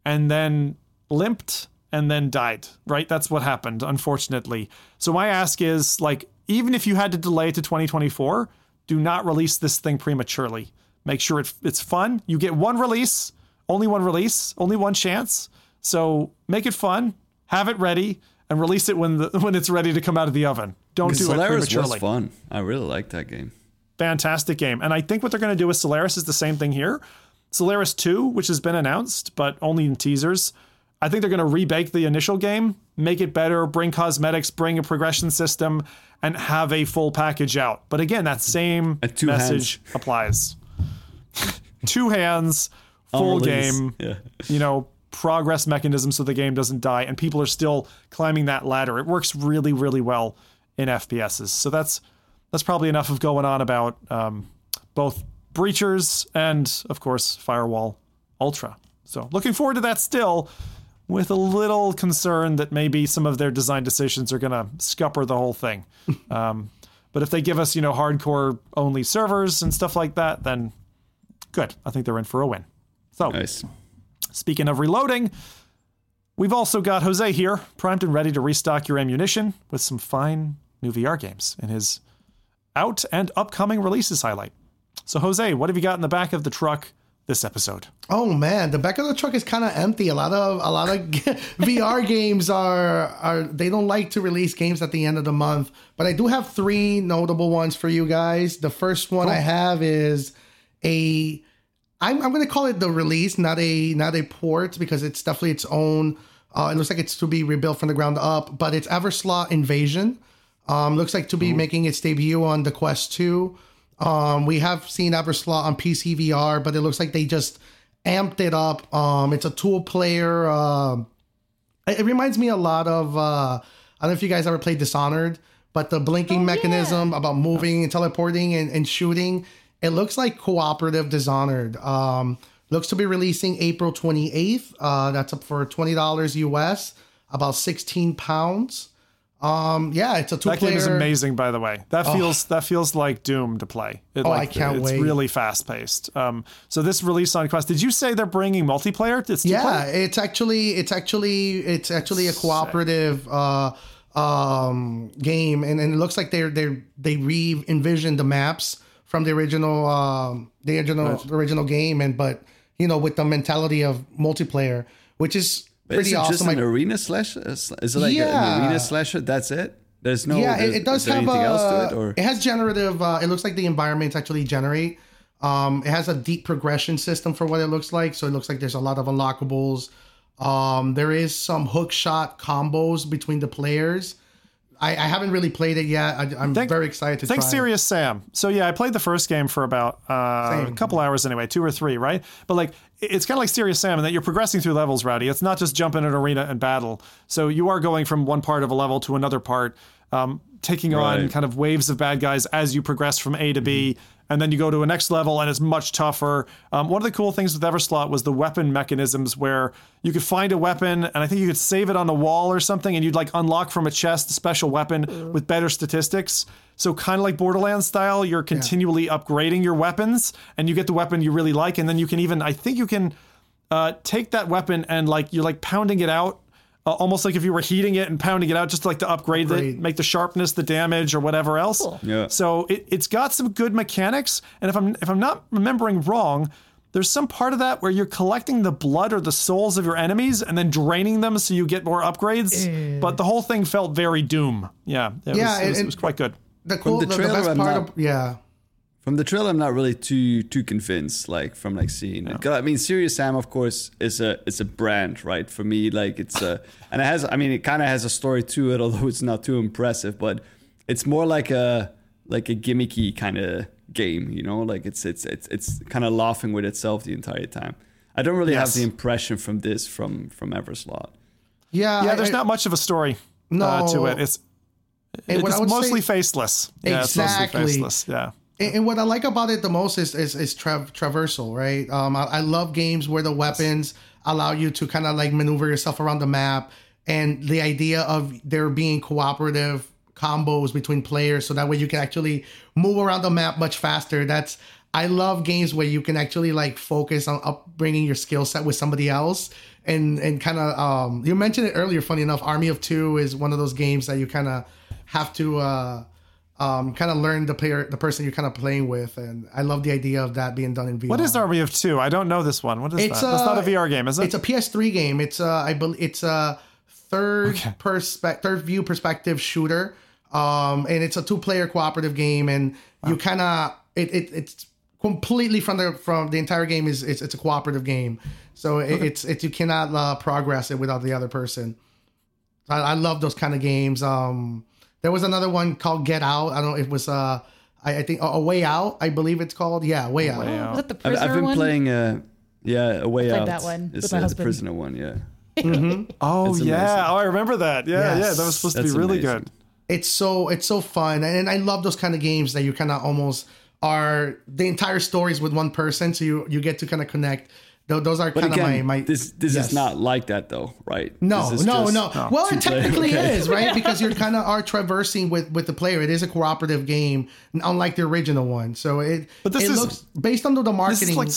and then limped and then died, right? That's what happened, unfortunately. So my ask is like even if you had to delay to 2024, do not release this thing prematurely. Make sure it, it's fun. You get one release, only one release, only one chance. So make it fun, have it ready, and release it when the when it's ready to come out of the oven. Don't do it. Solaris it prematurely. was fun. I really like that game. Fantastic game, and I think what they're going to do with Solaris is the same thing here. Solaris 2, which has been announced, but only in teasers. I think they're going to rebake the initial game, make it better, bring cosmetics, bring a progression system, and have a full package out. But again, that same uh, message hands. applies. two hands, full game, yeah. you know, progress mechanism so the game doesn't die and people are still climbing that ladder. It works really, really well in FPSs. So that's that's probably enough of going on about um, both Breachers and, of course, Firewall Ultra. So looking forward to that still, with a little concern that maybe some of their design decisions are going to scupper the whole thing. um, but if they give us, you know, hardcore only servers and stuff like that, then good. I think they're in for a win. So, nice. Speaking of reloading, we've also got Jose here, primed and ready to restock your ammunition with some fine new VR games in his out and upcoming releases highlight. So, Jose, what have you got in the back of the truck this episode? Oh man, the back of the truck is kind of empty. A lot of a lot of VR games are are they don't like to release games at the end of the month, but I do have three notable ones for you guys. The first one cool. I have is a I'm, I'm going to call it the release, not a not a port because it's definitely its own. Uh, it looks like it's to be rebuilt from the ground up, but it's Everslaught Invasion. Um, looks like to be Ooh. making its debut on the Quest 2. Um, we have seen Everslaught on PC VR, but it looks like they just amped it up. Um, it's a tool player. Uh, it, it, reminds me a lot of. Uh, I don't know if you guys ever played Dishonored, but the blinking oh, mechanism yeah. about moving and teleporting and, and, shooting. It looks like cooperative Dishonored. Um, looks to be releasing April 28th. Uh, that's up for $20 US, about 16 pounds. Um, yeah, it's a two. That player. game is amazing, by the way. That oh. feels that feels like Doom to play. It, oh, like, I can't it's wait. It's really fast paced. Um, so this release on Quest. Did you say they're bringing multiplayer? It's yeah, it's actually it's actually it's actually a cooperative uh, um, game, and, and it looks like they're they they re envisioned the maps from the original um, the original right. original game, and but you know with the mentality of multiplayer, which is pretty is awesome. Just an arena slasher? Is it like yeah. an arena slasher? That's it. There's no. Yeah, it, it does have anything a, else to it, or it has generative. Uh, it looks like the environments actually generate. Um, it has a deep progression system for what it looks like. So it looks like there's a lot of unlockables. Um, there is some hook shot combos between the players. I, I haven't really played it yet. I, am very excited to Thanks, Serious Sam. So yeah, I played the first game for about uh, a couple hours anyway, two or three, right? But like, it's kind of like Serious Sam in that you're progressing through levels, Rowdy. It's not just jump in an arena and battle. So you are going from one part of a level to another part, um, taking right. on kind of waves of bad guys as you progress from A to B. And then you go to a next level and it's much tougher. Um, one of the cool things with Everslaught was the weapon mechanisms where you could find a weapon and I think you could save it on a wall or something and you'd like unlock from a chest a special weapon mm. with better statistics. So kind of like Borderlands style, you're continually yeah. upgrading your weapons and you get the weapon you really like and then you can even I think you can uh, take that weapon and like you're like pounding it out uh, almost like if you were heating it and pounding it out just to like to upgrade, upgrade. it, make the sharpness, the damage, or whatever else. Cool. Yeah. So it, it's got some good mechanics, and if I'm if I'm not remembering wrong, there's some part of that where you're collecting the blood or the souls of your enemies and then draining them so you get more upgrades. Uh. But the whole thing felt very Doom. Yeah, it yeah, was, it, was, it was quite good. The cool, the, the, trailer, the best part, of, yeah. From the trailer, I'm not really too too convinced. Like from like seeing it. I mean, Serious Sam, of course, is a it's a brand, right? For me, like it's a and it has. I mean, it kind of has a story to it, although it's not too impressive. But it's more like a like a gimmicky kind of game, you know, like it's it's it's it's kind of laughing with itself the entire time. I don't really Yes. have the impression from this from from Everslaught. Yeah, Yeah, I- there's I- not much of a story uh, to it. It's And it's mostly say- faceless. Yeah, it's mostly Exactly. faceless. Yeah. And, and what I like about it the most is is, is tra- traversal, right? Um, I, I love games where the weapons allow you to kind of like maneuver yourself around the map, and the idea of there being cooperative combos between players, so that way you can actually move around the map much faster. That's I love games where you can actually like focus on upbringing your skill set with somebody else. And, and kind of um, you mentioned it earlier. Funny enough, Army of Two is one of those games that you kind of have to uh, um, kind of learn the player, the person you're kind of playing with, and I love the idea of that being done in VR. What is Army of Two? I don't know this one. What is It's, that? That's not a VR game, is it? It's a PS3 game. It's a, I believe it's a third Okay. perspe- third view perspective shooter. Um, and it's a two player cooperative game, and you kind of it, it it's completely from the from the entire game is it's, it's a cooperative game. So it, it's it's you cannot uh, progress it without the other person. I, I love those kind of games. Um, there was another one called Get Out. I don't know. It was uh, I, I think a Way Out. I believe it's called. Yeah, Way Out. Way Out. Was that the I've, prisoner I've been one? playing a yeah a way played out. that one It's with my uh, the prisoner one. Yeah, oh It's yeah. Oh, I remember that. Yeah, Yes. yeah. That was supposed to be really amazing. good. it's so it's so fun and i love those kind of games that you kind of almost are the entire stories with one person so you you get to kind of connect Tho- those are but kind of again, my, my this this yes. is not like that though, right? no no just- no well it technically okay. is right because you're kind of are traversing with with the player it is a cooperative game unlike the original one so it But this it is- looks based on the This marketing is like.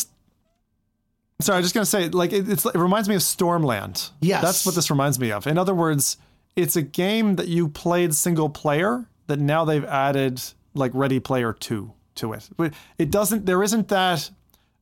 Sorry, I was just gonna say, like it, it's, it reminds me of Stormland. Yes. that's what this reminds me of. In other words, it's a game that you played single player that now they've added like Ready Player Two to it. But It doesn't. There isn't that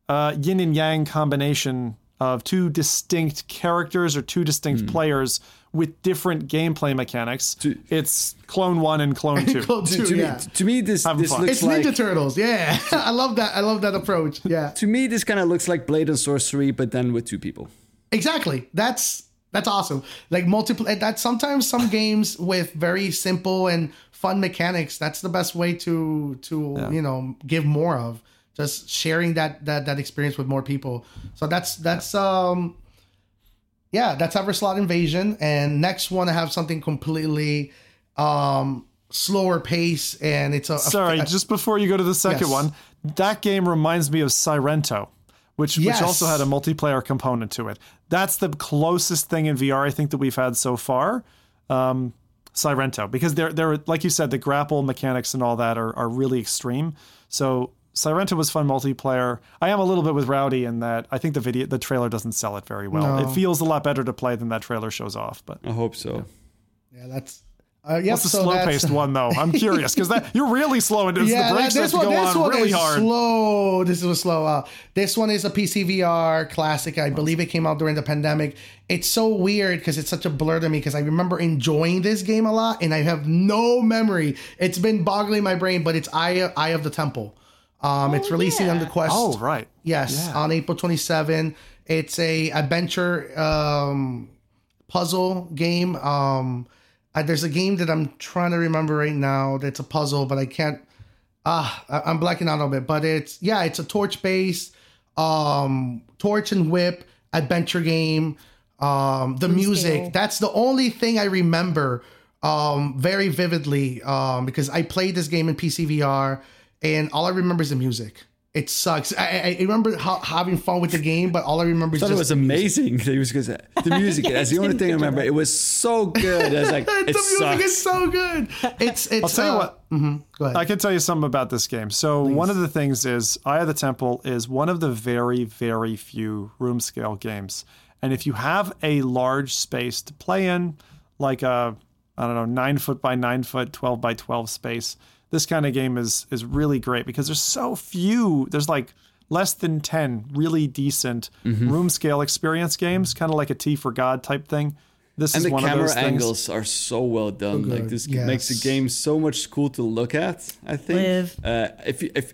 uh, yin and yang combination of two distinct characters or two distinct players with different gameplay mechanics. it's Clone One and Clone Two. Clone To, two, to yeah. me, to me, this this looks it's like ninja turtles yeah i love that i love that approach yeah to me this kind of looks like Blade and Sorcery, but then with two people. Exactly. That's that's awesome. Like multiple. That sometimes some games with very simple and fun mechanics. That's the best way to to you know give more of just sharing that that that experience with more people. So that's that's um yeah that's Everslaught Invasion. And next one I have something completely um slower pace and it's a, a- Sorry, a- just before you go to the second Yes. one, that game reminds me of Sairento, which Yes. which also had a multiplayer component to it. That's the closest thing in VR I think that we've had so far. Um, Sairento, because they're they're like you said, the grapple mechanics and all that are are really extreme. So Sairento was fun multiplayer. I am a little bit with Rowdy in that I think the video the trailer doesn't sell it very well. No. It feels a lot better to play than that trailer shows off. But I hope so. yeah that's uh, yep, what's the so slow paced one though? I'm curious because that you're really slow and it's Yeah, the that- brakes have this to one, go this on one really is hard. slow. This is a slow. Uh, this one is a PC VR classic. I believe it came out during the pandemic. It's so weird because it's such a blur to me because I remember enjoying this game a lot and I have no memory. It's been boggling my brain, but it's Eye, Eye of the Temple. Um, it's releasing on the Quest. Oh right. Yes, Yeah. on April 27. It's a adventure um, puzzle game. Um, I, there's a game that I'm trying to remember right now that's a puzzle, but I can't. Ah, I, I'm blacking out a little bit. But it's yeah, it's a torch based, um, torch and whip adventure game. Um, the music. scale. That's the only thing I remember um, very vividly um, because I played this game in PC VR, and all I remember is the music. It sucks. I, I I remember how, having fun with the game, but all I remember is I thought just it was amazing. It was because the music. that's the only thing I remember. It was so good. I was like, the it music sucks. is so good. It's it's. I'll tell you uh, what. mhm, go ahead. I can tell you something about this game. So one of the things is Eye of the Temple is one of the very, very few room scale games. And if you have a large space to play in, like a I don't know, nine foot by nine foot, twelve by twelve space, this kind of game is is really great because there's so few. There's like less than ten really decent Mm-hmm. room scale experience games, kind of like a Tea for God type thing. This and is the one of camera those things. angles are so well done. like this makes the game so much cool to look at. I think. Live. Uh, if you- if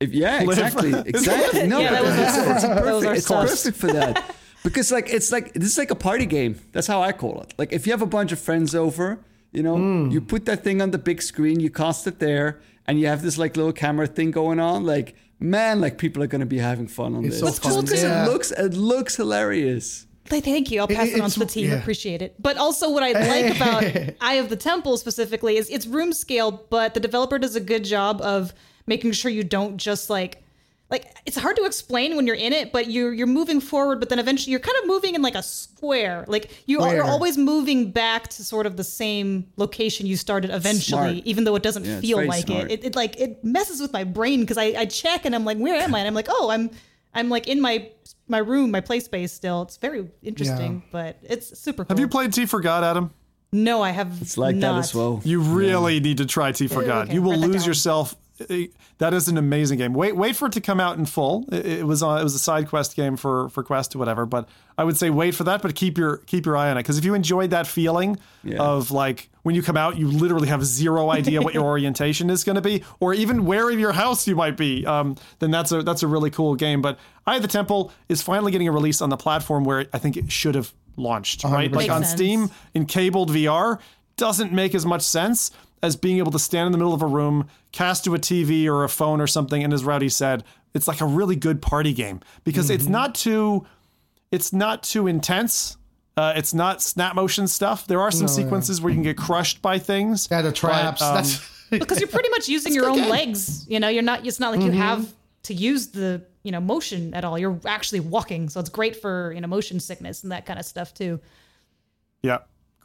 if yeah, Live. exactly, exactly. No, Yeah, that but was it's, our- it's that was perfect. It's stuff. perfect for that because like it's like this is like a party game. That's how I call it. Like if you have a bunch of friends over, You know, Hmm. you put that thing on the big screen, you cast it there, and you have this like little camera thing going on. Like, man, like people are going to be having fun on It's this. so What's cool fun. because Yeah. It looks it looks hilarious. Th- Thank you. I'll pass it, It- on to the team. yeah. Appreciate it. But also, what I like about Eye of the Temple specifically is it's room scale, but the developer does a good job of making sure you don't just like like it's hard to explain when you're in it, but you're you're moving forward, but then eventually you're kind of moving in like a square. Like you are, you're always moving back to sort of the same location you started eventually, Smart. even though it doesn't Yeah, feel like it. it. It like it messes with my brain because I, I check and I'm like, where am I? And I'm like, oh, I'm I'm like in my my room, my play space still. It's very interesting, but it's super cool. Have you played Tea for God, Adam? No, I have. It's like not. that as well. You really need to try Tea for God. okay, You will lose yourself. That is an amazing game. Wait, wait for it to come out in full. It, it was on, it was a side quest game for for Quest or whatever. But I would say wait for that. But keep your keep your eye on it because if you enjoyed that feeling Yeah. of like when you come out, you literally have zero idea what your orientation is going to be, or even where in your house you might be. Um, then that's a that's a really cool game. But Eye of the Temple is finally getting a release on the platform where I think it should have launched. Right, like Makes on sense. Steam in cabled VR doesn't make as much sense as being able to stand in the middle of a room, cast to a TV or a phone or something, and as Rowdy said, it's like a really good party game because it's not too, it's not too intense. Uh, it's not snap motion stuff. There are some sequences where you can get crushed by things. Yeah, the traps. um, that's because you're pretty much using your own legs. You know, you're not. It's not like you have to use the you know motion at all. You're actually walking, so it's great for you know motion sickness and that kind of stuff too. Yeah,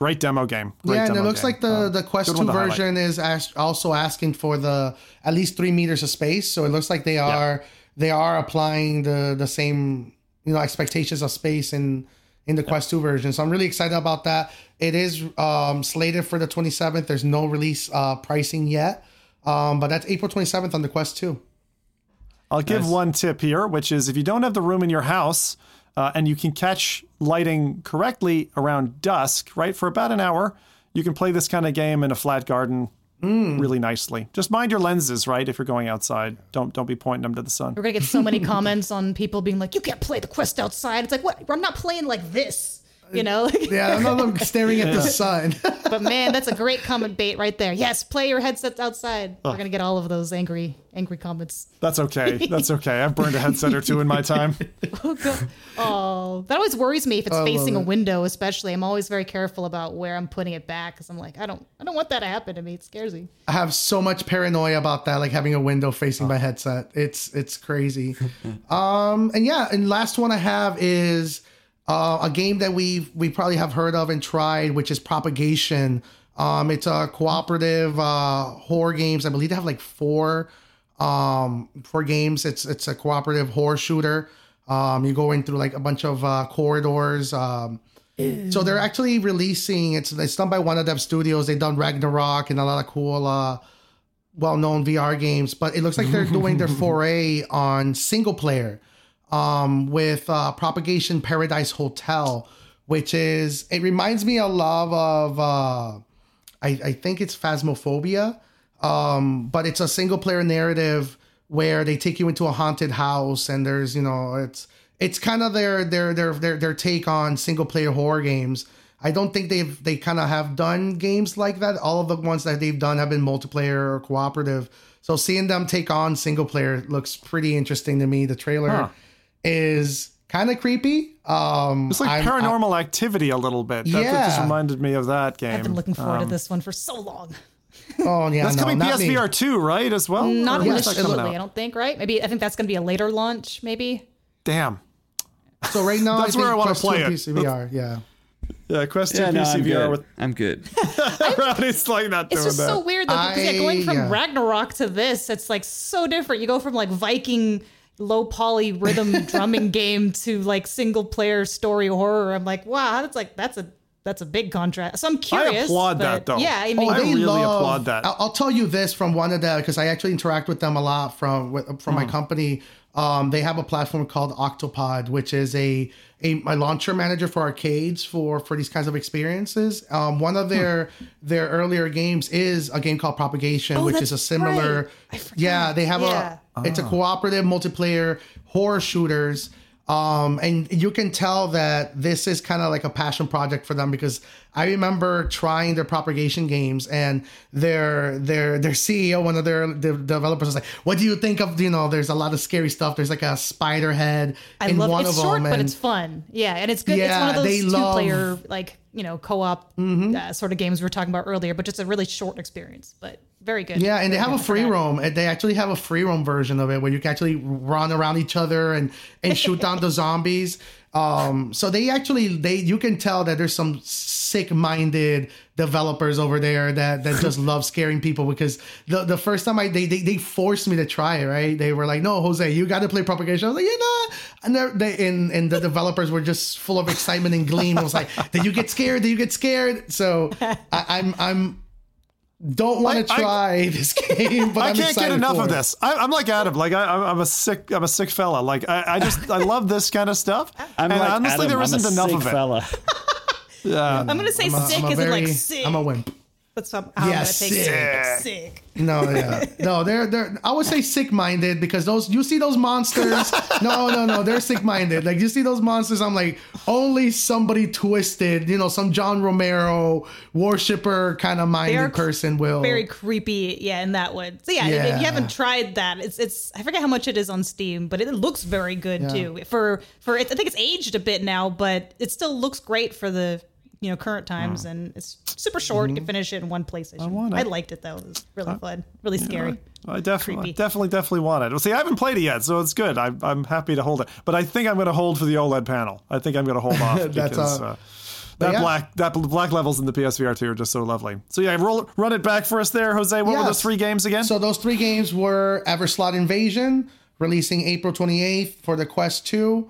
great demo game. Great yeah, and it looks game. like the Um, the Quest Two one highlight. version is as- also asking for the at least three meters of space. So it looks like they are they are applying the the same you know expectations of space in in the Quest Two version. So I'm really excited about that. It is um, slated for the 27th. There's no release uh, pricing yet, um, but that's April 27th on the Quest Two. I'll give one tip here, which is if you don't have the room in your house uh, and you can catch lighting correctly around dusk, right, for about an hour, you can play this kind of game in a flat garden really nicely. Just mind your lenses, right, if you're going outside. Don't don't be pointing them to the sun. We're gonna get so many comments on people being like, "You can't play the quest outside." It's like, what? I'm not playing like this. You know, Yeah, I'm not staring at the sun. but man, that's a great comment bait right there. Yes, play your headsets outside. We're gonna get all of those angry, angry comments. That's okay. That's okay. I've burned a headset or two in my time. Oh, God. oh, that always worries me if it's love facing a window. Especially, I'm always very careful about where I'm putting it back because I'm like, I don't, I don't want that to happen to me. It scares me. I have so much paranoia about that, like having a window facing my headset. It's it's crazy. um, and yeah, and last one I have is uh, a game that we we probably have heard of and tried, which is Propagation. Um, it's a cooperative uh, horror games. I believe they have like four um four games. It's it's a cooperative horror shooter. Um, you go in through like a bunch of uh, corridors. Um, so they're actually releasing it's it's done by Wanadev studios. They've done Ragnarock and a lot of cool uh well-known VR games, but it looks like they're doing their foray on single player um with uh Propagation Paradise Hotel, which is it reminds me a lot of uh I, I think it's Phasmophobia. Um, but it's a single player narrative where they take you into a haunted house and there's, you know, it's it's kind of their their their their their take on single player horror games. I don't think they've they kind of have done games like that. All of the ones that they've done have been multiplayer or cooperative. So seeing them take on single player looks pretty interesting to me. The trailer Huh. Is kind of creepy. Um, It's like I'm- paranormal activity a little bit. That, that just reminded me of that game. I've been looking forward Um, to this one for so long. oh yeah, That's no, coming not me. PSVR 2, right, as well? Not Or when's initially, I don't think. Right? Maybe I think that's going to be a later launch. Maybe. Damn. So right now, That's I where think I wanna play it. PCVR, yeah. Yeah, Quest 2 Yeah, no, I'm good. with I'm good. It's like not It's doing just that. so weird though, because yeah, going from I, uh, Ragnarock to this, it's like so different. You go from like Viking low poly rhythm drumming game to like single player story horror. I'm like, wow, that's like that's a that's a big contrast. So I'm curious. I applaud that, though. Yeah, I mean, I they really love- applaud that. I'll, I'll tell you this from one of the because I actually interact with them a lot from with, from Hmm. my company. Um, they have a platform called Octopod, which is a a my launcher manager for arcades for for these kinds of experiences. Um, one of their Hmm. their earlier games is a game called Propagation, Oh, which is a similar. right. Yeah, they have Yeah. It's a cooperative multiplayer horror shooters. Um, and you can tell that this is kind of like a passion project for them because I remember trying their propagation games and their their their CEO, one of their, their developers, was like, "What do you think of you know?" There's a lot of scary stuff. There's like a spider head I in love one it's of short, them, but and it's fun. Yeah, and it's good. Yeah, it's one of they those love- Mm-hmm. two-player like you know co-op uh, sort of games we were talking about earlier, but just a really short experience, but very good. Yeah, and they have a free roam. and They actually have a free roam version of it where you can actually run around each other and and shoot down the zombies. Um, so they actually they you can tell that there's some sick-minded developers over there that that just love scaring people because the the first time I they they, they forced me to try it. Right, they were like, "No, Jose, you got to play propagation." I was like, "You know," and they're, and and the developers were just full of excitement and gleam. I was like, "Did you get scared? Did you get scared?" So I, I'm I'm don't want I- to I- try this game, but I I'm can't get enough of it. this. I, I'm like Adam. Like I, I'm- I'm a sick. I'm a sick fella. Like I, I just I love this kind of stuff. I'm and like honestly, Adam, there I'm isn't a enough sick of it. Fella. I'm gonna say I'm a- sick I'm a isn't like sick. I'm a wimp. That's how how Yeah, I'm gonna take sick. sick. Sick. No, yeah, no, they're they're. I would say sick-minded because those you see those monsters. no, no, no, they're sick-minded. Like you see those monsters, I'm like only somebody twisted, you know, some John Romero worshipper kind of minded They're person will. Very creepy, yeah, in that one. So yeah, if Yeah. you haven't tried that, it's it's I forget how much it is on Steam, but it looks very good too. For for it, I think it's aged a bit now, but it still looks great for the you know current times, and it's super short. You can finish it in one place. I, want it. liked it though; it was really fun, really scary. I definitely, Creepy. definitely, definitely want it. Well, see, I haven't played it yet, so it's good. I, I'm happy to hold it, but I think I'm going to hold for the OLED panel. I think I'm going to hold off That's, because uh, uh, that yeah. black that black levels in the PSVR two are just so lovely. So yeah, roll run it back for us there, Jose. What were those three games again? So those three games were Everslaught Invasion, releasing April 28th for the Quest 2.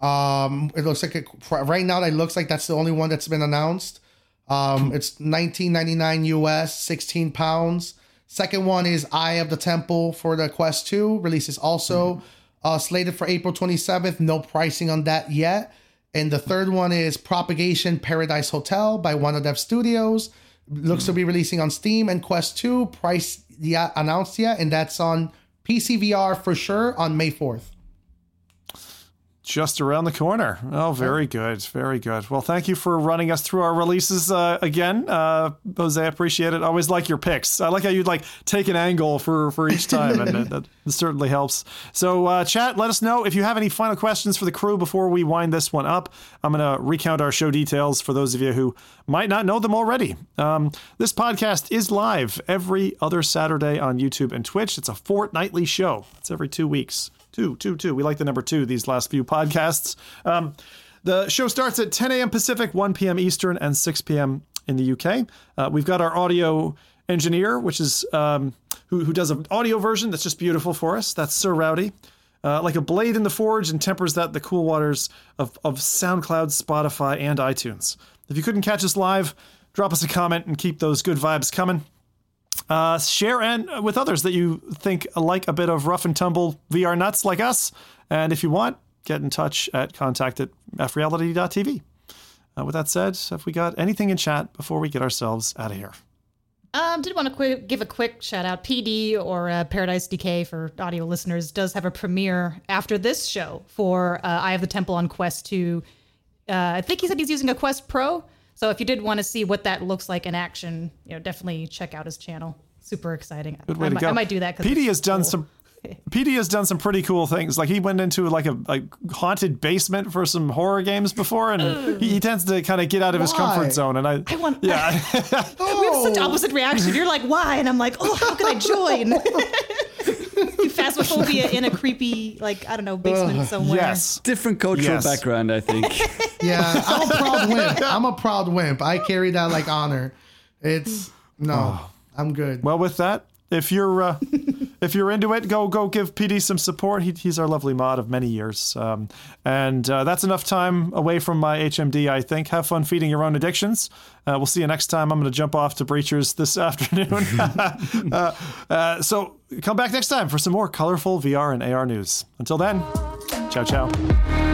Um, it looks like it, right now it looks like that's the only one that's been announced. Um, it's 19.99 US, 16 pounds. Second one is Eye of the Temple for the Quest 2, releases also uh, slated for April 27th. No pricing on that yet. And the third one is Propagation Paradise Hotel by Wanadev Studios. Looks to be releasing on Steam and Quest 2. Price yet announced yet, and that's on PC VR for sure on May 4th. Just around the corner. Oh, very good, very good. Well, thank you for running us through our releases uh, again, uh, Jose. I appreciate it. Always like your picks. I like how you'd like take an angle for for each time, and that, that certainly helps. So, uh, chat, let us know if you have any final questions for the crew before we wind this one up. I'm going to recount our show details for those of you who might not know them already. Um, this podcast is live every other Saturday on YouTube and Twitch. It's a fortnightly show. It's every two weeks. Two, two, two. We like the number two these last few podcasts. Um, the show starts at 10 a.m. Pacific, 1 p.m. Eastern, and 6 p.m. in the UK. Uh, we've got our audio engineer, which is um, who, who does an audio version that's just beautiful for us. That's Sir Rowdy. Uh, like a blade in the forge and tempers that the cool waters of, of SoundCloud, Spotify, and iTunes. If you couldn't catch us live, drop us a comment and keep those good vibes coming. Uh, share and with others that you think like a bit of rough and tumble VR nuts like us. And if you want, get in touch at contact at freality.tv. Uh, with that said, have we got anything in chat before we get ourselves out of here? Um, did want to qu- give a quick shout out. PD or uh, Paradise Decay for audio listeners does have a premiere after this show for uh, Eye of the Temple on Quest 2. Uh, I think he said he's using a Quest Pro. So if you did want to see what that looks like in action, you know, definitely check out his channel. Super exciting. Good way I, to might, go. I might do that. 'cause PD has done cool. some. PD has done some pretty cool things. Like he went into like a, a haunted basement for some horror games before, and he, he tends to kind of get out of his comfort zone. And I, I want. yeah, we have such oh. opposite reaction. You're like, why? And I'm like, oh, how can I join? Phasmophobia in a creepy, like I don't know, basement somewhere. yes. Different cultural Yes. background, I think. Yeah, I'm a proud wimp. I'm a proud wimp. I carry that like honor. It's no, I'm good. Well, with that, if you're uh, if you're into it, go go give PD some support. He, he's our lovely mod of many years, um, and uh, that's enough time away from my HMD. I think. Have fun feeding your own addictions. Uh, we'll see you next time. I'm going to jump off to Breachers this afternoon. uh, uh, so come back next time for some more colorful VR and AR news. Until then, ciao ciao.